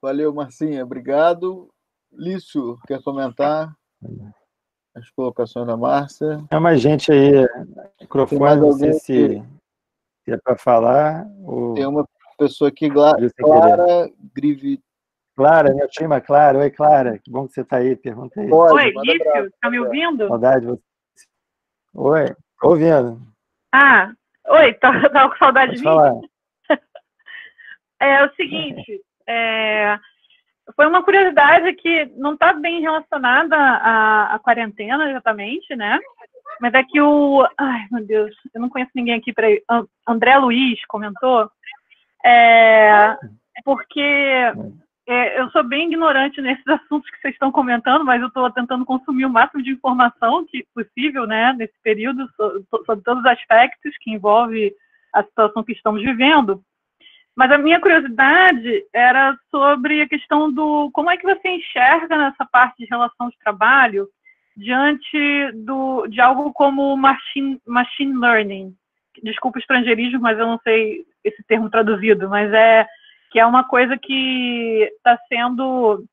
Valeu, Marcinha. Obrigado. Lício, quer comentar as colocações da Márcia? É mais gente aí, microfone, não sei se, se é para falar. Ou... Tem uma pessoa aqui, Clara Grivi. Clara, minha prima Clara. Oi, Clara. Que bom que você está aí. Pergunta aí. Oi, Lício, está me ouvindo? Saudade de você. Oi, tô ouvindo. Ah, oi, tá, tá com saudade Pode de falar. mim? (laughs) é o seguinte, é, foi uma curiosidade que não está bem relacionada à, à, quarentena exatamente, né? Mas é que o. Ai, meu Deus, eu não conheço ninguém aqui. para André Luiz comentou. É, porque é, eu sou bem ignorante nesses (laughs) assuntos que vocês estão comentando, mas eu estou tentando consumir o máximo de informação que possível, né, nesse período, sobre, todos os aspectos que envolve a situação que estamos vivendo. Mas a minha curiosidade era sobre a questão do como é que você enxerga nessa parte de relação de trabalho diante do, de algo como machine, machine learning. Desculpa o estrangeirismo, mas eu não sei esse termo traduzido, mas é que é uma coisa que está sendo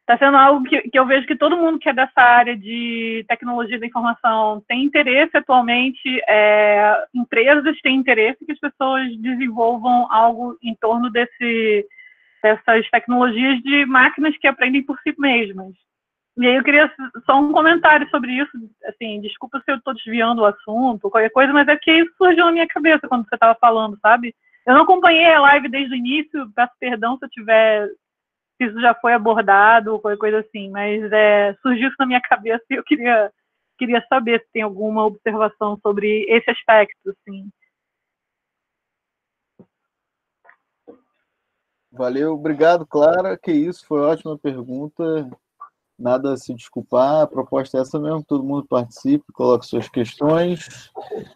está sendo algo que, que, eu vejo que todo mundo que é dessa área de tecnologia da informação tem interesse atualmente, é, empresas têm interesse que as pessoas desenvolvam algo em torno desse, dessas tecnologias de máquinas que aprendem por si mesmas. E aí eu queria só um comentário sobre isso, assim, desculpa se eu estou desviando o assunto, qualquer coisa, mas é que isso surgiu na minha cabeça quando você estava falando, sabe? Eu não acompanhei a live desde o início, peço perdão se eu tiver se isso já foi abordado ou qualquer coisa assim, mas é, surgiu isso na minha (laughs) cabeça e eu queria, queria saber se tem alguma observação sobre esse aspecto, assim. Valeu, obrigado, Clara. Que isso, foi ótima pergunta nada a se desculpar, a proposta é essa mesmo, todo mundo participe, coloque suas questões.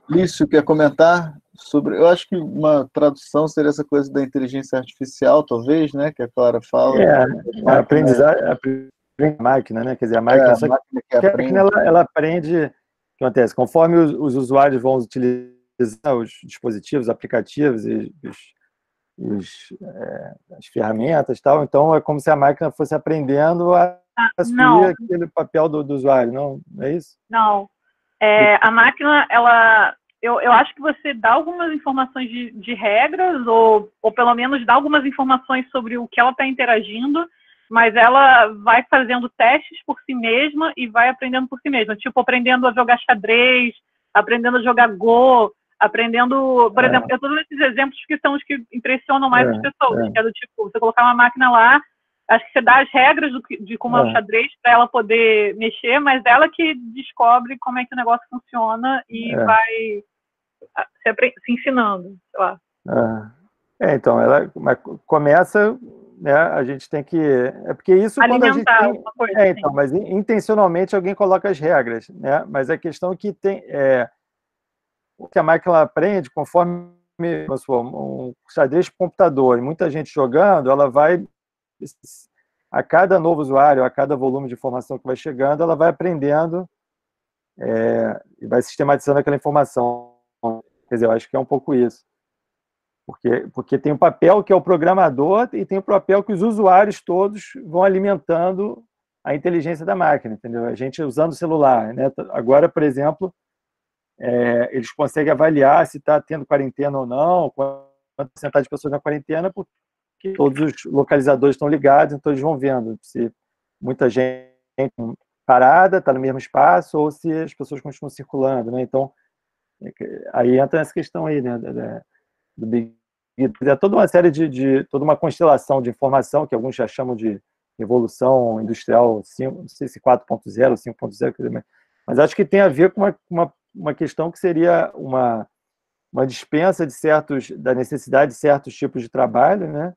Lício, quer comentar sobre, eu acho que uma tradução seria essa coisa da inteligência artificial, talvez, né, que a Clara fala. É, a aprendizagem, a máquina, né, quer dizer, a máquina, é, a máquina que, que aprende. ela, ela aprende, o que acontece, conforme os, os usuários vão utilizar os dispositivos, aplicativos e os, os, é, as ferramentas tal, então é como se a máquina fosse aprendendo a assumir não. aquele papel do, do, usuário, não, é isso? Não. É, a máquina, ela, eu, eu acho que você dá algumas informações de, de regras, ou, ou pelo menos dá algumas informações sobre o que ela está interagindo, mas ela vai fazendo testes por si mesma e vai aprendendo por si mesma, tipo aprendendo a jogar xadrez, aprendendo a jogar Go, aprendendo, por é. exemplo, eu todos esses exemplos que são os que impressionam mais é, as pessoas, é. que é do tipo, você colocar uma máquina lá, acho que você dá as regras do, de como é, o é. xadrez para ela poder mexer, mas ela que descobre como é que o negócio funciona e é. vai se, se, ensinando, sei lá. É, então, ela começa, né, a gente tem que, é porque isso Alimentar quando a gente tem, coisa, é, então, mas intencionalmente alguém coloca as regras, né, mas a questão é que tem, é, o que a máquina aprende, conforme um xadrez de computador e muita gente jogando, ela vai a cada novo usuário, a cada volume de informação que vai chegando, ela vai aprendendo é, e vai sistematizando aquela informação. Quer dizer, eu acho que é um pouco isso. Porque, porque tem o papel que é o programador e tem o papel que os usuários todos vão alimentando a inteligência da máquina, entendeu? A gente usando o celular, né? Agora, por exemplo, é, eles conseguem avaliar se está tendo quarentena ou não, quanto porcentagem de pessoas na quarentena, porque todos os localizadores estão ligados, então eles vão vendo se muita gente parada, está no mesmo espaço, ou se as pessoas continuam circulando, né? Então, aí entra essa questão aí, né, do Big é toda uma série de, de, toda uma constelação de informação que alguns já chamam de revolução industrial 5, não sei se 4.0 5.0 mas acho que tem a ver com uma, uma, uma questão que seria uma uma dispensa de certos da necessidade de certos tipos de trabalho né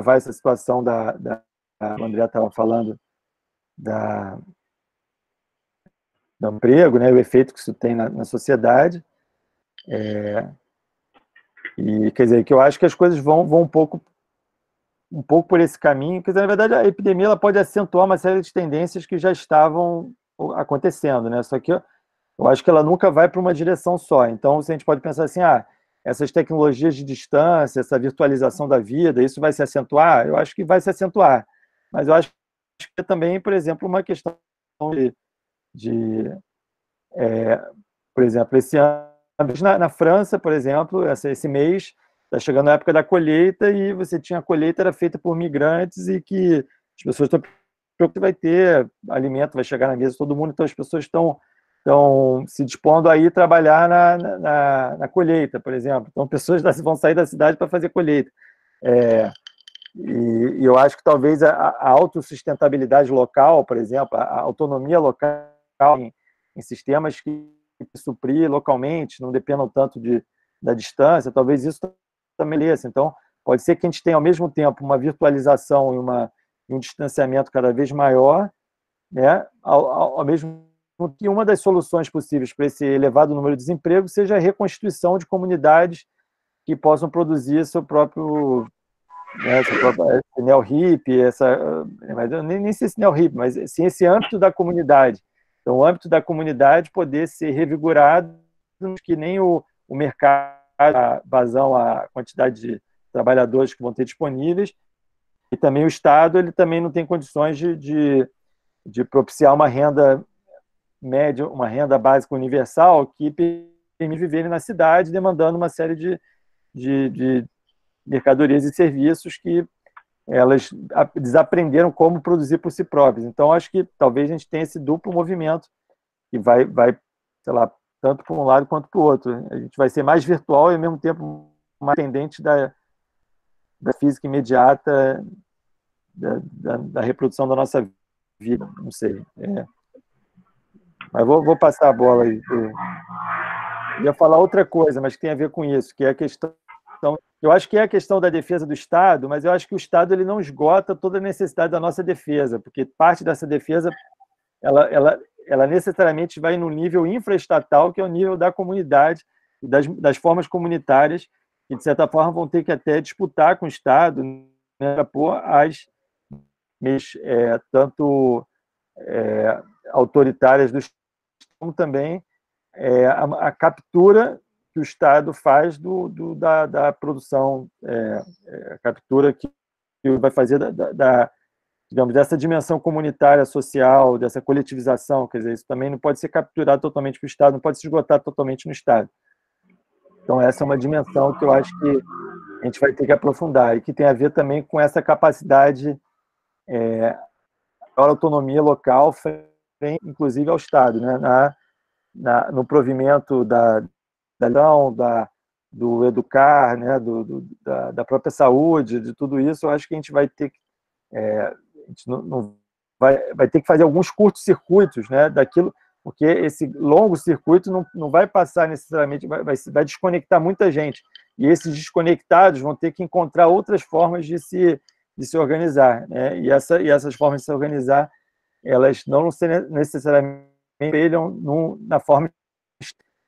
vai essa situação da, da a estava falando da do emprego, né, o efeito que isso tem na, na sociedade. É, e quer dizer que eu acho que as coisas vão, vão um pouco um pouco por esse caminho, quer dizer, na verdade a epidemia ela pode acentuar uma série de tendências que já estavam acontecendo, né? Só que eu, acho que ela nunca vai para uma direção só. Então, a gente pode pensar assim, ah, essas tecnologias de distância, essa virtualização da vida, isso vai se acentuar? Eu acho que vai se acentuar. Mas eu acho que é também, por exemplo, uma questão de, de é, por exemplo, esse ano, na, na França, por exemplo, essa, esse mês, está chegando a época da colheita e você tinha a colheita era feita por migrantes e que as pessoas estão que vai ter alimento, vai chegar na mesa todo mundo, então as pessoas estão estão se dispondo a ir trabalhar na, na, na, colheita, por exemplo. Então, pessoas vão sair da cidade para fazer colheita. É, E, e, eu acho que talvez a, a autossustentabilidade local, por exemplo, a, autonomia local em, em sistemas que suprir localmente, não dependam tanto de, da distância, talvez isso também mereça. Então, pode ser que a gente tenha ao mesmo tempo uma virtualização e, uma, um distanciamento cada vez maior, né, ao, ao, ao mesmo que uma das soluções possíveis para esse elevado número de desemprego seja a reconstituição de comunidades que possam produzir seu próprio né, seu próprio neo-hip, essa, mas eu nem, nem sei se neo-hip, mas sim esse âmbito da comunidade. Então, o âmbito da comunidade poder ser revigorado, que nem o, o mercado, a vazão, a quantidade de trabalhadores que vão ter disponíveis, e também o Estado, ele também não tem condições de, de, de propiciar uma renda média, uma renda básica universal que permite viverem na cidade, demandando uma série de, de, de mercadorias e serviços que elas desaprenderam como produzir por si próprias. Então, acho que talvez a gente tenha esse duplo movimento que vai, vai sei lá, tanto para um lado quanto para o outro. A gente vai ser mais virtual e, ao mesmo tempo, mais dependente da, da física imediata, da, da, da reprodução da nossa vida. Não sei. É. Mas vou, vou passar a bola aí. Eu ia falar outra coisa, mas que tem a ver com isso, que é a questão. Eu acho que é a questão da defesa do Estado, mas eu acho que o Estado ele não esgota toda a necessidade da nossa defesa, porque parte dessa defesa ela, ela, ela necessariamente vai no nível infraestatal, que é o nível da comunidade, das, das formas comunitárias, que, de certa forma, vão ter que até disputar com o Estado né, para pôr as, é, tanto é, autoritárias do como também é, a, a, captura que o Estado faz do, do da, da, produção, é, é, a captura que, que vai fazer da, da, da, digamos, dessa dimensão comunitária, social, dessa coletivização, quer dizer, isso também não pode ser capturado totalmente para o Estado, não pode se esgotar totalmente no Estado. Então, essa é uma dimensão que eu acho que a gente vai ter que aprofundar e que tem a ver também com essa capacidade, é, autonomia local inclusive ao Estado, né? Na, na, no provimento da, da, da do educar, né? Do, do, da, da, própria saúde, de tudo isso, eu acho que a gente vai ter que, é, a gente não, não vai, vai ter que fazer alguns curtos circuitos, né? Daquilo, porque esse longo circuito não, não vai passar necessariamente, vai, vai, vai desconectar muita gente. E esses desconectados vão ter que encontrar outras formas de se, de se organizar. Né? E, essa, e essas formas de se organizar elas não necessariamente espelham na forma,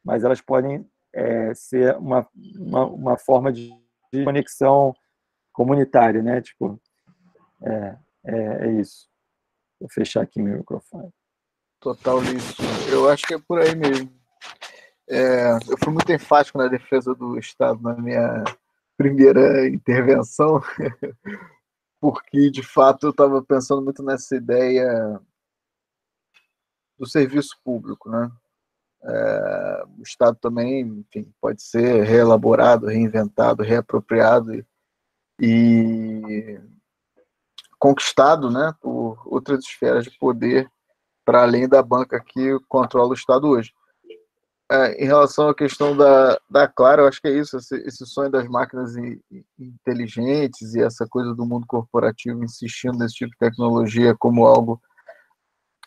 mas elas podem é, ser uma, uma, uma, forma de, de, conexão comunitária, né? Tipo, é, é, é, isso. Vou fechar aqui meu microfone. Total isso. Eu acho que é por aí mesmo. É, eu fui muito enfático na defesa do Estado na minha primeira intervenção, (laughs) porque de fato eu estava pensando muito nessa ideia do serviço público, né? É, o Estado também, enfim, pode ser reelaborado, reinventado, reapropriado e, e conquistado, né, por outras esferas de poder para além da banca que controla o Estado hoje. É, em relação à questão da, da Clara, eu acho que é isso, esse, esse sonho das máquinas inteligentes e essa coisa do mundo corporativo insistindo nesse tipo de tecnologia como algo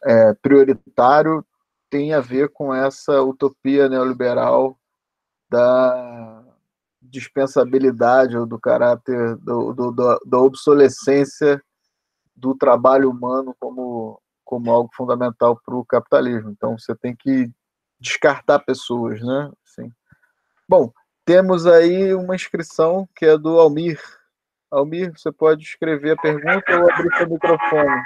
é, prioritário, tem a ver com essa utopia neoliberal da dispensabilidade ou do caráter do, do, do, da obsolescência do trabalho humano como, como algo fundamental para o capitalismo. Então, você tem que descartar pessoas, né? Assim. Bom, temos aí uma inscrição que é do Almir. Almir, você pode escrever a pergunta ou abrir seu microfone.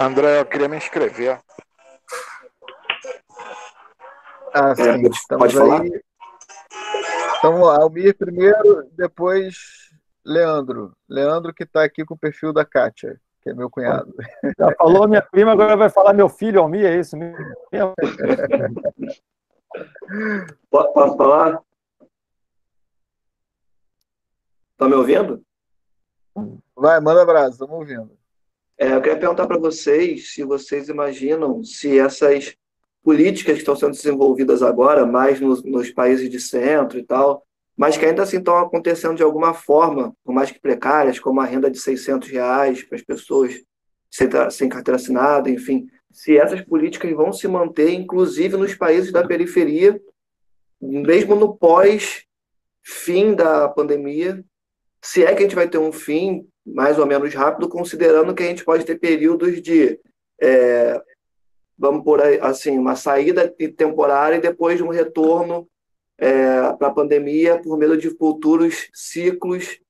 André, eu queria me inscrever. Ah, sim. Estamos aí. Então, Almir primeiro, depois Leandro. Leandro que está aqui com o perfil da Kátia que é meu cunhado. (laughs) Já falou minha prima, agora vai falar meu filho, Almir, é isso mesmo? (laughs) Posso falar? Está me ouvindo? Vai, manda abraço, estamos ouvindo. É, eu queria perguntar para vocês se vocês imaginam se essas políticas que estão sendo desenvolvidas agora, mais nos, nos países de centro e tal, mas que ainda assim estão acontecendo de alguma forma, por mais que precárias, como a renda de 600 reais para as pessoas sem, sem carteira assinada, enfim, se essas políticas vão se manter, inclusive nos países da periferia, mesmo no pós-fim da pandemia, se é que a gente vai ter um fim mais ou menos rápido, considerando que a gente pode ter períodos de, é, vamos por aí, assim, uma saída temporária e depois um retorno é, para a pandemia por medo de futuros ciclos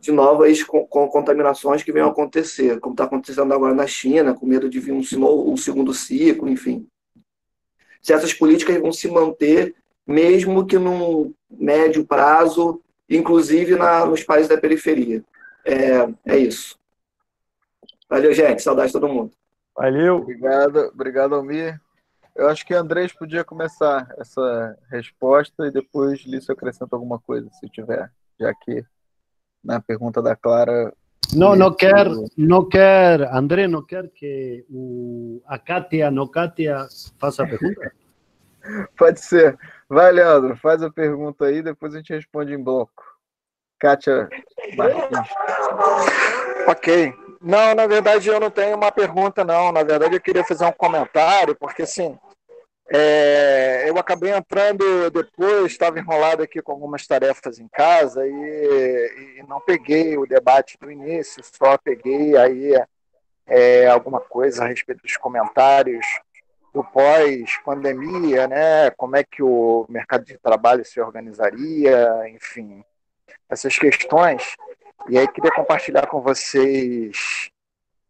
de novas com, com contaminações que venham a acontecer, como está acontecendo agora na China, com medo de vir um, um segundo ciclo, enfim. Se essas políticas vão se manter, mesmo que num médio prazo, inclusive na, nos países da periferia. É, é isso. Valeu, gente. Saudade de todo mundo. Valeu. Obrigado, obrigado, Almir. Eu acho que Andrés podia começar essa resposta e depois Lício acrescenta alguma coisa, se tiver, já que na pergunta da Clara. Não, não quer, não quer, André, não quer que o, a Kátia, não Kátia, faça a pergunta? (laughs) Pode ser. Vai, Leandro, faz a pergunta aí, depois a gente responde em bloco. Kátia Martins. Ok. Não, na verdade eu não tenho uma pergunta, não. Na verdade eu queria fazer um comentário, porque assim, é, eu acabei entrando depois, estava enrolado aqui com algumas tarefas em casa e, e, não peguei o debate do início, só peguei aí é, alguma coisa a respeito dos comentários do pós-pandemia, né? Como é que o mercado de trabalho se organizaria, enfim, essas questões. E aí queria compartilhar com vocês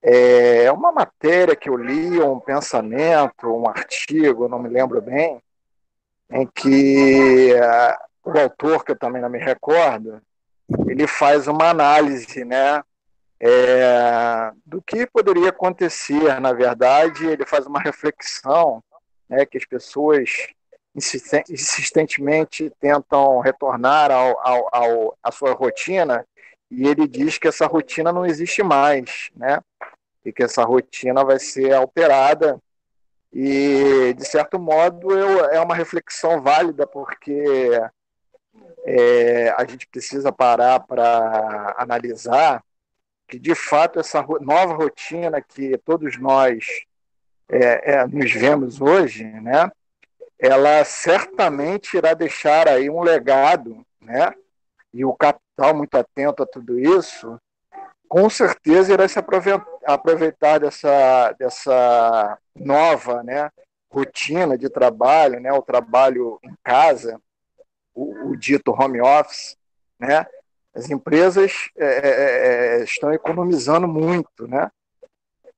é, uma matéria que eu li, um pensamento, um artigo, não me lembro bem, em que uh, o autor, que eu também não me recordo, ele faz uma análise, né, é, do que poderia acontecer, na verdade, ele faz uma reflexão, né, que as pessoas insistentemente tentam retornar ao, ao, ao, à sua rotina e ele diz que essa rotina não existe mais, né? E que essa rotina vai ser alterada e de certo modo eu, é uma reflexão válida porque é, a gente precisa parar para analisar que de fato essa nova rotina que todos nós é, é, nos vemos hoje, né? ela certamente irá deixar aí um legado, né? E o capital muito atento a tudo isso, com certeza irá se aproveitar dessa dessa nova, né? Rotina de trabalho, né? O trabalho em casa, o, o dito home office, né? As empresas é, é, é, é estão economizando muito, né?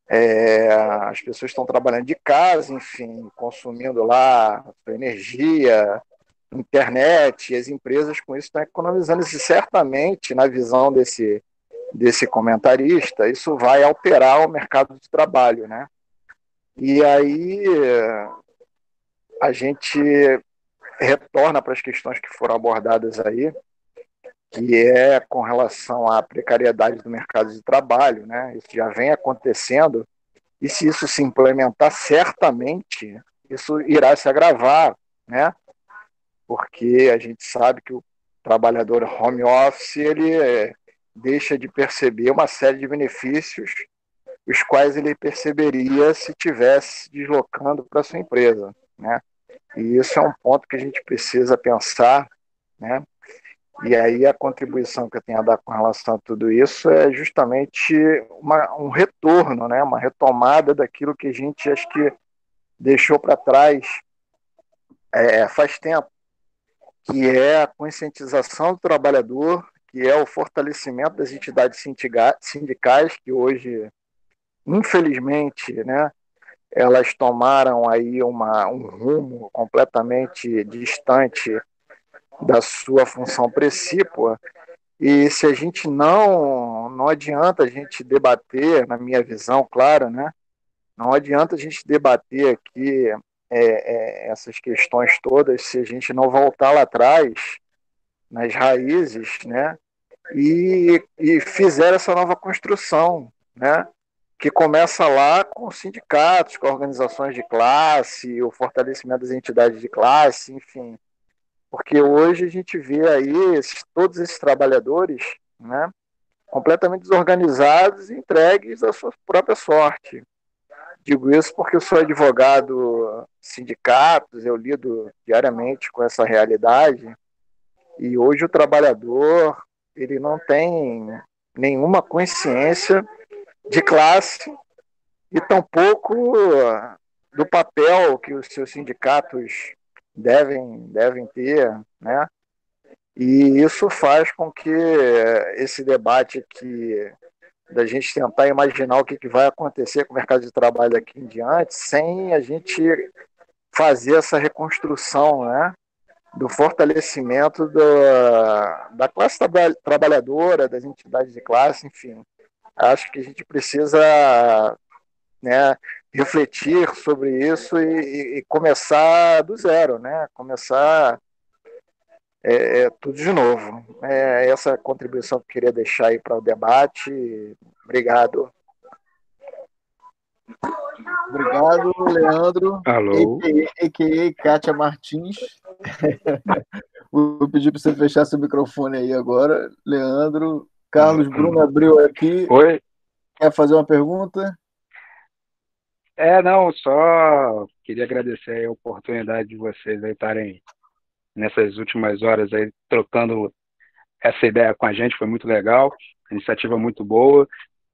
É, as pessoas estão trabalhando de casa, enfim, consumindo lá energia, internet, e as empresas com isso estão economizando. E certamente, na visão desse, desse comentarista, isso vai alterar o mercado de trabalho, né? E aí a gente retorna para as questões que foram abordadas aí, que é com relação à precariedade do mercado de trabalho, né? Isso já vem acontecendo e se isso se implementar, certamente isso irá se agravar, né? Porque a gente sabe que o trabalhador home office ele é, deixa de perceber uma série de benefícios os quais ele perceberia se tivesse deslocando para sua empresa, né? E isso é um ponto que a gente precisa pensar, né? E aí a contribuição que eu tenho a dar com relação a tudo isso é justamente uma, um retorno, né? uma retomada daquilo que a gente acho que deixou para trás é, faz tempo, que é a conscientização do trabalhador, que é o fortalecimento das entidades sindicais, que hoje, infelizmente, né, elas tomaram aí uma, um rumo completamente distante da sua função precípua. E se a gente não, não adianta a gente debater, na minha visão, claro, né? Não adianta a gente debater aqui é, é, essas questões todas se a gente não voltar lá atrás, nas raízes, né? E, e fizer essa nova construção, né? Que começa lá com sindicatos, com organizações de classe, o fortalecimento das entidades de classe, enfim, Porque hoje a gente vê aí esses, todos esses trabalhadores né, completamente desorganizados e entregues à sua própria sorte. Digo isso porque eu sou advogado sindicatos, eu lido diariamente com essa realidade e hoje o trabalhador ele não tem nenhuma consciência de classe e tampouco do papel que os seus sindicatos devem, devem ter, né? E isso faz com que esse debate que da gente tentar imaginar o que, que vai acontecer com o mercado de trabalho daqui em diante, sem a gente fazer essa reconstrução, né? do fortalecimento do, da classe trabalhadora, das entidades de classe, enfim. Acho que a gente precisa né, refletir sobre isso e, e, começar do zero, né? Começar é, é, tudo de novo. É essa contribuição que eu queria deixar aí para o debate. Obrigado. Obrigado, Leandro. Alô. A.K.A. Kátia Martins. (laughs) Vou pedir para você fechar seu microfone aí agora. Leandro. Carlos Bruno abriu aqui. Oi. Quer fazer uma pergunta? É, não, só queria agradecer a oportunidade de vocês aí estarem nessas últimas horas aí trocando essa ideia com a gente, foi muito legal, iniciativa muito boa.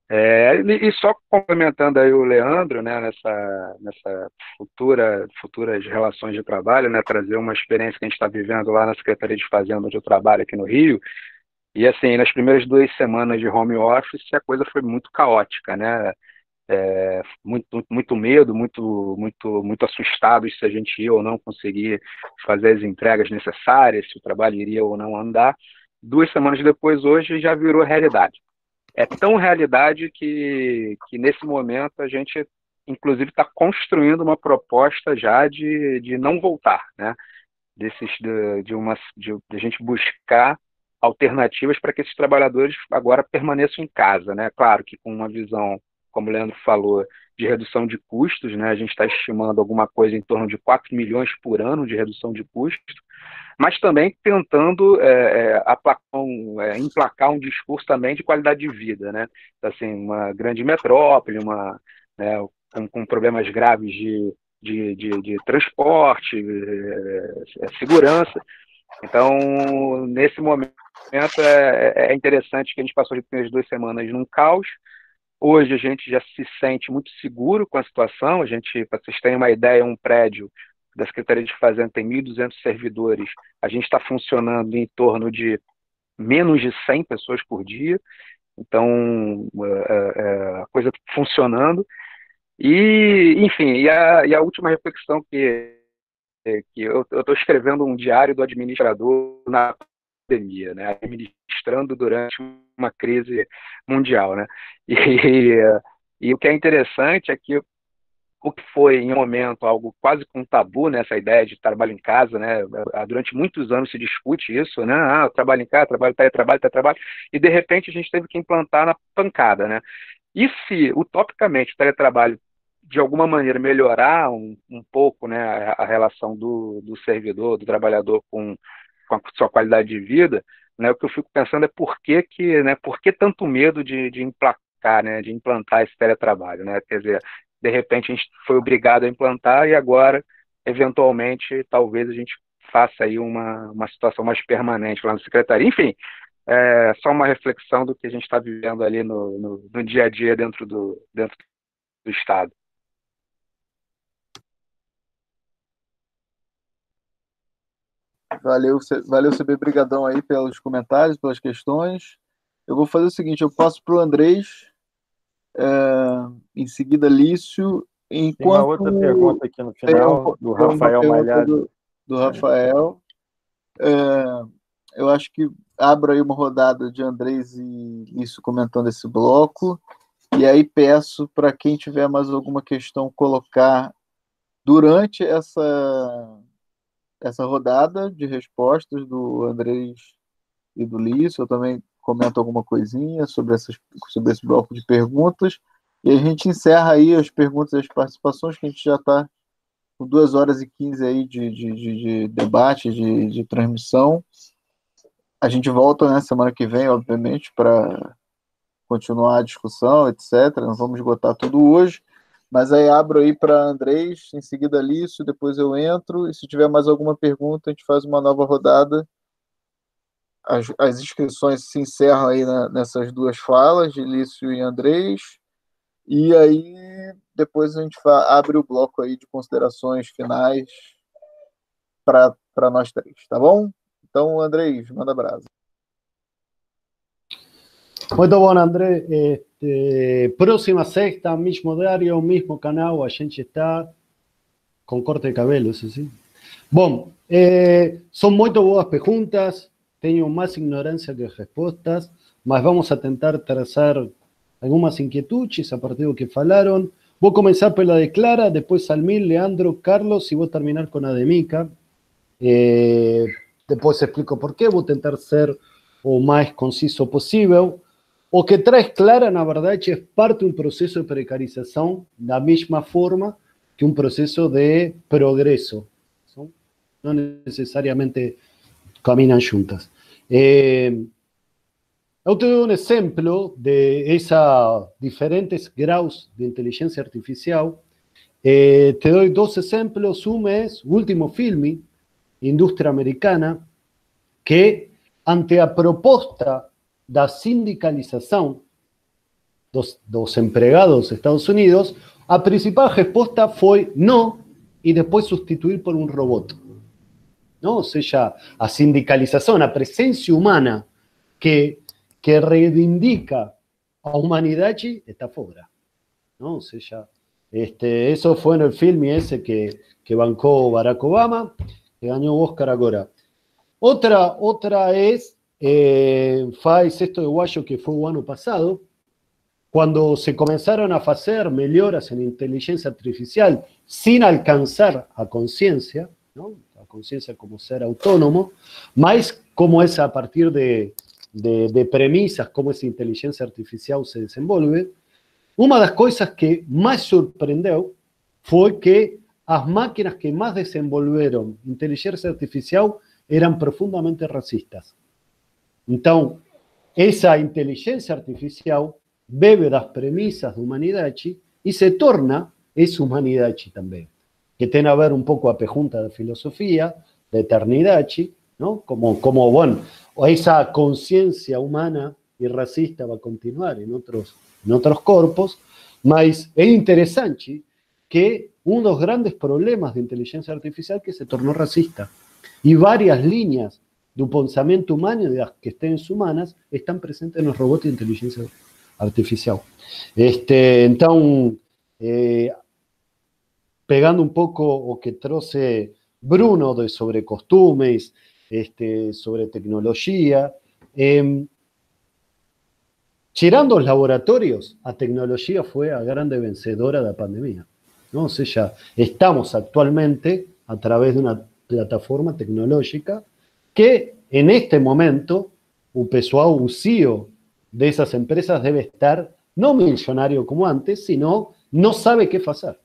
É, e só complementando aí o Leandro, né, nessa, nessa futura, futuras relações de trabalho, né, trazer uma experiência que a gente está vivendo lá na Secretaria de Fazenda, onde eu trabalho aqui no Rio, e assim, nas primeiras duas semanas de home office, a coisa foi muito caótica, né, é, muito, muito medo, muito, muito, muito assustado se a gente ia ou não conseguir fazer as entregas necessárias, se o trabalho iria ou não andar. Duas semanas depois, hoje, já virou realidade é tão realidade que, que nesse momento a gente, inclusive, está construindo uma proposta já de, de não voltar, né? Desses, de, de, uma, de, de a gente buscar alternativas para que esses trabalhadores agora permaneçam em casa, né? Claro que com uma visão, como o Leandro falou, de redução de custos, né? A gente está estimando alguma coisa em torno de 4 milhões por ano de redução de custos, mas também tentando é, é, aplacar um, é, emplacar um discurso também de qualidade de vida, né? Assim, uma grande metrópole, uma, né, com, com problemas graves de, de, de, de transporte, é, é, segurança. Então, nesse momento, é, é, interessante que a gente passou as primeiras duas semanas num caos. Hoje a gente já se sente muito seguro com a situação. A gente, para vocês terem uma ideia, um prédio da Secretaria de Fazenda tem 1.200 servidores, a gente está funcionando em torno de menos de 100 pessoas por dia, então é, é, a coisa funcionando. E, enfim, e a, e a última reflexão que, que eu estou escrevendo um diário do administrador na pandemia, né, administrando durante uma crise mundial, né, e, e o que é interessante é que o que foi em um momento algo quase com tabu né, ideia de trabalho em casa, né? Durante muitos anos se discute isso, né? Ah, trabalho em casa, trabalho, trabalho, trabalho, e de repente a gente teve que implantar na pancada, né? E se utopicamente o teletrabalho de alguma maneira melhorar um, um pouco, né, a, a relação do, do servidor, do trabalhador com, com a sua qualidade de vida, né? O que eu fico pensando é por que que, né? Por que tanto medo de, de emplacar, né? De implantar esse teletrabalho, né? Quer dizer, de repente a gente foi obrigado a implantar e agora, eventualmente, talvez a gente faça aí uma, uma situação mais permanente lá na secretaria. Enfim, é só uma reflexão do que a gente está vivendo ali no, no, no, dia a dia dentro do, dentro do Estado. Valeu, valeu CB, brigadão aí pelos comentários, pelas questões. Eu vou fazer o seguinte, eu passo para o Andrés é, em seguida, Lício. Enquanto... Tem uma outra pergunta aqui no final, do Rafael Malhado. Do, do Rafael. É, eu acho que abro aí uma rodada de Andrés e Lício comentando esse bloco. E aí peço para quem tiver mais alguma questão colocar durante essa, essa rodada de respostas do Andrés e do Lício. Eu também comenta alguma coisinha sobre, essas, sobre esse bloco de perguntas. E a gente encerra aí as perguntas e as participações, que a gente já está com duas horas e quinze aí de, de, de, de debate, de, de transmissão. A gente volta na né, semana que vem, obviamente, para continuar a discussão, etc. Não vamos esgotar tudo hoje. Mas aí abro aí para Andrés, em seguida Lício, depois eu entro, e se tiver mais alguma pergunta, a gente faz uma nova rodada. As, as inscrições se encerram aí na, nessas duas falas, de Lício e Andrés, e aí depois a gente abre o bloco aí de considerações finais para nós três, tá bom? Então, Andrés, manda brasa. Muito bom, André. Este, próxima sexta, mismo diario, mismo canal, a gente está com corte de cabelo, isso sim. Bom, eh, são muito boas perguntas, tenho mais que respostas, mas vamos a tentar trazer algumas inquietudes a partir do que falaram. Vou começar pela de Clara, depois Salmir, Leandro, Carlos e vou terminar com a de Mica. Eh, depois explico por quê, vou tentar ser o mais conciso possível. O que traz Clara, na verdade, é parte de um processo de precarização da mesma forma que um processo de progresso. Não necessariamente caminham juntas. Eh, eu te dou um exemplo de esses diferentes graus de inteligência artificial. Eh, te dou dois exemplos. Um é o último filme, Indústria Americana, que ante a proposta da sindicalização dos, dos empregados dos Estados Unidos, a principal resposta foi não e depois substituir por um robot. Não? Ou seja, a sindicalização, a presença humana que, que reivindica a humanidade está fora. Este, eso fue en el filme ese que, que bancó Barack Obama, que ganó Oscar agora. Outra, outra es eh, faz esto de Guayo que fue el año pasado, cuando se comenzaron a hacer mejoras en inteligencia artificial sin alcanzar a conciencia, ¿no? a conciencia como ser autónomo, más como es a partir de, de, de, premisas, como esa inteligencia artificial se desenvolve, una de las cosas que más sorprendió fue que las máquinas que más desenvolvieron inteligencia artificial eran profundamente racistas. Então, essa inteligência artificial bebe das premissas da humanidade e se torna essa humanidade também, que tem a ver um pouco a pergunta da filosofia, da eternidade, não? Como, como bueno, essa consciência humana e racista vai continuar em outros, em outros corpos, mas é interessante que um dos grandes problemas da inteligência artificial que se tornou racista. E várias linhas do pensamento humano e das questões humanas estão presentes nos robôs de inteligência artificial. Este, então, eh, pegando um pouco o que trouxe Bruno de sobre costumes, este, sobre tecnologia, eh, tirando os laboratórios, a tecnologia foi a grande vencedora da pandemia. Não? Ou seja, estamos atualmente, a través de uma plataforma tecnológica, que en este momento un pessoal, un CEO de esas empresas debe estar no millonario como antes, sino no sabe qué hacer.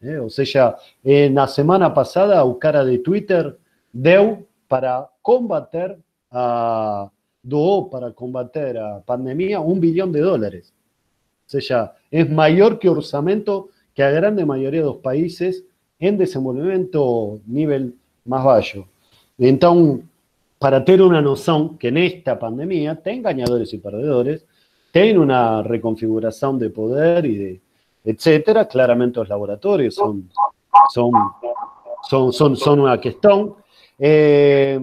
¿eh? O sea, en la semana pasada, o cara de Twitter deu para combater a doó para combater a pandemia un billón de dólares. O sea, es mayor que orçamento que a grande mayoría de los países en desenvolvimiento nivel más bajo. Entonces, para tener una noción que en esta pandemia tem ganadores y perdedores, tem una reconfiguración de poder y de etcétera. Claramente los laboratorios son, son, son, son, son una cuestión. Eh,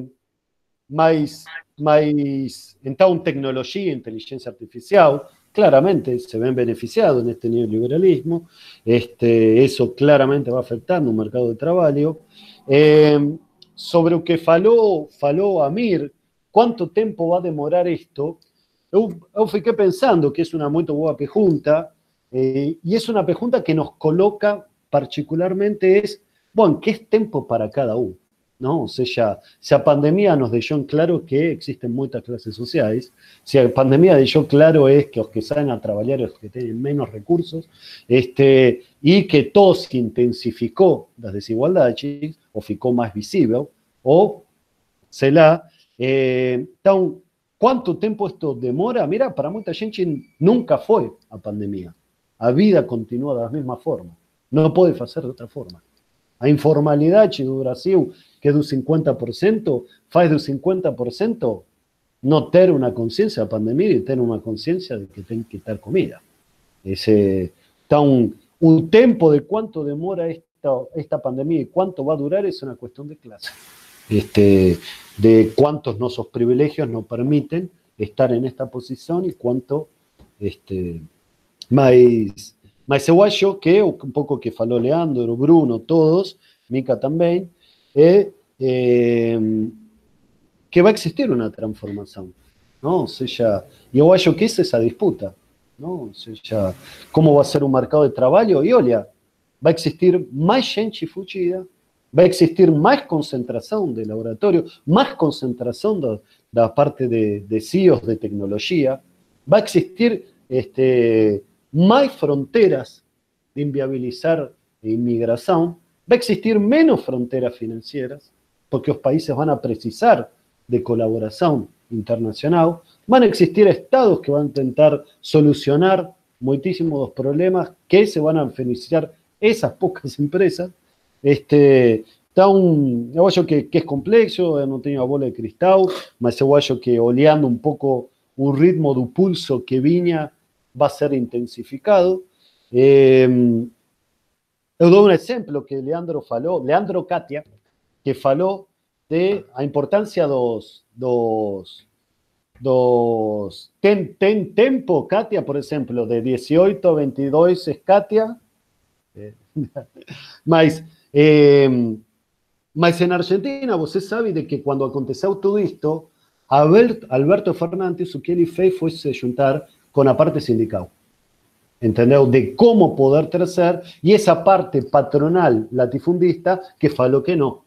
más, más, entonces, tecnología, inteligencia artificial, claramente se ven beneficiados en este neoliberalismo. Este, eso claramente va afectando un mercado de trabajo. Eh, sobre o que falou, falou Amir, quanto tempo vai demorar isto, eu, eu fiquei pensando que é uma muito boa pergunta, eh, e é uma pergunta que nos coloca particularmente é, bom, que é tempo para cada um? não? Ou seja, se a pandemia nos deixou em claro que existem muitas classes sociais, se a pandemia deixou claro é que os que saem a trabalhar os que têm menos recursos, este, e que todo se intensificou das desigualdades, ou ficou mais visível, ou, sei lá, eh, então, quanto tempo isto demora? Mira, para muita gente nunca foi a pandemia. A vida continua da mesma forma. Não pode fazer de outra forma. A informalidade do Brasil, que é do 50%, faz do 50% não ter uma consciência da pandemia e ter uma consciência de que tem que ter comida. Esse, então, o tempo de quanto demora esta, esta pandemia e quanto vai durar é uma questão de classe. Este, de cuántos nuestros privilegios nos permiten estar en esta posición y cuánto este, más mas eu que, un poco que falou Leandro, Bruno, todos, Mica también, é, que va a existir una transformación. Não? Ou seja, eu acho que esa es esa disputa. Não? Ou seja, como va a ser un mercado de trabajo? Y olha, va a existir más gente fugida, va a existir más concentración de laboratorio, más concentración de, la parte de, de CIOs de tecnología, va a existir este, más fronteras de inviabilizar inmigración, va a existir menos fronteras financieras, porque los países van a precisar de colaboración internacional, van a existir estados que van a intentar solucionar muchísimos problemas que se van a beneficiar esas pocas (laughs) empresas, este, então, eu acho que, que é complexo, eu não tenho a bola de cristal, mas eu acho que olhando um pouco o ritmo do pulso que vinha, vai ser intensificado. Eh, eu dou um exemplo que Leandro falou, Leandro Katia, que falou de a importância dos, dos, dos tem, tem tempo, Katia, por exemplo, de 18 a 22 é Katia, Eh, (laughs) mas en Argentina, você sabe de que cuando aconteceu todo esto, Alberto Fernández, o que ele se juntar con la parte sindical. Entendeu? De cómo poder trazer, y esa parte patronal latifundista que falou que no.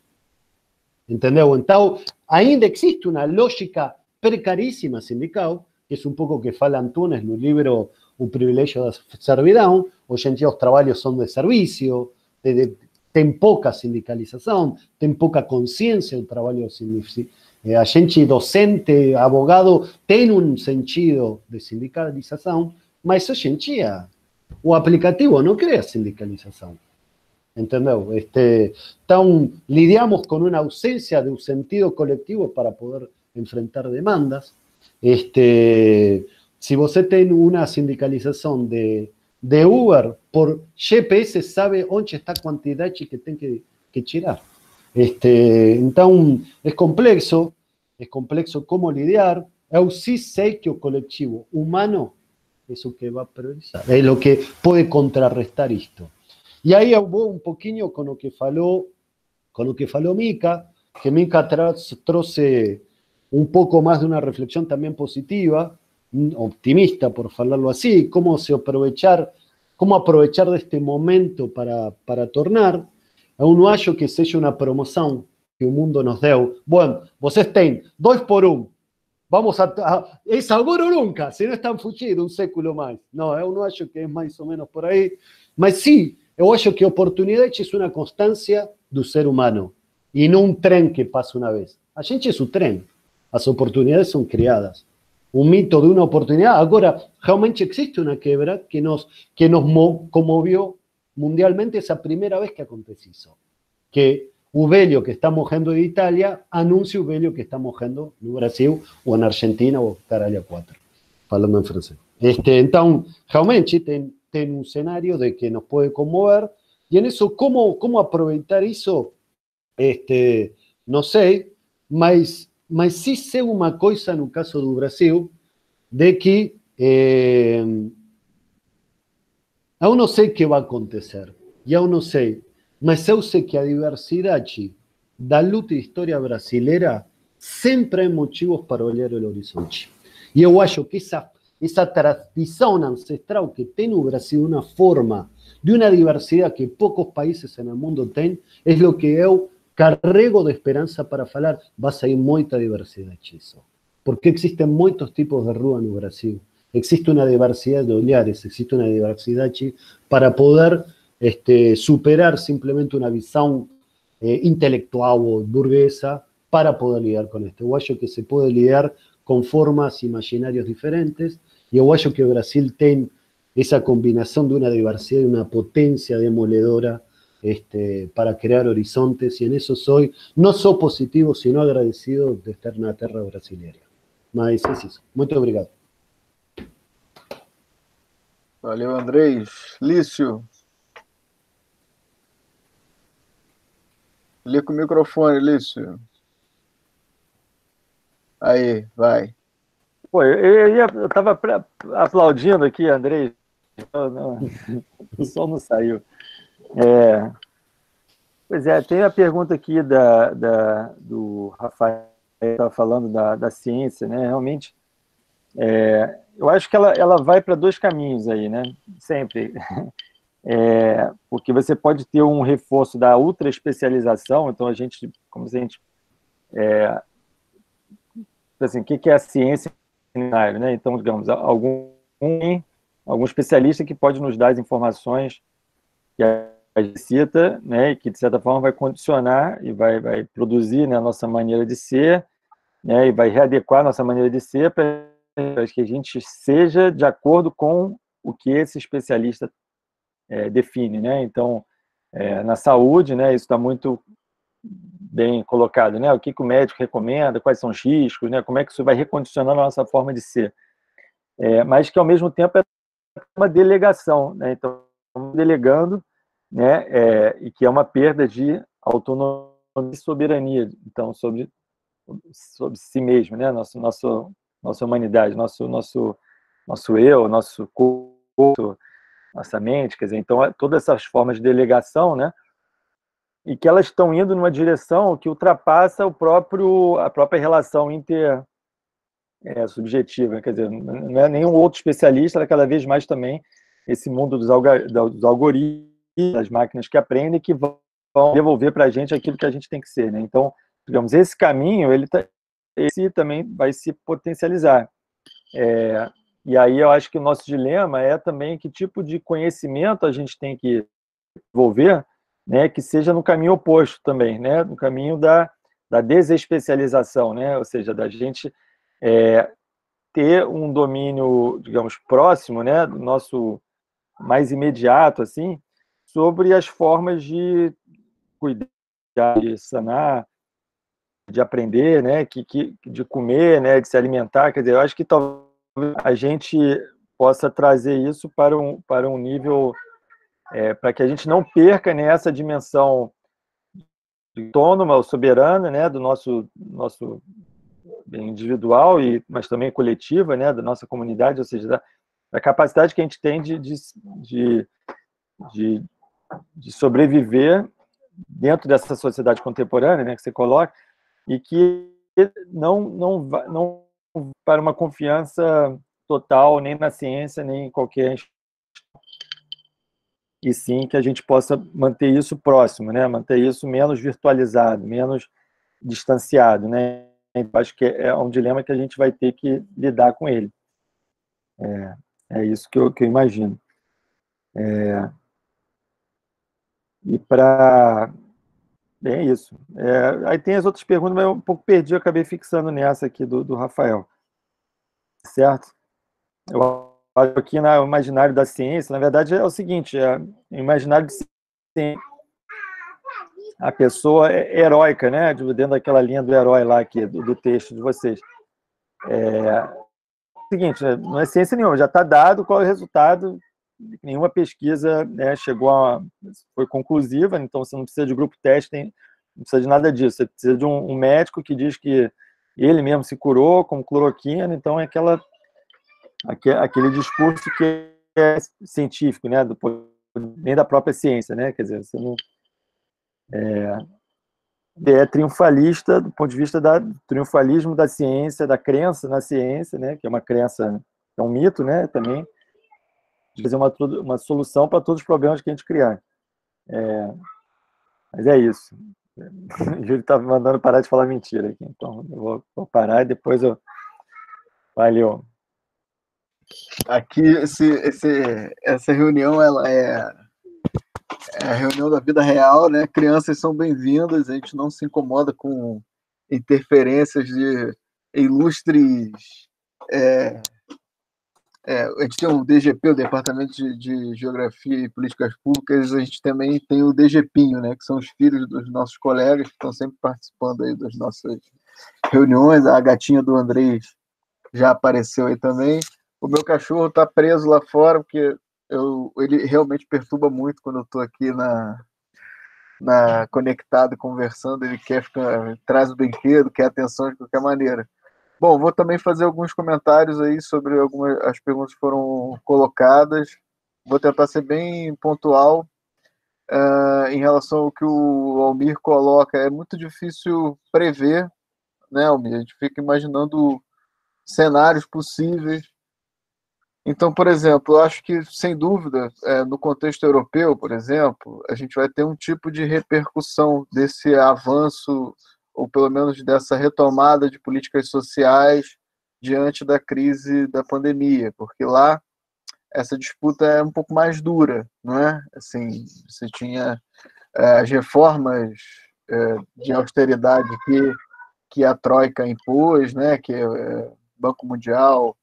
Entendeu? Então, ainda existe una lógica precarísima sindical, que es un poco que fala Antunes el libro Un privilegio de servidão, hoje em dia os trabalhos são de servicio, de, de tem poca sindicalização, tem pouca consciência do trabalho sindical. A gente docente, abogado, tem um sentido de sindicalização, mas hoje em dia o aplicativo não cria sindicalização. Entendeu? Este, então, lidiamos com uma ausência de um sentido coletivo para poder enfrentar demandas. Este, se você tem uma sindicalização de de Uber por GPS sabe dónde está cantidad que tiene que, que tirar. Este, entonces, es complejo, es complejo cómo lidiar. Yo sí sé que el colectivo humano es lo que va a priorizar, es lo que puede contrarrestar esto. Y ahí hubo un poquito con lo que faló, con lo que faló Mica, que Mica troce un poco más de una reflexión también positiva, optimista, por hablarlo así, cómo se aprovechar, cómo aprovechar de este momento para, para tornar. a un acho que seja una promoción que el mundo nos deu. Bueno, vocês têm dois por um. Vamos a, a es agora nunca, se não estão fugindo um século mais. Não, eu não acho que é mais ou menos por aí. Mas sim, eu acho que oportunidade é uma constância do ser humano e não um trem que passa uma vez. A gente é o trem. As oportunidades são criadas un mito de una oportunidad. Ahora, realmente existe una quebra que nos, que nos conmovió mundialmente esa primera vez que aconteció. Que Ubelio, que está mojando en Italia, anuncia Ubelio que está mojando en Brasil o en Argentina o caralho cuatro, hablando en francés. Este, entonces, realmente tiene un escenario de que nos puede conmover y en eso, ¿cómo, cómo aprovechar eso? Este, no sé, más mas sí sé una cosa el caso do Brasil, de que eh, aún no sé qué va a acontecer, aún no sé, mas eu sé que a diversidade da luta e história brasileira sempre hay motivos para olhar o horizonte. E eu acho que esa, esa tradición ancestral que tem o Brasil una forma de una diversidad que pocos países el mundo tienen, es lo que eu carrego de esperança para falar, vai sair muita diversidade disso. Porque existem muitos tipos de rua no Brasil. Existe uma diversidade de olhares, existe uma diversidade para poder este, superar simplesmente uma visão eh, intelectual ou burguesa para poder lidar com esto. Eu acho que se pode lidar com formas imaginárias diferentes e eu que Brasil tem esa combinación de una diversidad y una potencia demoledora este, para crear horizontes, y en eso soy, no soy positivo, sino agradecido de estar en la tierra brasileña. Mas es eso. Muito obrigado. Valeu, Andrés. Lício. Liga o microfone, Lício. Aí, vai. Pô, eu estava aplaudindo aqui, Andrés, (laughs) não, não, o som não saiu. É, pois é, tem a pergunta aqui da, da, do Rafael, estava falando da, da ciência, né? Realmente, é, eu acho que ela, ela vai para dois caminhos aí, né? Sempre. (laughs) É, porque você pode ter um reforço da ultra especialização, então a gente, como se a gente. É, assim, o que é a ciência né? Então, digamos, algum algum especialista que pode nos dar as informações que a cita, né, que de certa forma vai condicionar e vai, vai produzir né, a nossa maneira de ser, né, e vai readequar a nossa maneira de ser para que a gente seja de acordo com o que esse especialista é, define, né? Então, é, na saúde, né, isso está muito bem colocado, né? O que, que o médico recomenda, quais são os riscos, né? Como é que isso vai recondicionando a nossa forma de ser? É, mas que ao mesmo tempo é uma delegação, né? Então, delegando, né? É, e que é uma perda de autonomia e soberania, então sobre sobre si mesmo, né? Nosso nosso nossa humanidade, nosso nosso nosso eu, nosso corpo, nossa mente, quer dizer, então é, todas essas formas de delegação, né? E que elas estão indo numa direção que ultrapassa o próprio a própria relação inter é, subjetiva, quer dizer, não é nenhum outro especialista, é cada vez mais também esse mundo dos, dos algoritmos, das máquinas que aprendem, que vão devolver para a gente aquilo que a gente tem que ser. Né? Então, digamos, esse caminho, ele tá, esse também vai se potencializar. É, e aí eu acho que o nosso dilema é também que tipo de conhecimento a gente tem que desenvolver, né, que seja no caminho oposto também, né, no caminho da, da desespecialização, né, ou seja, da gente é, ter um domínio, digamos, próximo, né, do nosso mais imediato, assim, sobre as formas de cuidar, de sanar, de aprender, né, que, que, de comer, né, de se alimentar. Quer dizer, eu acho que talvez a gente possa trazer isso para um, para um nível, é, para que a gente não perca nessa dimensão autônoma ou soberana, né, do nosso nosso individual, e, mas também coletiva, né, da nossa comunidade, ou seja, da, da capacidade que a gente tem de, de, de, de, de sobreviver dentro dessa sociedade contemporânea, né, que você coloca, e que não, não, não para uma confiança total nem na ciência, nem em qualquer e sim que a gente possa manter isso próximo, né? Manter isso menos virtualizado, menos distanciado, né? Acho que é um dilema que a gente vai ter que lidar com ele. É, é isso que eu, que eu imagino. É, e para. É isso. É, aí tem as outras perguntas, mas eu um pouco perdi, eu acabei fixando nessa aqui do, do Rafael. Certo? Eu acho aqui no imaginário da ciência, na verdade, é o seguinte: é, o imaginário de ciência a pessoa é heróica, né? Dentro daquela linha do herói lá aqui, do, do texto de vocês. É, o seguinte, né, não é ciência nenhuma, já está dado qual é o resultado. Nenhuma pesquisa né, chegou a. foi conclusiva, então você não precisa de grupo teste, não precisa de nada disso. Você precisa de um, um médico que diz que ele mesmo se curou com cloroquina, então é aquela, aquele discurso que é científico, né? Do, nem da própria ciência, né? Quer dizer, você não é, é triunfalista do ponto de vista da, do triunfalismo da ciência, da crença na ciência, né, que é uma crença, é um mito, né, também, de fazer uma, uma solução para todos os problemas que a gente criar. É, mas é isso. (laughs) O Júlio está me mandando parar de falar mentira aqui, então eu vou, vou parar e depois eu. Valeu. Aqui, esse, esse, essa reunião ela é, é a reunião da vida real, né? Crianças são bem-vindas, a gente não se incomoda com interferências de ilustres é, é, a gente tem o DGP, o Departamento de, de, Geografia e Políticas Públicas, a gente também tem o DGPinho, né, que são os filhos dos nossos colegas que estão sempre participando aí das nossas reuniões. A gatinha do Andrés já apareceu aí também. O meu cachorro está preso lá fora, porque eu, ele realmente perturba muito quando eu estou aqui na, na conectado, conversando. Ele quer ficar, traz o brinquedo, quer atenção de qualquer maneira. Bom, vou também fazer alguns comentários aí sobre algumas as perguntas que foram colocadas. Vou tentar ser bem pontual uh, em relação ao que o Almir coloca. É muito difícil prever, né, Almir? A gente fica imaginando cenários possíveis. Então, por exemplo, eu acho que, sem dúvida, é, no contexto europeu, por exemplo, a gente vai ter um tipo de repercussão desse avanço ou pelo menos dessa retomada de políticas sociais diante da crise da pandemia, porque lá essa disputa é um pouco mais dura, não é? Assim, você tinha é, as reformas é, de austeridade que, que a Troika impôs, né? Que é, Banco Mundial,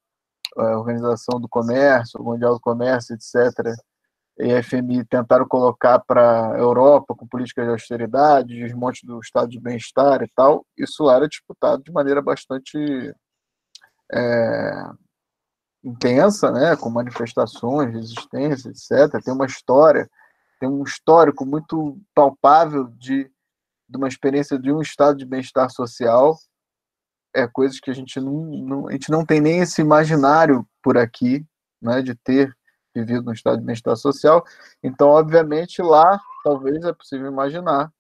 Organização do Comércio, Mundial do Comércio, etc., e a FMI tentaram colocar para a Europa com políticas de austeridade, desmonte do estado de bem-estar e tal, isso era disputado de maneira bastante é, intensa, né, com manifestações, resistência, etc. Tem uma história, tem um histórico muito palpável de, de uma experiência de um estado de bem-estar social, é coisas que a gente não, não, a gente não tem nem esse imaginário por aqui, né, de ter vivido no estado de bem-estar social. Então, obviamente, lá talvez é possível imaginar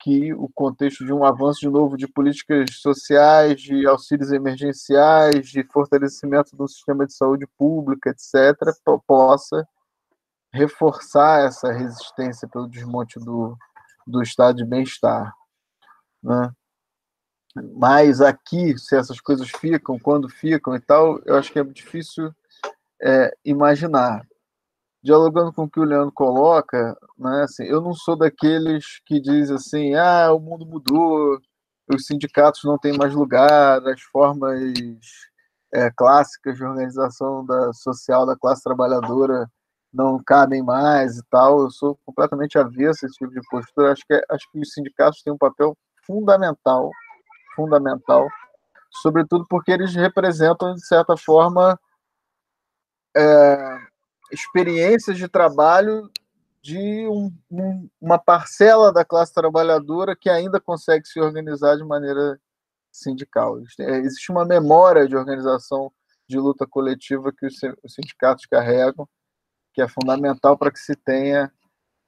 que o contexto de um avanço de novo de políticas sociais, de auxílios emergenciais, de fortalecimento do sistema de saúde pública, etc., possa reforçar essa resistência pelo desmonte do, do estado de bem-estar. Né? Mas aqui, se essas coisas ficam, quando ficam e tal, eu acho que é difícil é, imaginar. Dialogando com o que o Leandro coloca, né, assim, eu não sou daqueles que diz assim, ah, o mundo mudou, os sindicatos não têm mais lugar, as formas é, clássicas de organização da, social da classe trabalhadora não cabem mais e tal. Eu sou completamente avesso a esse tipo de postura. Acho que, é, acho que os sindicatos têm um papel fundamental, fundamental, sobretudo porque eles representam, de certa forma, é, experiências de trabalho de um, um, uma parcela da classe trabalhadora que ainda consegue se organizar de maneira sindical. É, existe uma memória de organização de luta coletiva que os sindicatos carregam, que é fundamental para que se tenha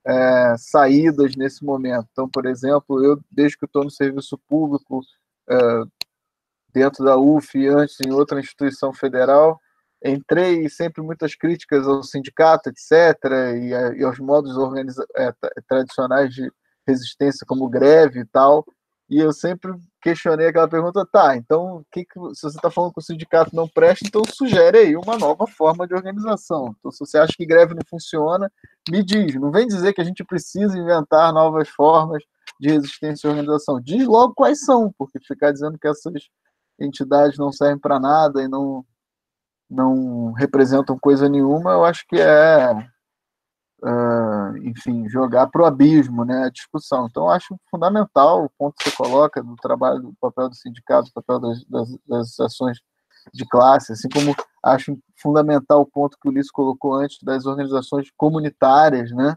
é, saídas nesse momento. Então, por exemplo, eu, desde que estou no serviço público, é, dentro da UF e antes em outra instituição federal, entrei sempre muitas críticas ao sindicato, etc., e, a, e aos modos é, tradicionais de resistência, como greve e tal. E eu sempre questionei aquela pergunta: tá, então, que que, se você está falando que o sindicato não presta, então sugere aí uma nova forma de organização. Então, se você acha que greve não funciona, me diz. Não vem dizer que a gente precisa inventar novas formas de resistência e organização. Diz logo quais são, porque ficar dizendo que essas entidades não servem para nada e não não representam coisa nenhuma, eu acho que é, uh, enfim, jogar para o abismo né, a discussão. Então, acho fundamental o ponto que você coloca do trabalho, do papel do sindicato, do papel das, das, das ações de classe, assim como acho fundamental o ponto que o Ulisses colocou antes das organizações comunitárias, né,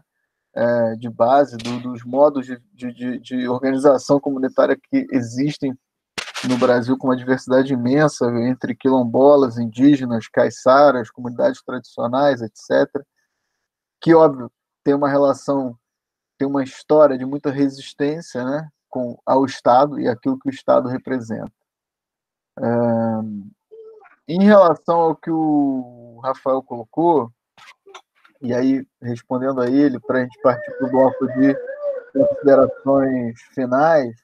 é, de base, do, dos modos de, de, de organização comunitária que existem no Brasil com uma diversidade imensa entre quilombolas, indígenas, caiçaras, comunidades tradicionais, etc., que, óbvio, tem uma relação, tem uma história de muita resistência né, com, ao Estado e aquilo que o Estado representa. em relação ao que o Rafael colocou, e aí respondendo a ele, para a gente partir para o bloco de considerações finais,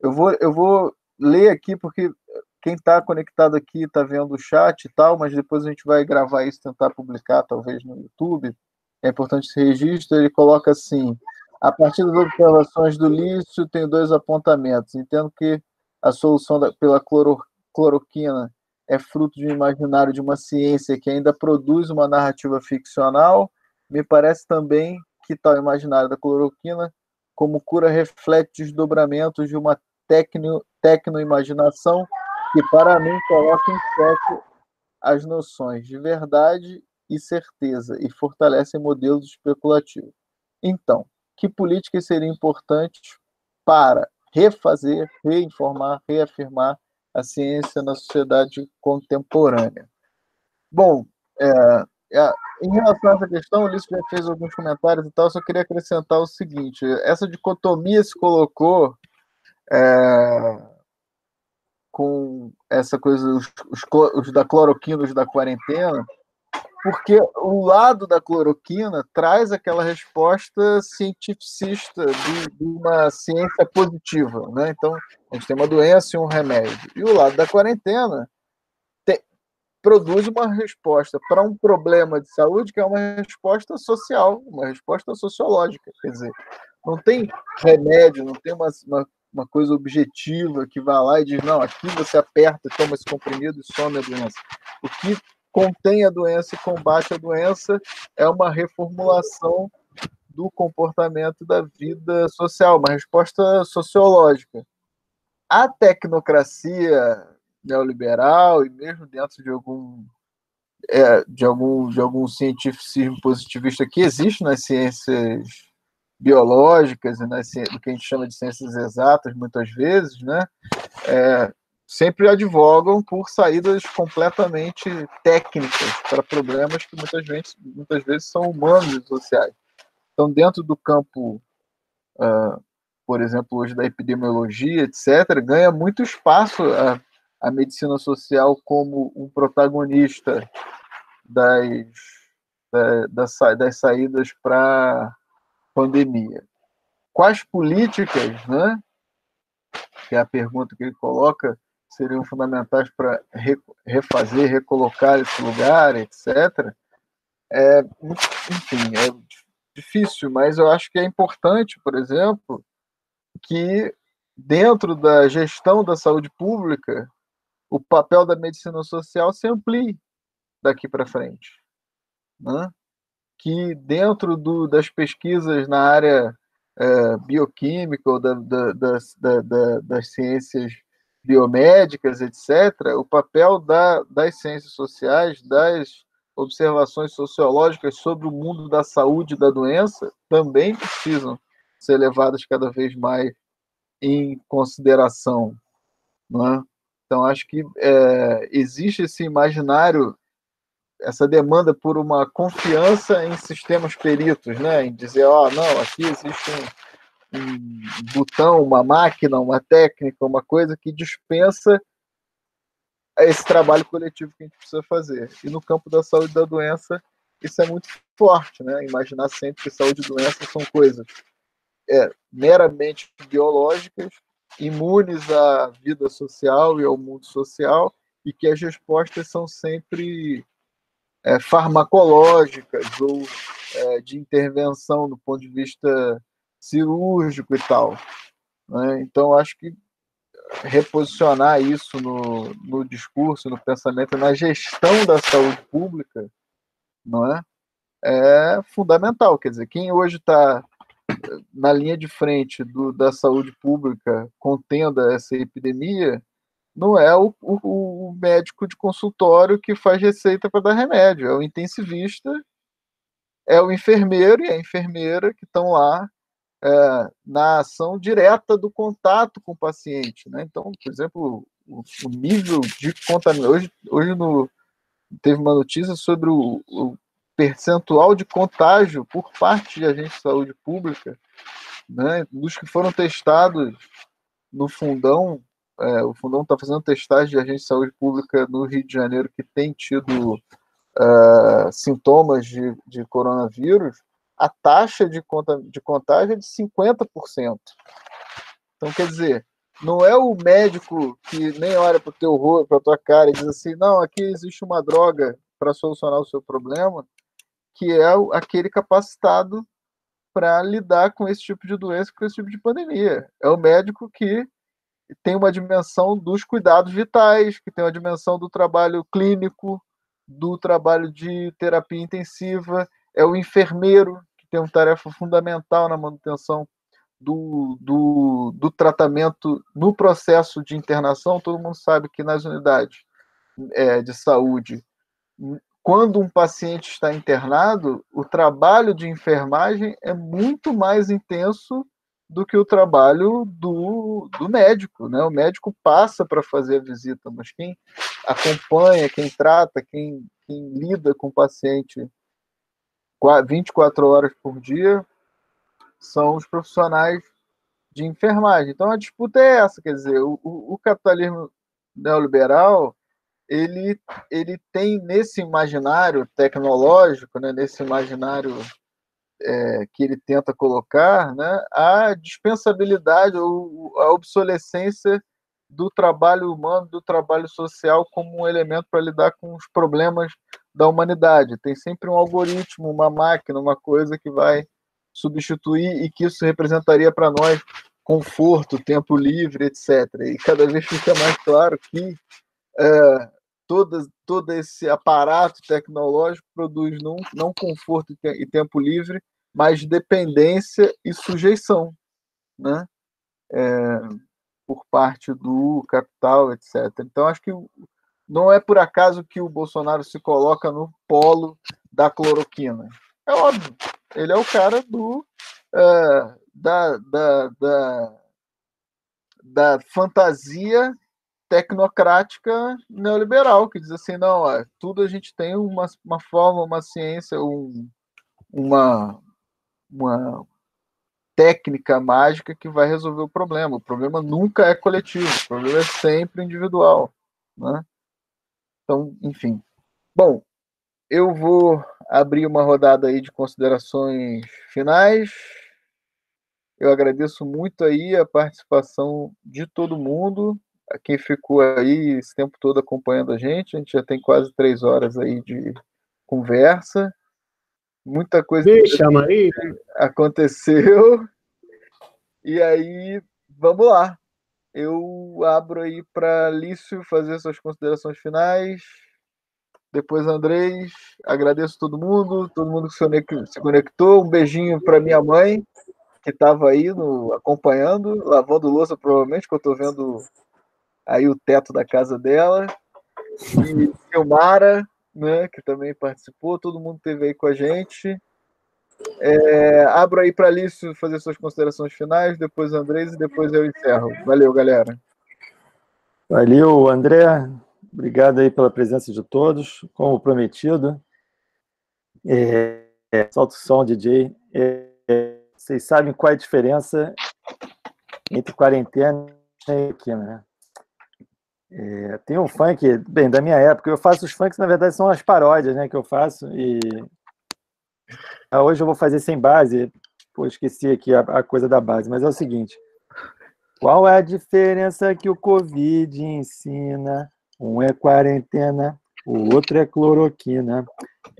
eu vou, eu vou ler aqui, porque quem está conectado aqui está vendo o chat e tal, mas depois a gente vai gravar isso, tentar publicar, talvez, no YouTube. É importante esse registro. Ele coloca assim: a partir das observações do Lício, tenho dois apontamentos. Entendo que a solução da, pela cloro, cloroquina é fruto de um imaginário de uma ciência que ainda produz uma narrativa ficcional. Me parece também que tal imaginário da cloroquina, como cura, reflete desdobramentos de uma tecno, tecno-imaginação que, para mim, coloca em foco as noções de verdade e certeza e fortalecem modelos especulativos. Então, que políticas seriam importantes para refazer, reinformar, reafirmar a ciência na sociedade contemporânea? Bom, é, é, em relação a essa questão, o Ulisses já fez alguns comentários e tal, só queria acrescentar o seguinte: essa dicotomia se colocou é, com essa coisa, os, os, os da cloroquina, os da quarentena, porque o lado da cloroquina traz aquela resposta cientificista de, de, uma ciência positiva, né? Então, a gente tem uma doença e um remédio. E o lado da quarentena te, produz uma resposta para um problema de saúde que é uma resposta social, uma resposta sociológica. Quer dizer, não tem remédio, não tem uma, uma uma coisa objetiva que vai lá e diz: não, aqui você aperta, toma esse comprimido e some a doença. O que contém a doença e combate a doença é uma reformulação do comportamento da vida social, uma resposta sociológica. A tecnocracia neoliberal e mesmo dentro de algum é, de algum de algum cientificismo positivista que existe nas ciências biológicas e né, do que a gente chama de ciências exatas, muitas vezes, né, é, sempre advogam por saídas completamente técnicas para problemas que muitas vezes, muitas vezes são humanos e sociais. Então, dentro do campo, uh, por exemplo, hoje da epidemiologia, etc., ganha muito espaço a, a medicina social como um protagonista das, da, das saídas para pandemia. Quais políticas, né, que é a pergunta que ele coloca, seriam fundamentais para refazer, recolocar esse lugar, etc. É, enfim, é difícil, mas eu acho que é importante, por exemplo, que dentro da gestão da saúde pública, o papel da medicina social se amplie daqui para frente. Né? Que dentro do, das pesquisas na área é, bioquímica ou da, da, das, da, das ciências biomédicas, etc., o papel da, das ciências sociais, das observações sociológicas sobre o mundo da saúde e da doença também precisam ser levadas cada vez mais em consideração. É? Então, acho que é, existe esse imaginário essa demanda por uma confiança em sistemas peritos, né? Em dizer, ó, oh, não, aqui existe um, um botão, uma máquina, uma técnica, uma coisa que dispensa esse trabalho coletivo que a gente precisa fazer. E no campo da saúde da doença, isso é muito forte, né? Imaginar sempre que saúde e doença são coisas é, meramente biológicas, imunes à vida social e ao mundo social, e que as respostas são sempre é, farmacológicas ou é, de intervenção do ponto de vista cirúrgico e tal. Né? Então, acho que reposicionar isso no, no discurso, no pensamento, na gestão da saúde pública, não é? É fundamental. Quer dizer, quem hoje está na linha de frente do, da saúde pública contendo essa epidemia não é o, o, o médico de consultório que faz receita para dar remédio, é o intensivista, é o enfermeiro e a enfermeira que estão lá é, na ação direta do contato com o paciente. Né? Então, por exemplo, o, o nível de contaminação. Hoje, hoje no, teve uma notícia sobre o, o, percentual de contágio por parte de agentes de saúde pública, né, dos que foram testados no fundão é, o Fundão está fazendo testagem de agente de saúde pública no Rio de Janeiro que tem tido uh, sintomas de, de coronavírus, a taxa de, conta, de contágio é de 50%. Então, quer dizer, não é o médico que nem olha para o teu rosto, para a tua cara e diz assim, não, aqui existe uma droga para solucionar o seu problema, que é aquele capacitado para lidar com esse tipo de doença, com esse tipo de pandemia. É o médico que tem uma dimensão dos cuidados vitais, que tem uma dimensão do trabalho clínico, do trabalho de terapia intensiva, é o enfermeiro, que tem uma tarefa fundamental na manutenção do, do, do tratamento no processo de internação. Todo mundo sabe que nas unidades é, de saúde, quando um paciente está internado, o trabalho de enfermagem é muito mais intenso do que o trabalho do, do médico. Né? O médico passa para fazer a visita, mas quem acompanha, quem trata, quem, quem lida com o paciente 24 horas por dia são os profissionais de enfermagem. Então a disputa é essa, quer dizer, o, o, o capitalismo neoliberal ele, ele tem nesse imaginário tecnológico, né, nesse imaginário é, que ele tenta colocar, né, a dispensabilidade ou a obsolescência do trabalho humano, do trabalho social como um elemento para lidar com os problemas da humanidade. Tem sempre um algoritmo, uma máquina, uma coisa que vai substituir e que isso representaria para nós conforto, tempo livre, etc. E cada vez fica mais claro que é, todo, todo esse aparato tecnológico produz não, não conforto e tempo livre, mas dependência e sujeição, né? É, por parte do capital, etc. Então, acho que não é por acaso que o Bolsonaro se coloca no polo da cloroquina. É óbvio, ele é o cara do, é, da, da, da, da fantasia tecnocrática neoliberal, que diz assim, não, ó, tudo a gente tem uma, uma forma, uma ciência, um, uma, uma técnica mágica que vai resolver o problema. O problema nunca é coletivo, o problema é sempre individual. Né? Então, enfim. Bom, eu vou abrir uma rodada aí de considerações finais. Eu agradeço muito aí a participação de todo mundo quem ficou aí esse tempo todo acompanhando a gente. A gente já tem quase três horas aí de conversa. Muita coisa Deixa, aconteceu. E aí, vamos lá. Eu abro aí para Lício fazer suas considerações finais. Depois, Andrés. Agradeço todo mundo, todo mundo que se conectou. Um beijinho para minha mãe, que estava aí no, acompanhando, lavando louça, provavelmente, que eu estou vendo aí o teto da casa dela. E Silmara, né, que também participou, todo mundo esteve aí com a gente. É, abro aí para Alice fazer suas considerações finais, depois Andrés e depois eu encerro. Valeu, galera. Valeu, André. Obrigado aí pela presença de todos. Como prometido, é, é, solta o som, DJ. É, é, vocês sabem qual é a diferença entre quarentena e aqui, né? É, tem um funk, bem, da minha época, eu faço os funks, na verdade, são as paródias, né, que eu faço, e ah, hoje eu vou fazer sem base, pô, esqueci aqui a, a coisa da base, mas é o seguinte, qual é a diferença que o Covid ensina? Um é quarentena, o outro é cloroquina.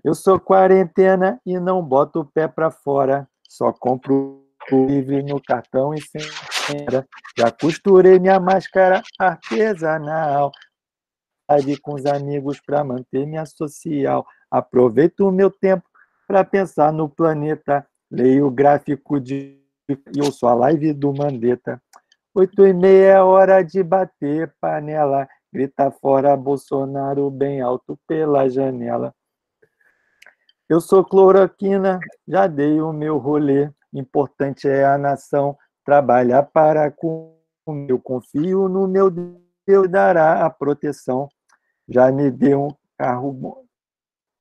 Eu sou quarentena e não boto o pé para fora, só compro livre no cartão e sem já costurei minha máscara artesanal. Ali com os amigos para manter minha social. Aproveito o meu tempo para pensar no planeta. Leio o gráfico de eu sou a live do Mandetta. Oito e meia é hora de bater panela. Grita fora Bolsonaro bem alto pela janela. Eu sou cloroquina, já dei o meu rolê. Importante é a nação trabalhar para com eu confio no meu Deus dará a proteção. Já me deu um carro bom,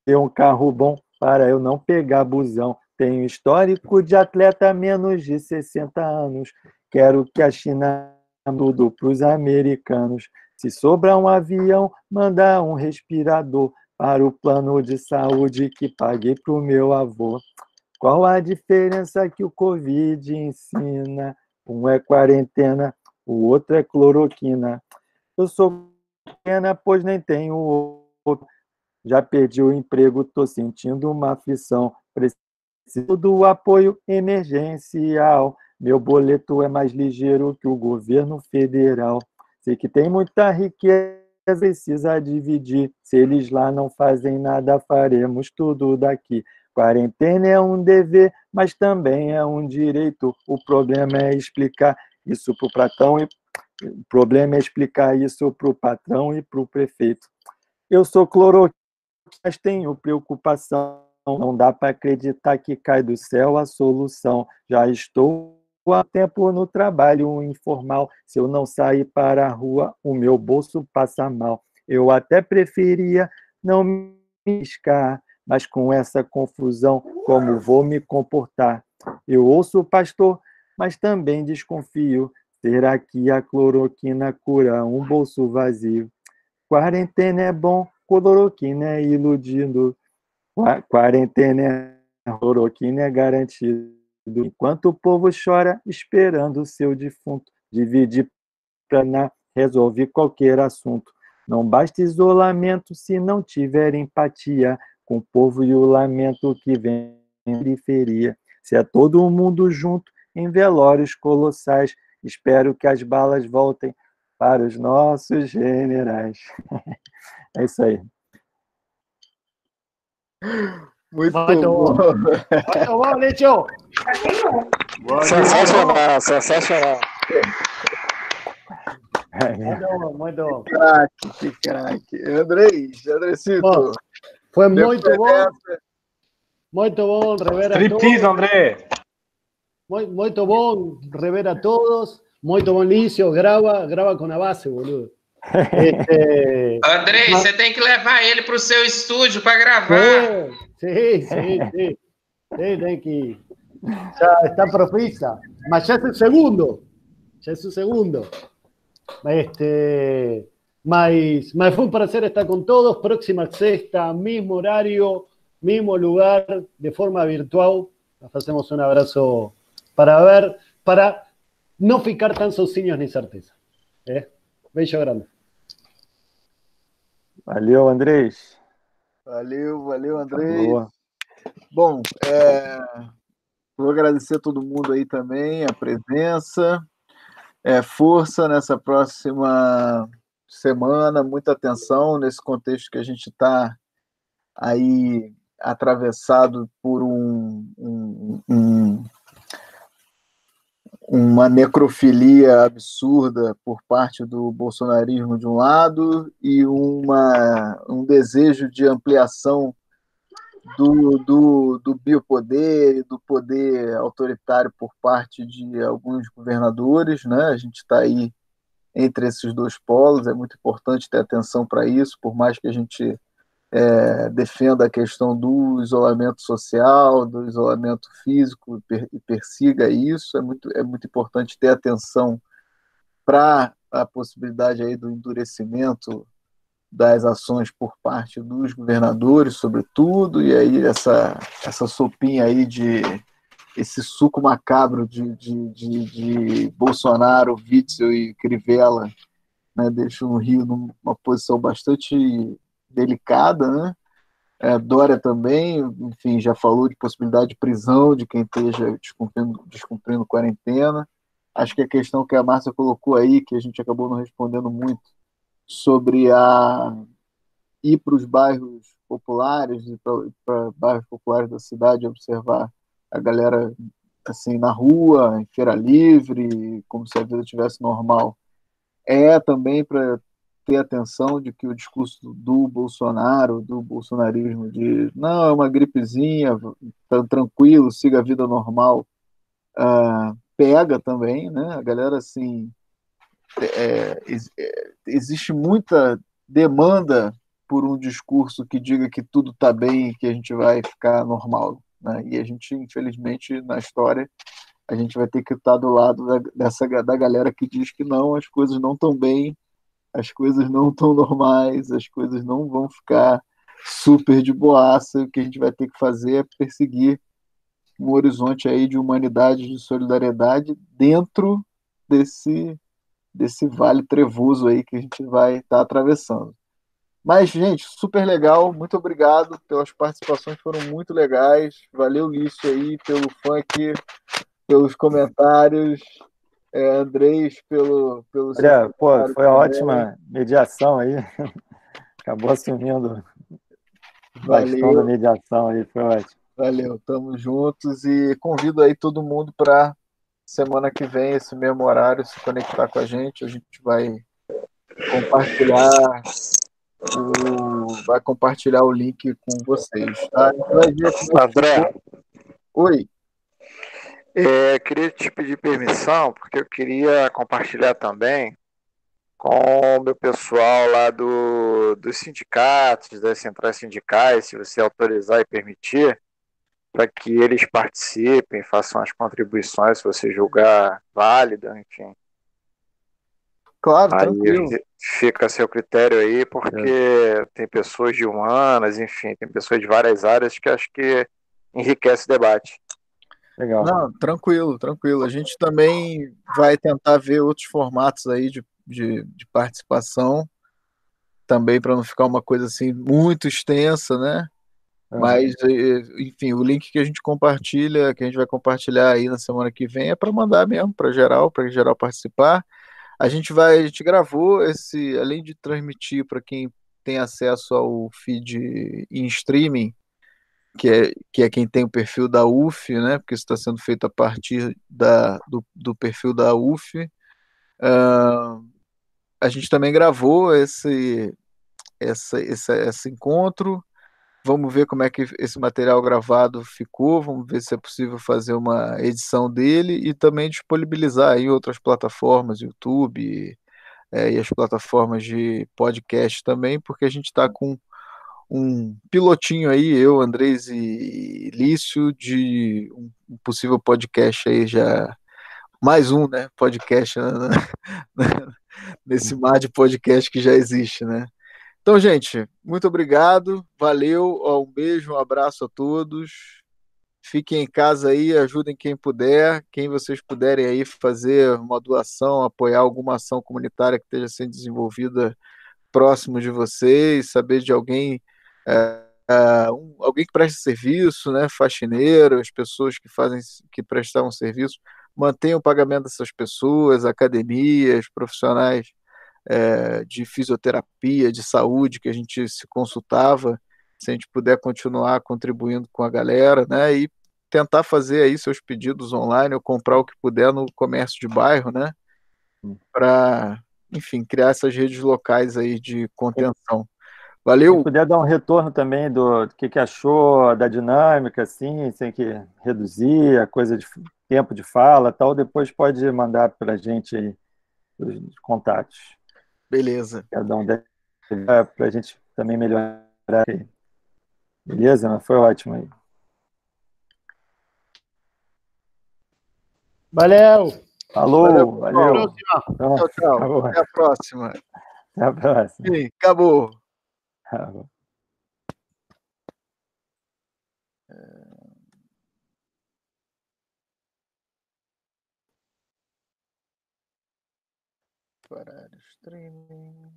deu um carro bom para eu não pegar busão. Tenho histórico de atleta menos de 60 anos. Quero que a China tudo para os americanos. Se sobrar um avião, manda um respirador para o plano de saúde que paguei para o meu avô. Qual a diferença que o Covid ensina? Um é quarentena, o outro é cloroquina. Eu sou pequena, pois nem tenho outro. Já perdi o emprego, estou sentindo uma aflição. Preciso do apoio emergencial. Meu boleto é mais ligeiro que o governo federal. Sei que tem muita riqueza, precisa dividir. Se eles lá não fazem nada, faremos tudo daqui. Quarentena é um dever, mas também é um direito. O problema é explicar isso para o patrão e o problema é explicar isso para o patrão e para o prefeito. Eu sou cloroquina, mas tenho preocupação. Não dá para acreditar que cai do céu a solução. Já estou há tempo no trabalho informal. Se eu não sair para a rua, o meu bolso passa mal. Eu até preferia não me arriscar, mas com essa confusão, como vou me comportar? Eu ouço o pastor, mas também desconfio. Será que a cloroquina cura um bolso vazio? Quarentena é bom, cloroquina é iludindo. Quarentena é cloroquina é garantido. Enquanto o povo chora, esperando o seu defunto, dividir para resolver qualquer assunto. Não basta isolamento se não tiver empatia com o povo e o lamento que vem em periferia. Se é todo mundo junto em velórios colossais, espero que as balas voltem para os nossos generais. (laughs) É isso aí. Muito, Muito bom. bom. Muito bom, Leitão. Sensacional, sensacional. Muito bom, muito bom. Craque, que craque. Andrés, Andresito. Bom. Foi muito bom. Muito bom rever a Striptease, todos. André. Muito, muito bom rever a todos. Muito bom, Lício. Grava, grava com a base, boludo. (laughs) Este... André, Mas... você tem que levar ele para o seu estúdio para gravar. Sim, sim, sim. Sim, tem que. Já está profissa. Mas já é o segundo. Já é o segundo. Este. Mas, mas fue un placer estar con todos. Próxima sexta, mismo horario, mismo lugar, de forma virtual. Nos hacemos un abrazo para ver, para no ficar tan sozinhos ni certeza. ¿Eh? Beijo grande. Valeu, Andrés. Valeu, valeu, Andrés. Boa. Bom, é, vou agradecer a todo mundo aí também, a presença. É, força nessa próxima semana, muita atenção nesse contexto que a gente está aí atravessado por um, um, um, uma necrofilia absurda por parte do bolsonarismo de um lado e uma, um desejo de ampliação do, do, do biopoder e do poder autoritário por parte de alguns governadores, né? A gente está aí entre esses dois polos. É muito importante ter atenção para isso, por mais que a gente é, defenda a questão do isolamento social, do isolamento físico e persiga isso. É muito, é muito importante ter atenção para a possibilidade aí do endurecimento das ações por parte dos governadores, sobretudo, e aí essa, essa sopinha aí de esse suco macabro de, de, de, de Bolsonaro, Witzel e Crivella né, deixa o Rio numa posição bastante delicada, né? É, Dória também, enfim, já falou de possibilidade de prisão de quem esteja descumprindo, descumprindo quarentena. Acho que a questão que a Márcia colocou aí, que a gente acabou não respondendo muito, sobre a ir para os bairros populares, para bairros populares da cidade, observar a galera assim na rua, em feira livre, como se a vida tivesse normal. É também para ter atenção de que o discurso do Bolsonaro, do bolsonarismo, de não, é uma gripezinha, tá tranquilo, siga a vida normal, uh, pega também, né? A galera, assim, é, é, existe muita demanda por um discurso que diga que tudo está bem e que a gente vai ficar normal. Né? E a gente, infelizmente, na história, a gente vai ter que estar do lado da, dessa, da galera que diz que não, as coisas não estão bem, as coisas não estão normais, as coisas não vão ficar super de boaça, o que a gente vai ter que fazer é perseguir um horizonte aí de humanidade, de solidariedade dentro desse desse vale trevoso aí que a gente vai estar tá atravessando. Mas, gente, super legal. Muito obrigado pelas participações, foram muito legais. Valeu, Lício, aí, pelo funk, pelos comentários. É, Andrés, pelo. pelo Olha, pô, foi uma ótima mediação aí. (laughs) Acabou assumindo bastão da mediação aí, foi ótimo. Valeu, tamo juntos e convido aí todo mundo para semana que vem, esse mesmo horário, se conectar com a gente. A gente vai compartilhar o, vai compartilhar o link com vocês. Tá? André. Oi. É, queria te pedir permissão, porque eu queria compartilhar também com o meu pessoal lá do, dos sindicatos, das centrais sindicais, se você autorizar e permitir, para que eles participem, façam as contribuições, se você julgar válida, enfim. Claro, aí tranquilo. Fica a seu critério aí, porque é. tem pessoas de humanas, enfim, tem pessoas de várias áreas que acho que enriquece o debate. Legal. Não, tranquilo, tranquilo. A gente também vai tentar ver outros formatos aí de, de, de participação, também para não ficar uma coisa assim muito extensa, né? Mas, enfim, o link que a gente compartilha, que a gente vai compartilhar aí na semana que vem, é para mandar mesmo para geral, para geral participar. A gente vai, a gente gravou esse, além de transmitir para quem tem acesso ao feed em streaming, que é, que é quem tem o perfil da UF, né? Porque isso está sendo feito a partir da, do, do perfil da UF. Uh, a gente também gravou esse, essa, esse, esse encontro Vamos ver como é que esse material gravado ficou, vamos ver se é possível fazer uma edição dele e também disponibilizar em outras plataformas, YouTube é, e as plataformas de podcast também, porque a gente está com um pilotinho aí, eu, Andrés e Lício, de um possível podcast aí já. Mais um, né? Podcast né, (laughs) nesse mar de podcast que já existe, né? Então, gente, muito obrigado, valeu, um beijo, um abraço a todos. Fiquem em casa aí, ajudem quem puder, quem vocês puderem aí fazer uma doação, apoiar alguma ação comunitária que esteja sendo desenvolvida próximo de vocês, saber de alguém, é, é, um, alguém que presta serviço, né, faxineiro, as pessoas que fazem, que prestavam serviço, mantenham o pagamento dessas pessoas, academias, profissionais é, de fisioterapia, de saúde, que a gente se consultava, se a gente puder continuar contribuindo com a galera, né? E tentar fazer aí seus pedidos online ou comprar o que puder no comércio de bairro, né? Para, enfim, criar essas redes locais aí de contenção. Valeu. Se puder dar um retorno também do, do que, que achou da dinâmica, assim, sem que reduzir a coisa de tempo de fala, tal, depois pode mandar para a gente aí os contatos. Beleza. Cada um para a gente também melhorar. Beleza? Mas foi ótimo aí. Valeu! Falou! Valeu! valeu. Tchau, tchau. Acabou. Até a próxima. Até a próxima. Sim, acabou. acabou. parar o streaming.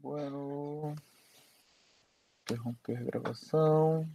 Bueno. Interromper gravação.